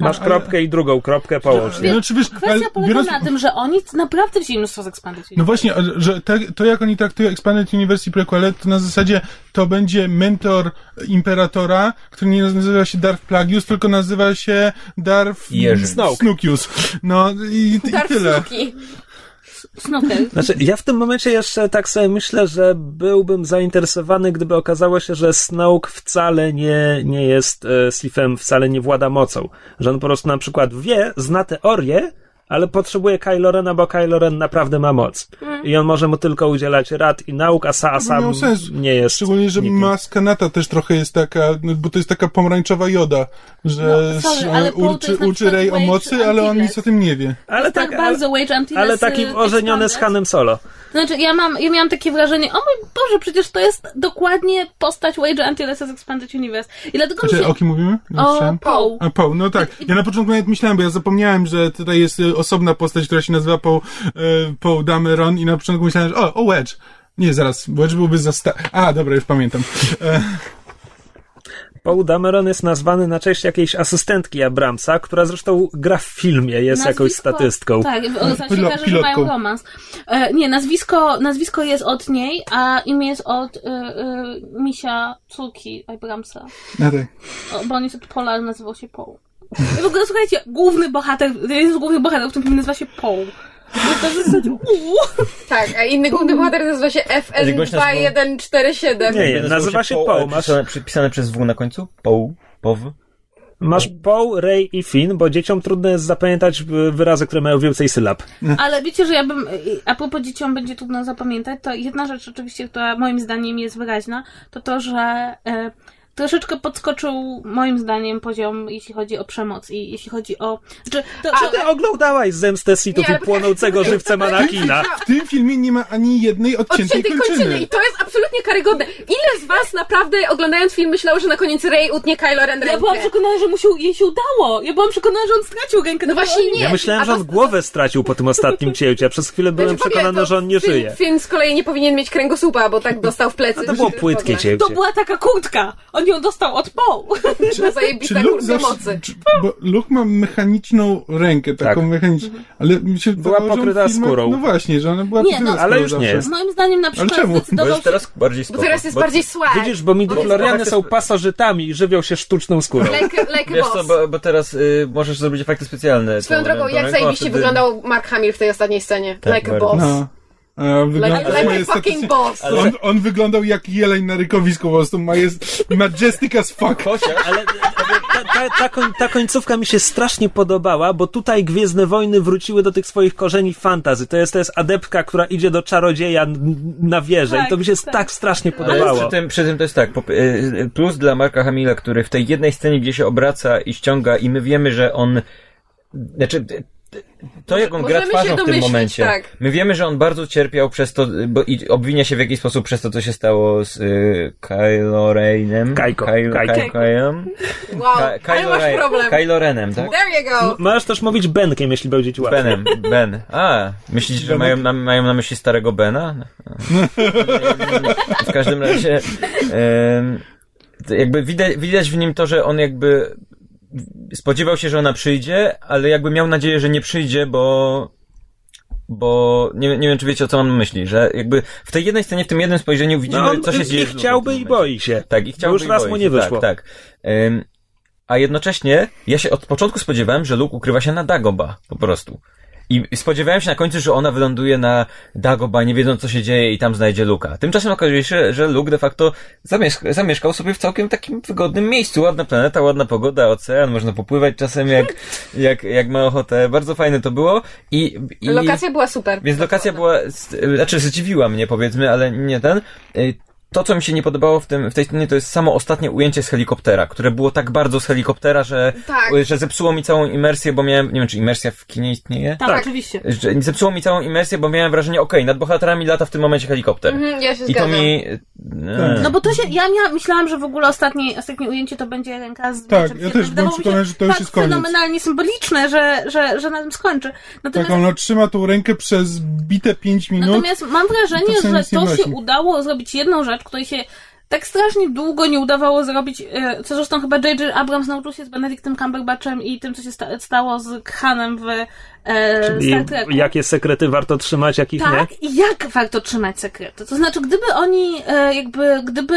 Masz kropkę i drugą kropkę połącz. Wie- Znaczy, wiesz, Kwestia polega biorąc- na tym, że oni naprawdę wzięli mnóstwo z Expanded No właśnie, że te, to jak oni traktują Expanded Universe i prequele, to na zasadzie to będzie mentor Imperatora, który nie nazywa się Darth Plagueis, tylko nazywa się Darth Jerzy. Snoke. Snukius. No i, i tyle. Snooki. Snooker. Znaczy, ja w tym momencie jeszcze tak sobie myślę, że byłbym zainteresowany, gdyby okazało się, że Snoke wcale nie, nie jest e, Sifem, wcale nie włada mocą. Że on po prostu na przykład wie, zna teorię, ale potrzebuje Kylo Rena, bo Kylo Ren naprawdę ma moc. I on może mu tylko udzielać rad i nauk, a, sa, a sam nie jest. Szczególnie, że nikim. maska Nata też trochę jest taka, no, bo to jest taka pomarańczowa joda, że No, sorry, ale Rey o mocy, ale on Antilles. nic o tym nie wie. Ale tak, tak, bardzo Wage Antilles ale taki y, ożeniony z. Hanem Solo. Znaczy, ja mam, ja miałam takie wrażenie, o mój Boże, przecież to jest dokładnie postać Wage Antillesa z Expanded Universe. I dlatego Znaczy, się... o kim mówimy? Nie O. Paul. A Paul, no tak. Ja na początku nawet myślałem, bo ja zapomniałem, że tutaj jest y, osobna postać, która się nazywa Paul, y, Paul Dameron i na początku myślałem, że o, o Wedge. Nie, zaraz, Wedge byłby za sta... A, dobra, już pamiętam. E, Paul Dameron jest nazwany na cześć jakiejś asystentki Abramsa, która zresztą gra w filmie, jest jakąś Nazwisko- statystką. Tak, znaczy, Pilo- kojarzę, że mają romans. E, nie, nazwisko, nazwisko jest od niej, a imię jest od e, e, misia córki Abramsa. no tak. O, bo on jest od ale nazywał się Paul. I w ogóle, słuchajcie, główny bohater, jeden z głównych bohaterów w tym filmie nazywa się Paul. To jest uuu. Tak, a inny główny bohater nazywa się Jak gość nazywał- FN2147. Nie, nie, nazywa się Paul. Masz, Przypisane, przez W na końcu? Poł? Pow? masz Paul, Ray i Finn, bo dzieciom trudno jest zapamiętać wyrazy, które mają więcej sylab. Ale wiecie, że ja bym, a propos dzieciom będzie trudno zapamiętać, to jedna rzecz oczywiście, która moim zdaniem jest wyraźna, to to, że e, troszeczkę podskoczył moim zdaniem poziom, jeśli chodzi o przemoc i jeśli chodzi o... Znaczy, to, A to, ty oglądałeś Zemstę Sithów i płonącego żywcem Anakina. W tym filmie nie ma ani jednej odciętej Odciętej kończyny. kończyny. I to jest absolutnie karygodne. Ile z was naprawdę oglądając film myślało, że na koniec Rey utnie Kylo Ren ja byłam przekonana, że mu się, jej się udało. Ja byłam przekonana, że on stracił rękę. No właśnie nie. Ja myślałem, że on to- głowę stracił po tym ostatnim cięciu, a przez chwilę byłem Znaczy, przekonany, to że on nie Finn- żyje. Finn z kolei nie powinien mieć kręgosłupa, bo tak dostał w plecy. A to było płytkie cięcie. To była taka kurtka. On ją dostał od Paul. To zajebista Luke zawsze- mocy. czy- Bo Luke ma mechaniczną rękę, taką Tak. mechaniczną, ale mi się Była wydawało, on pokryta filmach- skórą. No właśnie, że ona była Nie, pokryta no, skórą ale już nie zawsze. jest. Moim zdaniem na przykład czemu? Bo Bo jest teraz bardziej Bo spoko. teraz jest Bo- bardziej swag. Widzisz, bo midichlorianie Bo- są pasożytami i żywią się sztuczną skórą. Like, like Wiesz boss. co, bo, bo teraz y, możesz zrobić efekty specjalne. Swoją drogą, jak zajebiście wyglądał Mark Hamill w tej ostatniej scenie. Tak, like a boss. No. A, wygląda, Like, like fucking boss. On, on wyglądał jak jeleń na rykowisku, po prostu ma jest majestic as fuck. Chociaż, Ale ta, ta, ta, koń, ta końcówka mi się strasznie podobała, bo tutaj Gwiezdne Wojny wróciły do tych swoich korzeni fantazy. To jest, to jest adeptka, która idzie do czarodzieja na wieżę Tak, i to mi się tak. tak, strasznie podobało. przy tym, przy tym to jest tak, y, plus dla Marka Hamila, który w tej jednej scenie, gdzie się obraca i ściąga i my wiemy, że on, znaczy, to jak on gra twarzą w tym momencie, tak. my wiemy, że on bardzo cierpiał przez to, bo i obwinia się w jakiś sposób przez to, co się stało z y, Kylo Renem. Kajko, Kylo, Kajko. Kajkojem. Wow, Ka- ale Kylo, masz problem. Kylo Renem, tak? There you go. Możesz też mówić Benkiem, jeśli będzie ci łatwiej. Benem, Ben. A, myślisz, że mają na, mają na myśli starego Bena? W każdym razie, to jakby widać, widać w nim to, że on jakby spodziewał się, że ona przyjdzie, ale jakby miał nadzieję, że nie przyjdzie, bo bo nie, nie wiem, czy wiecie, o co mam na myśli, że jakby w tej jednej scenie, w tym jednym spojrzeniu widzimy, No on co się dzieje. i chciałby i boi się. Tak, i chciałby już i raz boi mu się, nie wyszło. Tak, tak. Ym, a jednocześnie ja się od początku spodziewałem, że Luke ukrywa się na Dagoba, po prostu. I spodziewałem się na końcu, że ona wyląduje na Dagoba, nie wiedząc co się dzieje i tam znajdzie Luka. Tymczasem okazuje się, że Luke de facto zamieszka, zamieszkał sobie w całkiem takim wygodnym miejscu. Ładna planeta, ładna pogoda, ocean, można popływać czasem jak, jak, jak ma ochotę. Bardzo fajne to było. I, i Lokacja była super. więc lokacja była, znaczy zdziwiła mnie powiedzmy, ale nie ten. To, co mi się nie podobało w, tym, w tej scenie, to jest samo ostatnie ujęcie z helikoptera, które było tak bardzo z helikoptera, że, Tak. że zepsuło mi całą imersję, bo miałem, nie wiem, czy imersja w kinie istnieje? Tak, Tak. oczywiście. Że zepsuło mi całą imersję, bo miałem wrażenie, okej, nad bohaterami lata w tym momencie helikopter. Mhm, ja się I to zgadzam. mi... e, No bo to się, ja miała, myślałam, że w ogóle ostatnie, ostatnie ujęcie to będzie ręka z Tak, ja też byłem przekonany, że to już tak jest koniec. fenomenalnie symboliczne, że, że, że na tym skończy. Natomiast, Tak, ona trzyma tą rękę przez bite 5 minut. natomiast mam to wrażenie, sobie że to się udało zrobić jedną rzecz, której się tak strasznie długo nie udawało zrobić, e, co zresztą chyba J.J. Abrams nauczył się z Benedictem Cumberbatchem i tym, co się sta- stało z Hanem w e, I Star Treku. jakie sekrety warto trzymać, jakich nie? Tak, i jak warto trzymać sekrety? To znaczy, gdyby oni, e, jakby, gdyby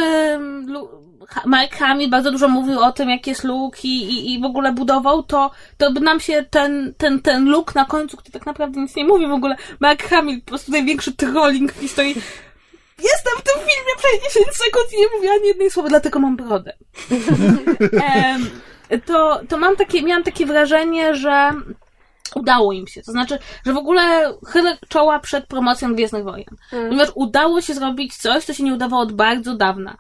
Mark Hamill bardzo dużo mówił o tym, jak jest Luke i, i, i w ogóle budował, to, to by nam się ten, ten, ten Luke na końcu, który tak naprawdę nic nie mówi w ogóle, Mark Hamill, po prostu największy trolling w historii. Jestem w tym filmie przez 10 sekund i nie mówię ani jednej słowa, dlatego mam brodę. To, to mam takie, miałam takie wrażenie, że udało im się. To znaczy, że w ogóle chylę czoła przed promocją Gwiezdnych Wojen. Ponieważ udało się zrobić coś, co się nie udawało od bardzo dawna.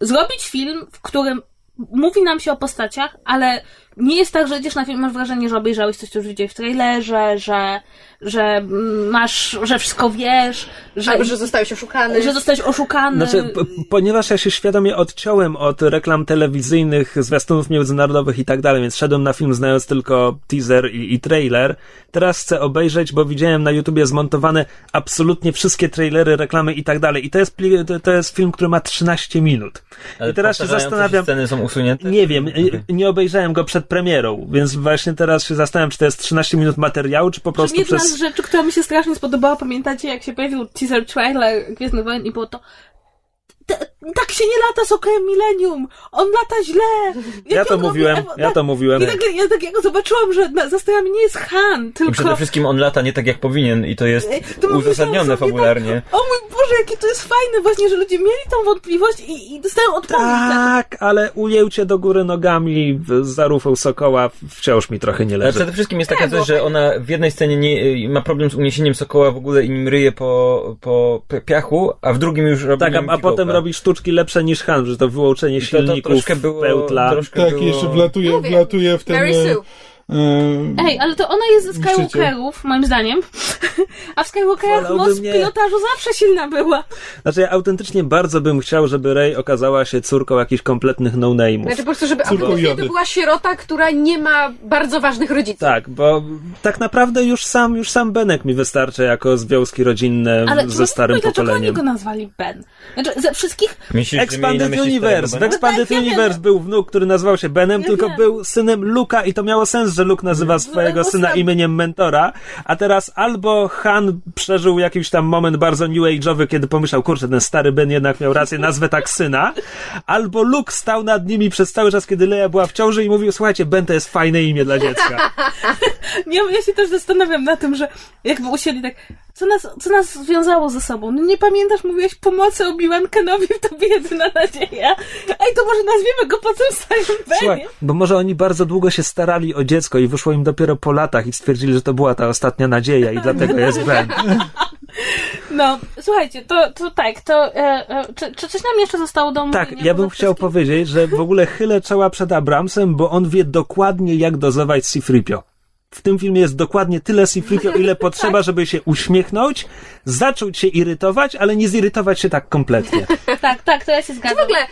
Zrobić film, w którym mówi nam się o postaciach, ale nie jest tak, że idziesz na film, masz wrażenie, że obejrzałeś coś, co już widziałeś w trailerze, że, że masz, że wszystko wiesz, że, Albo, że zostałeś oszukany. że zostałeś oszukany. Znaczy, ponieważ ja się świadomie odciąłem od reklam telewizyjnych, zwiastunów międzynarodowych i tak dalej, więc szedłem na film znając tylko teaser i, i trailer. Teraz chcę obejrzeć, bo widziałem na YouTubie zmontowane absolutnie wszystkie trailery, reklamy i tak dalej. I to jest, to, jest film, który ma 13 minut. Ale I teraz się zastanawiam, sceny są usunięte? nie wiem, nie, nie obejrzałem go przed premierą, więc właśnie teraz się zastanawiam, czy to jest 13 minut materiału, czy po prostu Jedna przez... z rzeczy, która mi się strasznie spodobała, pamiętacie, jak się pojawił teaser trailer Gwiezdnych Wojen i było to tak się nie lata sokiem Millennium! On lata źle! Ja to robi mówiłem, ewo- ja to mówiłem. I nagle ja tak jak zobaczyłam, że na, za nie jest Han, I tylko... przede wszystkim on lata nie tak jak powinien i to jest Ej, to uzasadnione sobie fabularnie. Tak, o mój Boże, jakie to jest fajne właśnie, że ludzie mieli tą wątpliwość i, i dostają odpowiedź. na to. Tak, ale ujęcie do góry nogami w- za rufą Sokoła wciąż mi trochę nie Ale leży. przede wszystkim jest taka coś, że ona w jednej scenie nie, ma problem z uniesieniem sokoła w ogóle i nim ryje po, po piachu, a w drugim już robi Tak, a, a potem. Robi sztuczki lepsze niż Han, że to wyłączenie I to, to silników, troszkę było, pełtla. troszkę Tak, było... jeszcze wlatuje, wlatuje w ten... Mary Sue. Ej, ale to ona jest ze. Skywalkerów, moim zdaniem. A w Skywalkerach moc nie. pilotażu zawsze silna była. Znaczy ja autentycznie bardzo bym chciał, żeby Rey okazała się córką jakichś kompletnych no-name'ów. Znaczy po prostu, żeby autentycznie Jody. to była sierota, która nie ma bardzo ważnych rodziców. Tak, bo tak naprawdę już sam, już sam Benek mi wystarcza jako związki rodzinne Ale ze starym dlaczego oni pokoleniem. go nazwali Ben? Znaczy, ze wszystkich... Myślisz, Expanded Universe. W? Expanded Tak, ja wiem. Universe był wnuk, który nazywał się Benem, Ja tylko wiem. był synem Luka i to miało sens, że Luke nazywa swojego bo syna imieniem mentora, a teraz albo Han przeżył jakiś tam moment bardzo new age'owy, kiedy pomyślał, kurczę, ten stary Ben jednak miał rację, nazwę tak syna, albo Luke stał nad nimi przez cały czas, kiedy Leia była w ciąży i mówił, słuchajcie, Ben to jest fajne imię dla dziecka. Nie, ja się też zastanawiam na tym, że jakby usiedli tak... Co nas, co nas związało ze sobą? No nie pamiętasz, mówiłeś pomocy Obi-Wan Kenobi w tobie jedyna nadzieja. Ej, to może nazwiemy go po tym starym Słuchaj, bo może oni bardzo długo się starali o dziecko i wyszło im dopiero po latach i stwierdzili, że to była ta ostatnia nadzieja i dlatego jest Ben. No, słuchajcie, to, to tak, to... E, e, czy, czy coś nam jeszcze zostało do omówienia? Tak, ja bym chciał wszystkim? powiedzieć, że w ogóle chylę czoła przed Abramsem, bo on wie dokładnie, jak dozować C-3PO. W tym filmie jest dokładnie tyle C-3PO, ile potrzeba, żeby się uśmiechnąć, zacząć się irytować, ale nie zirytować się tak kompletnie. Tak, tak, to ja się zgadzam. W ogóle,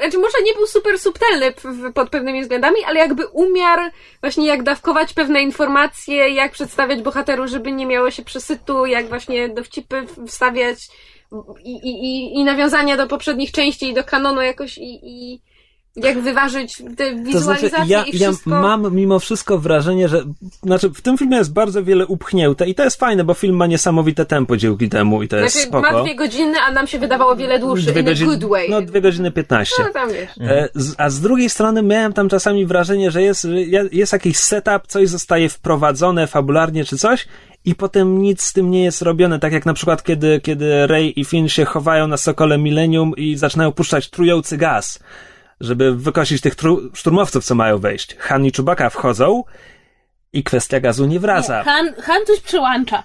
znaczy może nie był super subtelny pod pewnymi względami, ale jakby umiar właśnie jak dawkować pewne informacje, jak przedstawiać bohaterów, żeby nie miało się przesytu, jak właśnie dowcipy wstawiać i, i, i, i nawiązania do poprzednich części i do kanonu jakoś i, i jak wyważyć te To wizualizacje znaczy, ja, i ja wszystko. mam mimo wszystko wrażenie, że znaczy w tym filmie jest bardzo wiele upchnięte i to jest fajne, bo film ma niesamowite tempo dzięki temu i to jest Znaczy, spoko. ma dwie godziny, a nam się wydawało wiele dłuższe. Dwie godziny, good way. no dwie godziny piętnaście. No tam wiesz. E, z- A z drugiej strony miałem tam czasami wrażenie, że jest, ja- jest jakiś setup, coś zostaje wprowadzone fabularnie czy coś i potem nic z tym nie jest robione. Tak jak na przykład kiedy, kiedy Rey i Finn się chowają na Sokole Millennium i zaczynają puszczać trujący gaz, żeby wykosić tych tru- szturmowców, co mają wejść. Han i Chewbacca wchodzą i kwestia gazu nie wraca. Nie, Han, Han coś przyłącza.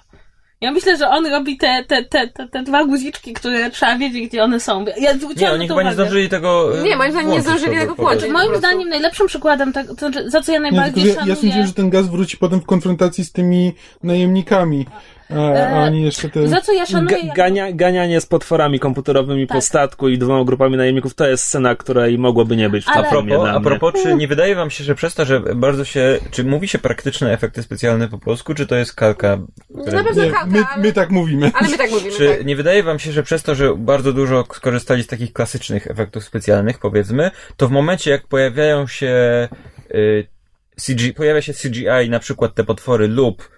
Ja myślę, że on robi te, te, te, te, te dwa guziczki, które trzeba wiedzieć, gdzie one są. Ja Nie, oni chyba nie zdążyli tego e, Nie, moim zdaniem nie zdążyli tego włączyć. po Moim zdaniem najlepszym przykładem tego, to znaczy, za co ja Nie, najbardziej tylko ja, ja szanuję... sądzę, że ten gaz wróci potem w konfrontacji z tymi najemnikami. A, a oni jeszcze te... Za co ja szanuję... Gania, ganianie z potworami komputerowymi po Tak. statku i dwoma grupami najemników to jest scena, której mogłoby nie być w Ale- propos, a mnie. propos, czy nie wydaje wam się, że przez to, że bardzo się, czy mówi się praktyczne efekty specjalne po polsku, czy to jest kalka? Na pewno Nie, kalka, my, ale, my tak mówimy. ale my tak mówimy, Czy tak. nie wydaje wam się, że przez to, że bardzo dużo skorzystali z takich klasycznych efektów specjalnych, powiedzmy, to w momencie jak pojawiają się y, CG, pojawia się CGI, na przykład te potwory lub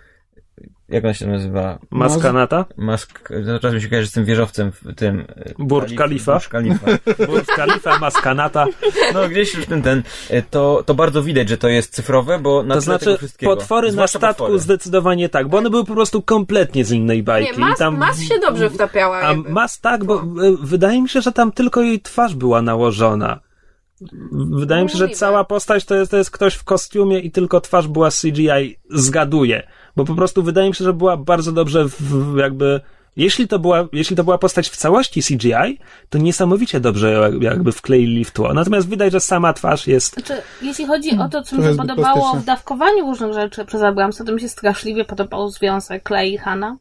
jak on się nazywa? Maskanata? Mask, zaraz mi się kojarzy z tym wieżowcem w tym... y, Burj Khalifa? Burj Khalifa. Burj Khalifa, Maskanata. No, gdzieś tym ten, y, to, to bardzo widać, że to jest cyfrowe, bo na To znaczy, tego wszystkiego. potwory na statku potwory. zdecydowanie tak, bo one były po prostu kompletnie z innej bajki. Nie, mas, I tam... mas się dobrze wtapiała. A jakby. Mas tak, bo e, wydaje mi się, że tam tylko jej twarz była nałożona. Wydaje mi się, że cała postać to jest, to jest ktoś w kostiumie i tylko twarz była CGI. Zgaduję. Bo po prostu wydaje mi się, że była bardzo dobrze w, jakby... Jeśli to, była, jeśli to była postać w całości CGI, to niesamowicie dobrze jak- jakby wkleili w tło. Natomiast widać, że sama twarz jest... Znaczy, jeśli chodzi o to, co mi się podobało w dawkowaniu różnych rzeczy przez Abramsa, to mi się straszliwie podobał związek Clay i Hanna.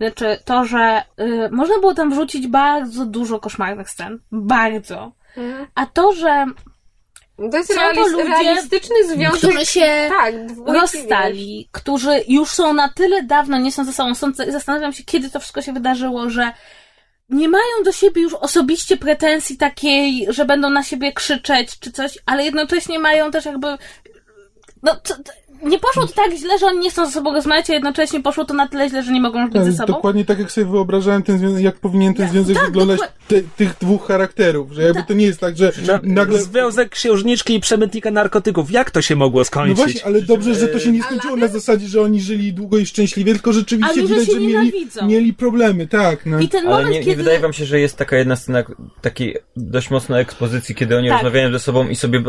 Znaczy, to, że y, można było tam wrzucić bardzo dużo koszmarnych scen. Bardzo. Mhm. A to, że To jest Są to ludzie, realistyczny związek. którzy się tak, rozstali, którzy już są na tyle dawno, nie są ze sobą, są, zastanawiam się, kiedy to wszystko się wydarzyło, że nie mają do siebie już osobiście pretensji takiej, że będą na siebie krzyczeć czy coś, ale jednocześnie mają też jakby no, to, to, nie poszło to tak źle, że oni nie chcą ze sobą rozmawiać, a jednocześnie poszło to na tyle źle, że nie mogą już być Tak, ze sobą. dokładnie tak, jak sobie wyobrażałem ten związek, jak powinien ten związek tak, wyglądać te, tych dwóch charakterów, że jakby to nie jest tak, że nagle... Związek księżniczki i przemytnika narkotyków. Jak to się mogło No skończyć? właśnie, ale dobrze, że to się nie skończyło na zasadzie, że oni żyli długo i szczęśliwie, tylko rzeczywiście widać, że mieli, mieli problemy, tak. No. I ten Ale moment, nie, nie kiedy... wydaje wam się, że jest taka jedna scena takiej dość mocnej ekspozycji, kiedy oni Tak. rozmawiają ze sobą i sobie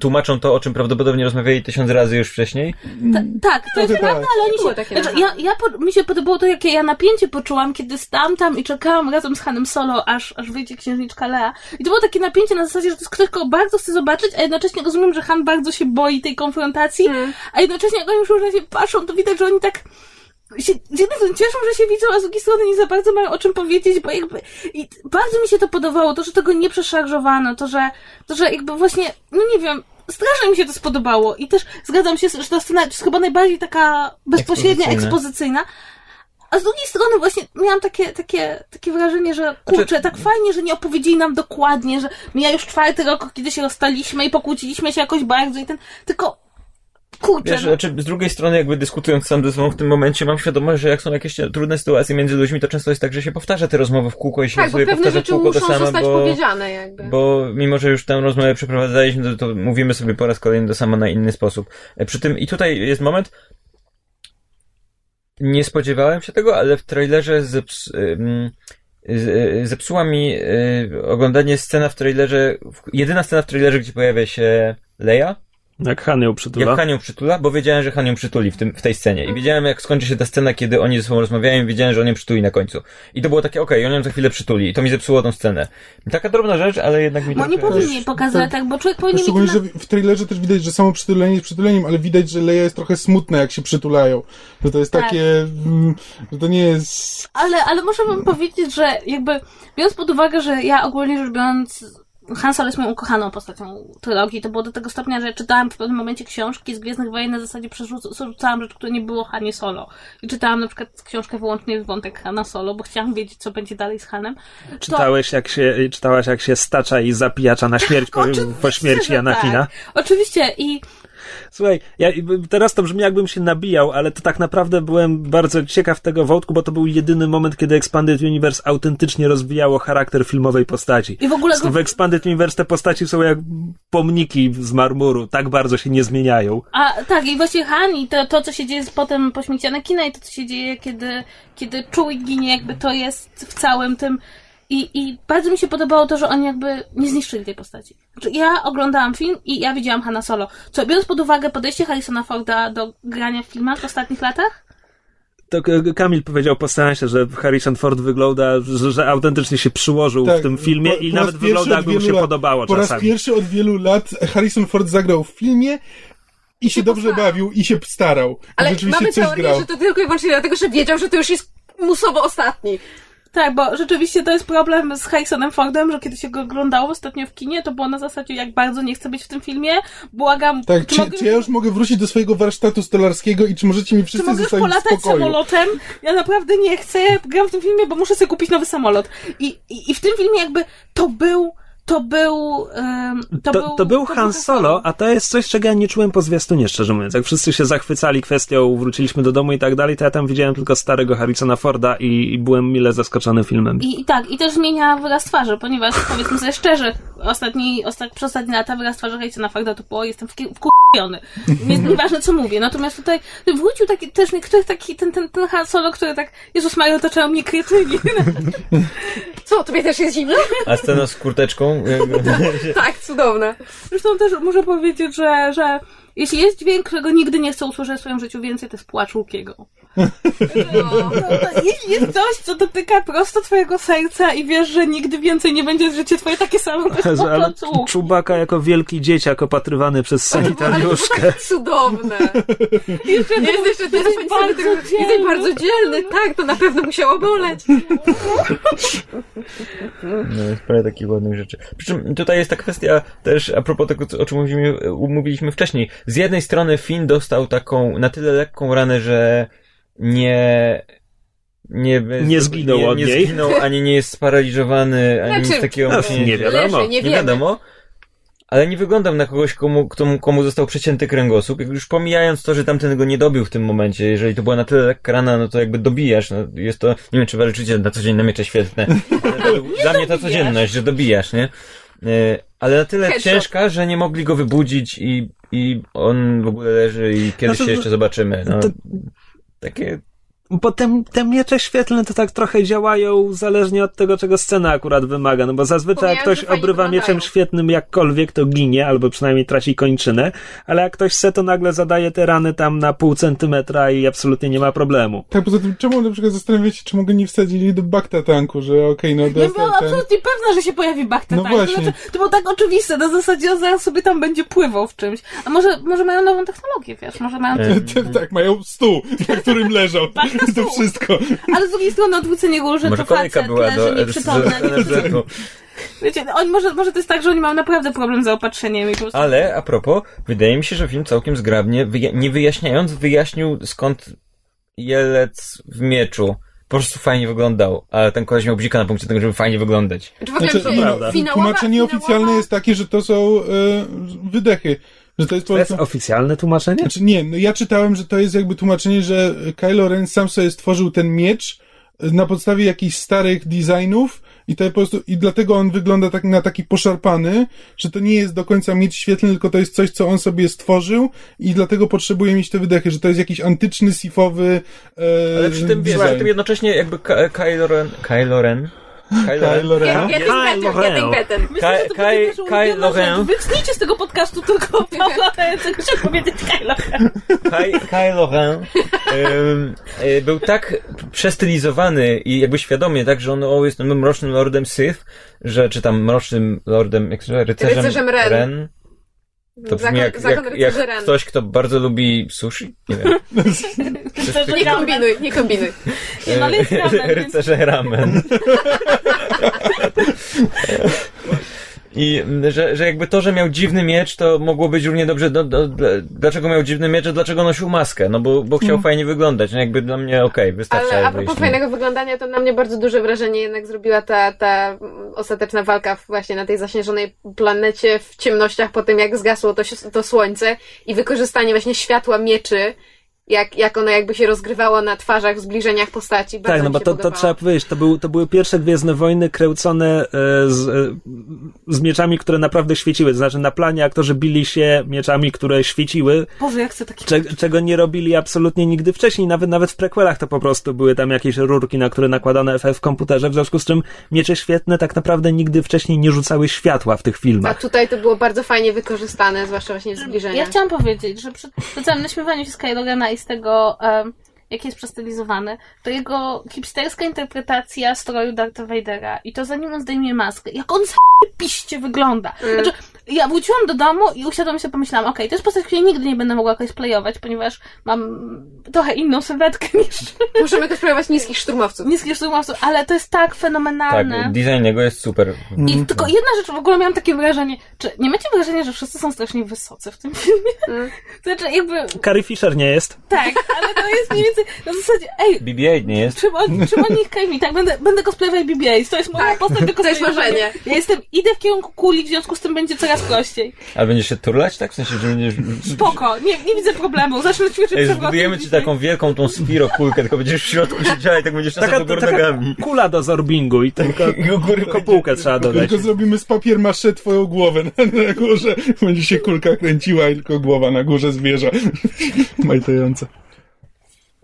tłumaczą to, o czym prawdopodobnie rozmawiali tysiąc razy już wcześniej? Ta, tak, to jest Trochę prawda, tak. ale oni Było się... takie Znaczy, ja, ja po, mi się podobało to, jakie ja napięcie poczułam, kiedy stałam tam i czekałam razem z Hanem Solo, aż, aż wyjdzie księżniczka Lea. I to było takie napięcie na zasadzie, że to jest ktoś, kogo bardzo chcę zobaczyć, a jednocześnie rozumiem, że Han bardzo się boi tej konfrontacji, Mm. a jednocześnie jak oni już na siebie patrzą, to widać, że oni tak się, z jednej strony cieszą, że się widzą, a z drugiej strony nie za bardzo mają o czym powiedzieć, bo jakby i bardzo mi się to podobało, to, że tego nie przeszarżowano, to, że, to, że jakby właśnie, no nie wiem, strasznie mi się to spodobało i też zgadzam się, że ta scena jest chyba najbardziej taka bezpośrednia, Ekspozycyjna. ekspozycyjna, a z drugiej strony właśnie miałam takie, takie, takie wrażenie, że kurczę, tak fajnie, że nie opowiedzieli nam dokładnie, że mija już czwarty rok, kiedy się rozstaliśmy i pokłóciliśmy się jakoś bardzo i ten, tylko kurczę, Wiesz, no, znaczy, z drugiej strony, jakby dyskutując sam ze sobą w tym momencie, mam świadomość, że jak są jakieś trudne sytuacje między ludźmi, to często jest tak, że się powtarza te rozmowy w kółko i się Tak, sobie powtarza w kółko to muszą samo, zostać bo, powiedziane jakby. bo mimo, że już tę rozmowę przeprowadzaliśmy, to, to mówimy sobie po raz kolejny to samo na inny sposób. E, Przy tym, i tutaj jest moment, nie spodziewałem się tego, ale w trailerze zeps, z- zepsuła mi y, oglądanie scena w trailerze, jedyna scena w trailerze, gdzie pojawia się Leia, Jak Han ją przytula. jak Han ją przytula, bo wiedziałem, że Han ją przytuli w, tym, w tej scenie. I wiedziałem, jak skończy się ta scena, kiedy oni ze sobą rozmawiają i wiedziałem, że on ją przytuli na końcu. I to było takie, okej, on ją za chwilę przytuli. I to mi zepsuło tą scenę. Taka drobna rzecz, ale jednak mi bo nie trochę- powinni pokazać tak, bo człowiek powinien Szczególnie, na... że w trailerze też widać, że samo przytulenie jest przytuleniem, ale widać, że Leia jest trochę smutna, jak się przytulają. Że to jest Tak. takie, mm, że to nie jest... Ale, ale muszę wam powiedzieć, że jakby biorąc pod uwagę, że ja ogólnie rzecz biorąc Han Solo jest moją ukochaną postacią trylogii. To było do tego stopnia, że czytałam w pewnym momencie książki z Gwiezdnych Wojen na zasadzie przerzucałam rzecz, które nie było Hanie Solo. I czytałam na przykład książkę wyłącznie w wątek Hana Solo, bo chciałam wiedzieć, co będzie dalej z Hanem. To- Czytałeś jak się, czytałaś jak się stacza i zapijacza na śmierć po, po śmierci że Anakina? Tak. Oczywiście i Słuchaj, ja, teraz to brzmi jakbym się nabijał, ale to tak naprawdę byłem bardzo ciekaw tego wątku, bo to był jedyny moment, kiedy Expanded Universe autentycznie rozwijało charakter filmowej postaci. I w ogóle go- W Expanded Universe te postaci są jak pomniki z marmuru, tak bardzo się nie zmieniają. A tak, i właśnie Han i to, to co się dzieje potem po śmierci Anakina i to, co się dzieje, kiedy, kiedy Chewie ginie, jakby to jest w całym tym. I, I bardzo mi się podobało to, że oni jakby nie zniszczyli tej postaci. Znaczy, ja oglądałam film i ja widziałam Hanna Solo. Co, biorąc pod uwagę podejście Harrisona Forda do grania w filmach w ostatnich latach, To Kamil powiedział po seansie, że Harrison Ford wygląda, że, że autentycznie się przyłożył Tak, w tym filmie po- i po raz nawet wygląda jakby mu się lat- podobało Po raz czasami. pierwszy od wielu lat Harrison Ford zagrał w filmie i się dobrze postarał. bawił i się starał. Ale rzeczywiście mamy coś teorię, grał. że to tylko i wyłącznie dlatego, że wiedział, że to już jest musowo ostatni. Tak, bo rzeczywiście to jest problem z Harrisonem Fordem, że kiedy się go oglądało ostatnio w kinie, to było na zasadzie, jak bardzo nie chcę być w tym filmie. Błagam, Tak, czy, mogę, czy ja już mogę wrócić do swojego warsztatu stolarskiego i czy możecie mi czy wszyscy już zostawić w polatać spokoju? samolotem? Ja naprawdę nie chcę. Gram w tym filmie, bo muszę sobie kupić nowy samolot. I, i, i w tym filmie jakby to był, to był, to, To, był... to był Han Solo, a to jest coś, czego ja nie czułem po zwiastunie, szczerze mówiąc. Jak wszyscy się zachwycali kwestią, wróciliśmy do domu i tak dalej, to ja tam widziałem tylko starego Harrisona Forda i, i byłem mile zaskoczony filmem. I, I tak, i też zmienia wyraz twarzy, ponieważ powiedzmy sobie szczerze, ostatni, ostat, przez ostatnie lata wyraz twarzy Harrisona Forda to było, jestem wkurwiony. Nie, nieważne co mówię. Natomiast tutaj wrócił taki też niektóry taki, ten, ten, ten Han Solo, który tak, Jezus Maria, otaczają mnie kretyni. Co, tobie też jest zimno? A scena z kurteczką? tak, cudowne. Zresztą też muszę powiedzieć, że, że jeśli jest dźwięk, którego nigdy nie chcę usłyszeć w swoim życiu więcej, to jest płacz Łukiego. No. To, to, jeśli jest coś, co dotyka prosto twojego serca i wiesz, że nigdy więcej nie będzie życie twoje takie samo, to jest Ale. Czubaka jako wielki dzieciak opatrywany przez Ale to sanitariuszkę. tak cudowne. Jeszcze Jest jeszcze ty jesteś bardzo dzielny. bardzo dzielny, tak, to na pewno musiało boleć. No, jest parę takich ładnych rzeczy. Przy czym tutaj jest ta kwestia też a propos tego, o czym mówiliśmy, mówiliśmy wcześniej. Z jednej strony Finn dostał taką na tyle lekką ranę, że nie nie, Nie zginął nie, od nie niej. zginął, ani nie jest sparaliżowany, ani nic Znaczy, takiego no, nie dzieje. wiadomo. Leży, nie Nie wiadomo. Ale nie wyglądam na kogoś, komu, komu, komu został przecięty kręgosłup. Jak Już pomijając to, że tamten go nie dobił w tym momencie, jeżeli to była na tyle lekka rana, no to jakby dobijasz. No, jest to, nie wiem, czy walczycie na co dzień na miecze świetne. Ale Dla mnie to codzienność, że dobijasz, nie? E, Ale na tyle Headshot. ciężka, że nie mogli go wybudzić i, i on w ogóle leży i kiedyś Znaczy, się jeszcze zobaczymy. No, to- takie Bo te, te miecze świetlne to tak trochę działają zależnie od tego, czego scena akurat wymaga. No bo zazwyczaj jak ktoś obrywa mieczem świetnym jakkolwiek, to ginie, albo przynajmniej traci kończynę, ale jak ktoś se, to nagle zadaje te rany tam na pół centymetra i absolutnie nie ma problemu. Tak, poza tym, czemu na przykład zastanawiacie, czy mogę nie wsadzili do bakta tanku, że okej, no Ja byłam ten... absolutnie pewna, że się pojawi Bakta No Tank. To, właśnie. znaczy, to było tak oczywiste, na zasadzie on zaraz sobie tam będzie pływał w czymś. A może, może mają nową technologię, wiesz, może mają... Tak, mają stół, na którym leżał. To wszystko. Ale z drugiej strony odwrócenie góry, że może to facet była leży do nieprzytomny. Wiecie, oni, może, może to jest tak, że oni mają naprawdę problem z zaopatrzeniem i po prostu... Ale a propos, wydaje mi się, że film całkiem zgrabnie, wyja- nie wyjaśniając, wyjaśnił skąd jelec w mieczu. Po prostu fajnie wyglądał, ale ten koleś miał bzika na punkcie tego, żeby fajnie wyglądać. Czy w ogóle Znaczy, fi- no, finałowa- tłumaczenie finałowa- oficjalne jest takie, że to są e, wydechy. Że to jest To jest prostu... oficjalne tłumaczenie? Znaczy nie, no ja czytałem, że to jest jakby tłumaczenie, że Kylo Ren sam sobie stworzył ten miecz na podstawie jakichś starych designów i to po prostu, i dlatego on wygląda tak na taki poszarpany, że to nie jest do końca miecz świetlny, tylko to jest coś, co on sobie stworzył i dlatego potrzebuje mieć te wydechy, że to jest jakiś antyczny, sifowy e, Ale przy tym, wiesz, przy tym jednocześnie jakby Ka- Kylo Ren... Kylo Ren? Kylo Ren? Kylo Ren. Getting better, getting better. Myślę, że to Kai- będzie Kai Loren. Wytnijcie z tego podcastu tylko Pawła dającego się powiedzieć Kylo Ren. Ky- Kylo Ren e, był tak przestylizowany i jakby świadomie, tak, że on o, jest mrocznym lordem Sith, że czy tam mrocznym lordem, jak się nazywa, rycerzem, Rycerzem Ren. To brzmi jak, zakon jak, jak Ren. ktoś, kto bardzo lubi sushi. Nie wiem. Nie kombinuj, nie kombinuj. Nie, no ale jest ramen. Rycerze ramen. I m, że, że jakby to, że miał dziwny miecz, to mogło być równie dobrze. Do, do, dlaczego miał dziwny miecz, a dlaczego nosił maskę? No bo, bo chciał fajnie wyglądać. No jakby dla mnie okej, wystarczy. Ale a propos fajnego wyglądania, to na mnie bardzo duże wrażenie jednak zrobiła ta, ta mm, ostateczna walka właśnie na tej zaśnieżonej planecie w ciemnościach po tym, jak zgasło to, to słońce i wykorzystanie właśnie światła mieczy, jak, jak ono jakby się rozgrywało na twarzach, w zbliżeniach postaci. Bardzo Tak, no bo to, to trzeba powiedzieć, to, był, to były pierwsze Gwiezdne Wojny kręcone e, z, e, z mieczami, które naprawdę świeciły. To znaczy na planie aktorzy bili się mieczami, które świeciły, Boże, jak chcę taki... cze, czego nie robili absolutnie nigdy wcześniej. Nawet nawet w prequelach to po prostu były tam jakieś rurki, na które nakładano FF w komputerze, w związku z czym miecze świetne tak naprawdę nigdy wcześniej nie rzucały światła w tych A filmach. tutaj to było bardzo fajnie wykorzystane, zwłaszcza właśnie w Ja zbliżeniach. chciałam powiedzieć, że przy przy całym naśmiewaniu się z Kylo Rena i z tego, jak jest przestylizowany, to jego hipsterska interpretacja stroju Dartha Vadera i to zanim on zdejmie maskę, jak on piście wygląda. Mm. Znaczy, ja wróciłam do domu i usiadłam się pomyślałam, okej, to jest postać, której nigdy nie będę mogła cosplayować, ponieważ mam trochę inną sylwetkę niż Możemy cosplayować niskich szturmowców. niskie szturmowców, ale to jest tak fenomenalne. Tak, design jego jest super. I tylko jedna rzecz, w ogóle miałam takie wrażenie, czy nie macie wrażenia, że wszyscy są strasznie wysocy w tym filmie? Mm. To znaczy jakby, Carrie Fisher nie jest. tak, ale to jest mniej więcej na zasadzie, ej, BB-8 nie jest? Trzeba, trzeba niech Kajmi, tak, będę, będę cosplayować BB-8, to jest moja Tak, postać do to jest cosplayowania. marzenie. Ja jestem, idę w kierunku kuli, w związku z tym będzie coraz prościej. Ale będziesz się turlać, tak? W sensie, że będziesz... Spoko, nie, nie widzę problemu, zacznę ćwiczyć Ej, zbudujemy ci taką wielką tą spiro kulkę, tylko będziesz w środku siedziała i tak będziesz Taka, czasem do góry taka nogami. kula do zorbingu i tylko, I u góry tylko półkę trzeba dodać. Tylko zrobimy z papier masze twoją głowę na, na górze. Będzie się kulka kręciła i tylko głowa na górze zwierza. Majtająca.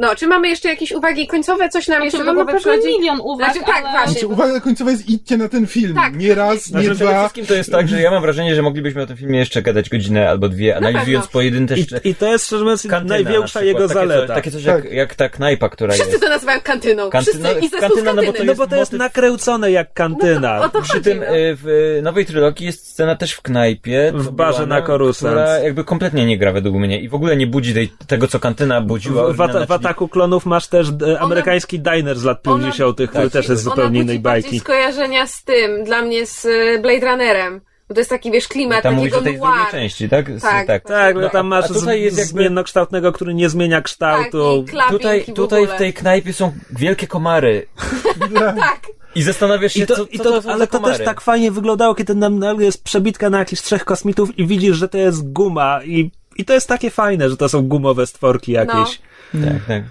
No, czy mamy jeszcze jakieś uwagi końcowe? Coś nam jeszcze Znaczy, do mamy głowy przychodzi? milion uwag, Znaczy, tak, ale... właśnie. Znaczy, uwaga końcowa jest idźcie na ten film. Tak. Nie raz, nie Znaczy, przede dwa. wszystkim to jest tak, że ja mam wrażenie, że moglibyśmy o tym filmie jeszcze gadać godzinę albo dwie, analizując pewno. pojedyncze I, I to jest, szczerze mówiąc, kantyna największa na jego takie zaleta. Coś, takie coś Tak. jak, jak ta knajpa, która Wszyscy jest. to nazywają kantyną. Kantyna- Wszyscy i zespół kantyna, no bo to. No bo to jest motyw- nakręcone jak kantyna. No to, to Przy chodzi, tym no. y, w y, nowej trylogii jest scena też w knajpie. W barze na no, Coruscant. Która jakby kompletnie nie gra według mnie i w ogóle nie budzi tej, tego, co kantyna budziła. W, w ataku klonów masz też e, amerykański diner z lat ona- 50., który tak. też jest Ona zupełnie innej bajki. skojarzenia z tym, dla mnie z y, Blade Runnerem. Bo to jest taki, wiesz, klimat Tam mówisz takiego noir. drugiej części, tak? Z- Tak. tak. Tak, no, No, tam masz a tutaj jest jakby- zmiennokształtnego, który nie zmienia Tak, kształtu. i klapping Tutaj, w tutaj ogóle. w tej knajpie są wielkie komary. Tak. I zastanawiasz się, I to, co, i co to, to są ale to komary. też tak fajnie wyglądało, kiedy nam nagle jest przebitka na jakichś trzech kosmitów i widzisz, że to jest guma i, i to jest takie fajne, że to są gumowe stworki jakieś. Tak, tak.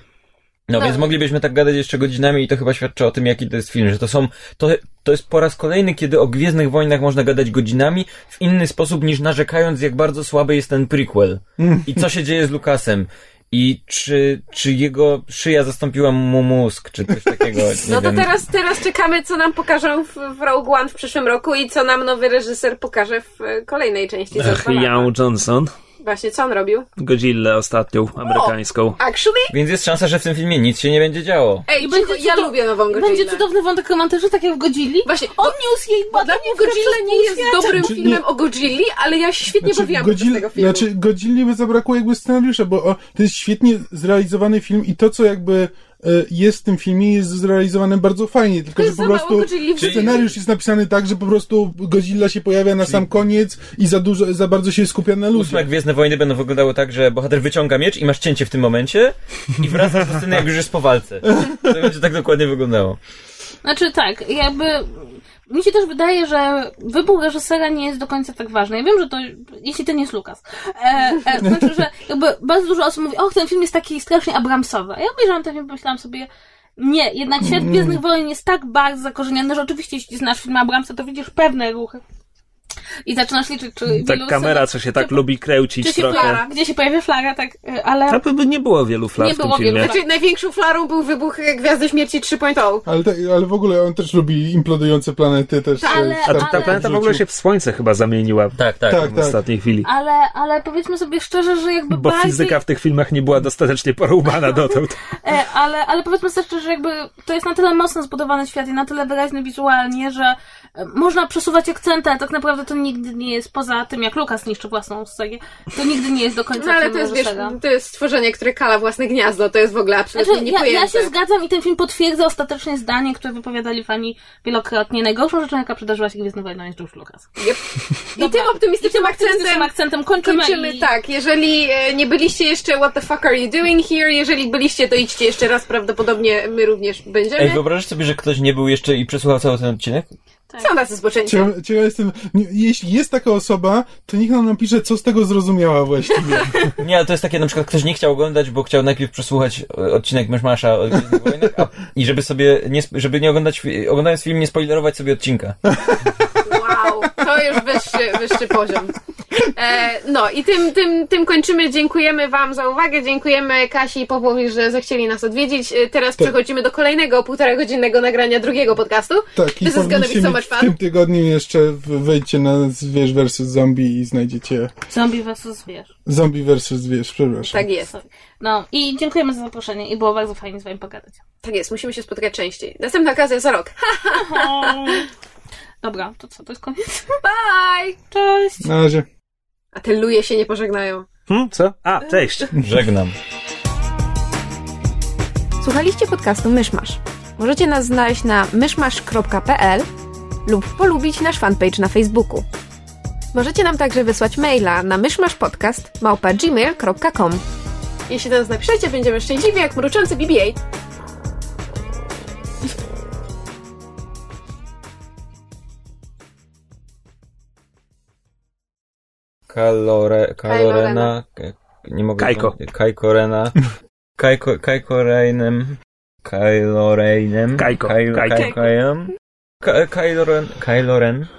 No, No. więc moglibyśmy tak gadać jeszcze godzinami i to chyba świadczy o tym, jaki to jest film, że to są, to, to jest po raz kolejny, kiedy o Gwiezdnych Wojnach można gadać godzinami w inny sposób niż narzekając, jak bardzo słaby jest ten prequel. I co się dzieje z Lucasem. I czy, czy jego szyja zastąpiła mu mózg, czy coś takiego. Nie No to wiem. teraz, teraz czekamy, co nam pokażą w, w Rogue One w przyszłym roku i co nam nowy reżyser pokaże w e, kolejnej części. Ach. Young Johnson. Właśnie, co on robił? Godzillę ostatnią, amerykańską. Actually? Więc jest szansa, że w tym filmie nic się nie będzie działo. Ej, cicho, będzie ja lubię nową Godzillę. Będzie cudowny wątek romantyczny, tak jak w Godzilli. Właśnie, On bo- niósł jej dla mnie Godzilla nie jest dobrym Znaczy, filmem nie- o Godzilli, ale ja się świetnie bawiłam podczas Godzilla- tego filmu. Znaczy, Godzilli by zabrakło jakby scenariusza, bo o, to jest świetnie zrealizowany film i to, co jakby jest w tym filmie, jest zrealizowane bardzo fajnie, tylko że po prostu scenariusz jest napisany tak, że po prostu Godzilla się pojawia na sam koniec i za dużo, za bardzo się skupia na Ósme ludziach. Gwiezdne Wojny będą wyglądały tak, że bohater wyciąga miecz i masz cięcie w tym momencie i wracasz do sceny, jak już jest po walce. To będzie tak dokładnie wyglądało. Znaczy tak, jakby mi się też wydaje, że wybór reżysera nie jest do końca tak ważny. Ja wiem, że to, jeśli to nie jest Lukas. E, e, znaczy, że jakby bardzo dużo osób mówi, och, ten film jest taki strasznie Abramsowy. A ja obejrzałam ten film i pomyślałam sobie, nie, jednak świat Gwiezdnych Wojen jest tak bardzo zakorzeniony, że oczywiście jeśli znasz film Abramsa, to widzisz pewne ruchy. I zaczynasz liczyć, czy Tak wielu kamera, co się tak czy- lubi kręcić czy się trochę. flara, gdzie się pojawia flara, tak, e, ale... Tam by nie było wielu flar Nie w tym było wielu filmie. flar. Znaczy, największą flarą był wybuch e, Gwiazdy Śmierci 3.0. Ale, te, ale w ogóle on też lubi implodujące planety też. Ale- e, A ta, ta planeta w ogóle się w słońce chyba zamieniła Tak, tak. Tak, w ostatniej chwili. Ale, ale powiedzmy sobie szczerze, że jakby Bo bardziej... fizyka w tych filmach nie była dostatecznie porąbana dotąd. E, ale, ale powiedzmy sobie szczerze, że jakby to jest na tyle mocno zbudowany świat i na tyle wyraźny wizualnie, że można przesuwać akcenty, ale tak naprawdę to nigdy nie jest, poza tym jak Lukas niszczy własną serię, to nigdy nie jest do końca No ale to jest, wiesz, to jest stworzenie, które kala własne gniazdo. To jest w ogóle absolutnie Znaczy, ja, niepojęte. ja się zgadzam i ten film potwierdza ostatecznie zdanie, które wypowiadali fani wielokrotnie. Najgorszą rzeczą, jaka przydarzyła się Gwiezdnym Wojnom jest George Lucas. Yep. I tym optymistycznym Optymistycznym akcentem akcentem kończymy, kończymy i... tak. Jeżeli e, nie byliście jeszcze What the fuck are you doing here? Jeżeli byliście, to idźcie jeszcze raz. Prawdopodobnie my również będziemy. Ej, wyobrażasz sobie, że ktoś nie był jeszcze i przesłuchał cały ten odcinek? Są tacy zboczeńcy. Ciekaw, ciekaw jestem, nie- jeśli jest taka osoba, to niech nam napisze, co z tego zrozumiała właściwie. Nie, ale to jest takie, na przykład ktoś nie chciał oglądać, bo chciał najpierw przesłuchać e, odcinek Myszmasza o Gwiezdnych Wojnach, a, i żeby sobie, nie, żeby nie oglądać, oglądając film, nie spoilerować sobie odcinka. Wow, to już wyższy, wyższy poziom. E, no i tym, tym, tym kończymy. Dziękujemy Wam za uwagę. Dziękujemy Kasi i Popowi, że zechcieli nas odwiedzić. E, Teraz przechodzimy do kolejnego półtora godzinnego nagrania drugiego podcastu. Tak, i is so much w fun. tym tygodniu jeszcze w- wejdźcie na Zwierz vs. Zombie i znajdziecie Zombie vs. Zwierz. Zombie vs. Zwierz, przepraszam. Tak jest. No i dziękujemy za zaproszenie i było bardzo fajnie z Wami pogadać. Tak jest, musimy się spotykać częściej. Następna okazja za rok. Dobra, to co, to jest koniec? Bye! Cześć! Na razie. A te luje się nie pożegnają. Hmm, co? A, cześć. Żegnam. Słuchaliście podcastu Myszmasz. Możecie nas znaleźć na myszmasz.pl lub polubić nasz fanpage na Facebooku. Możecie nam także wysłać maila na myszmaszpodcast.gmail.com Jeśli do nas napiszecie, będziemy szczęśliwi jak mruczący BB-8. Kalore, kalorena, nie mogę... Kajko. Kajkorena. Kajko, Kajkoreinem. Kajloreinem. Kajko, Kajko. Kajkojem. Ka- Kajloren, Kajloren.